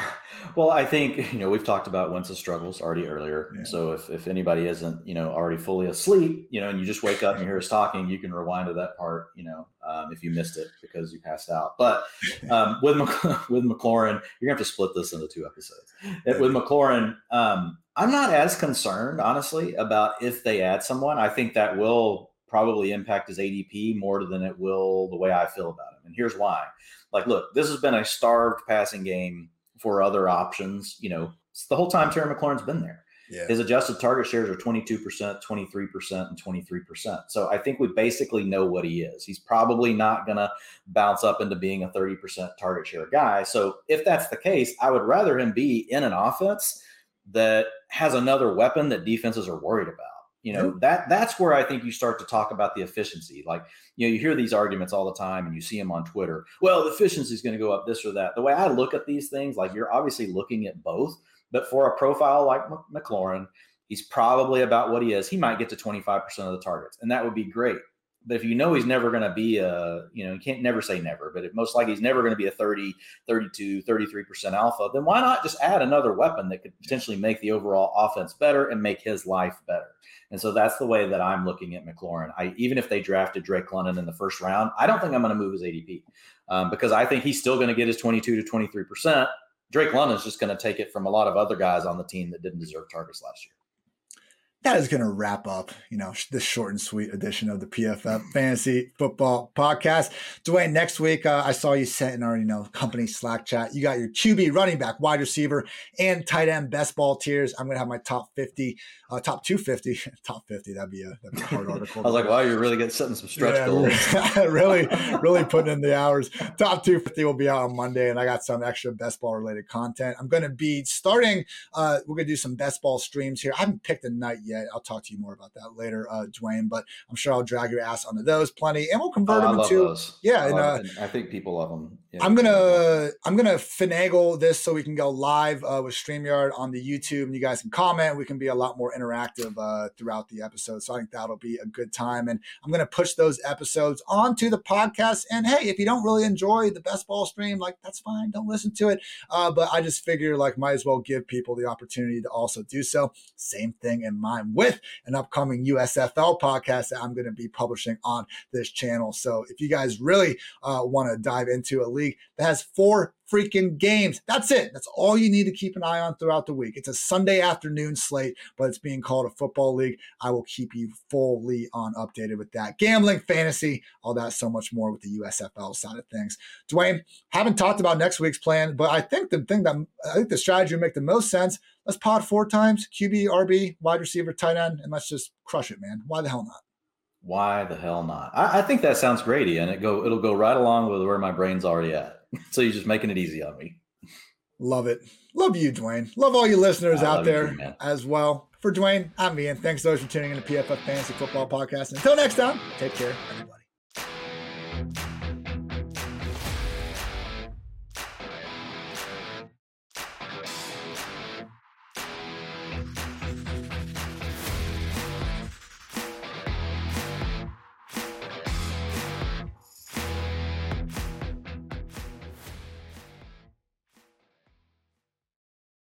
Well, I think you know we've talked about Wentz's struggles already earlier. Yeah. So if, if anybody isn't you know already fully asleep, you know, and you just wake up and you hear us talking, you can rewind to that part. You know, um, if you missed it because you passed out. But *laughs* um, with Mc, *laughs* with McLaurin, you're gonna have to split this into two episodes. With McLaurin, um, I'm not as concerned honestly about if they add someone. I think that will probably impact his ADP more than it will the way I feel about him. And here's why. Like, look, this has been a starved passing game for other options. You know, it's the whole time Terry McLaurin's been there. Yeah. His adjusted target shares are 22%, 23%, and 23%. So I think we basically know what he is. He's probably not going to bounce up into being a 30% target share guy. So if that's the case, I would rather him be in an offense that has another weapon that defenses are worried about. You know, that that's where I think you start to talk about the efficiency. Like, you know, you hear these arguments all the time and you see them on Twitter. Well, the efficiency is going to go up this or that. The way I look at these things, like you're obviously looking at both, but for a profile like McLaurin, he's probably about what he is. He might get to 25% of the targets, and that would be great. But if you know he's never going to be a, you know, you can't never say never, but if most likely he's never going to be a 30, 32, 33% alpha, then why not just add another weapon that could potentially make the overall offense better and make his life better? And so that's the way that I'm looking at McLaurin. I even if they drafted Drake London in the first round, I don't think I'm going to move his ADP um, because I think he's still going to get his 22 to 23 percent. Drake London's just going to take it from a lot of other guys on the team that didn't deserve targets last year that is going to wrap up, you know, this short and sweet edition of the PFF Fantasy Football Podcast. Dwain, next week, uh, I saw you sent in our, you know, company Slack chat. You got your QB, running back, wide receiver, and tight end best ball tiers. I'm going to have my top 50 uh, top 250, *laughs* top 50. That'd be a, that'd be a hard article. *laughs* I was like, wow, you're really getting setting some stretch yeah, goals. *laughs* really, really putting in the hours. Top 250 will be out on Monday, and I got some extra best ball related content. I'm going to be starting. Uh, we're going to do some best ball streams here. I haven't picked a night yet. I'll talk to you more about that later, uh, Dwain. But I'm sure I'll drag your ass onto those plenty, and we'll convert oh, them into those. yeah. I, and, uh, I think people love them. Yeah, I'm gonna I'm gonna finagle this so we can go live uh, with Streamyard on the YouTube, and you guys can comment. We can be a lot more interactive uh, throughout the episode. So I think that'll be a good time. And I'm gonna push those episodes onto the podcast. And hey, if you don't really enjoy the best ball stream, like that's fine. Don't listen to it. Uh, but I just figure like might as well give people the opportunity to also do so. Same thing in mind with an upcoming USFL podcast that I'm gonna be publishing on this channel. So if you guys really uh, want to dive into a league that has four freaking games. That's it. That's all you need to keep an eye on throughout the week. It's a Sunday afternoon slate, but it's being called a football league. I will keep you fully on updated with that. Gambling, fantasy, all that, so much more with the USFL side of things. Dwain, haven't talked about next week's plan, but I think the thing that I think the strategy would make the most sense. Let's pod four times, QB, RB, wide receiver, tight end, and let's just crush it, man. Why the hell not? Why the hell not? I, I think that sounds great, and it go it'll go right along with where my brain's already at. So you're just making it easy on me. Love it. Love you, Dwain. Love all you listeners I out there as well. For Dwain, I'm Ian. Thanks those for tuning in to PFF Fantasy Football Podcast. Until next time, take care.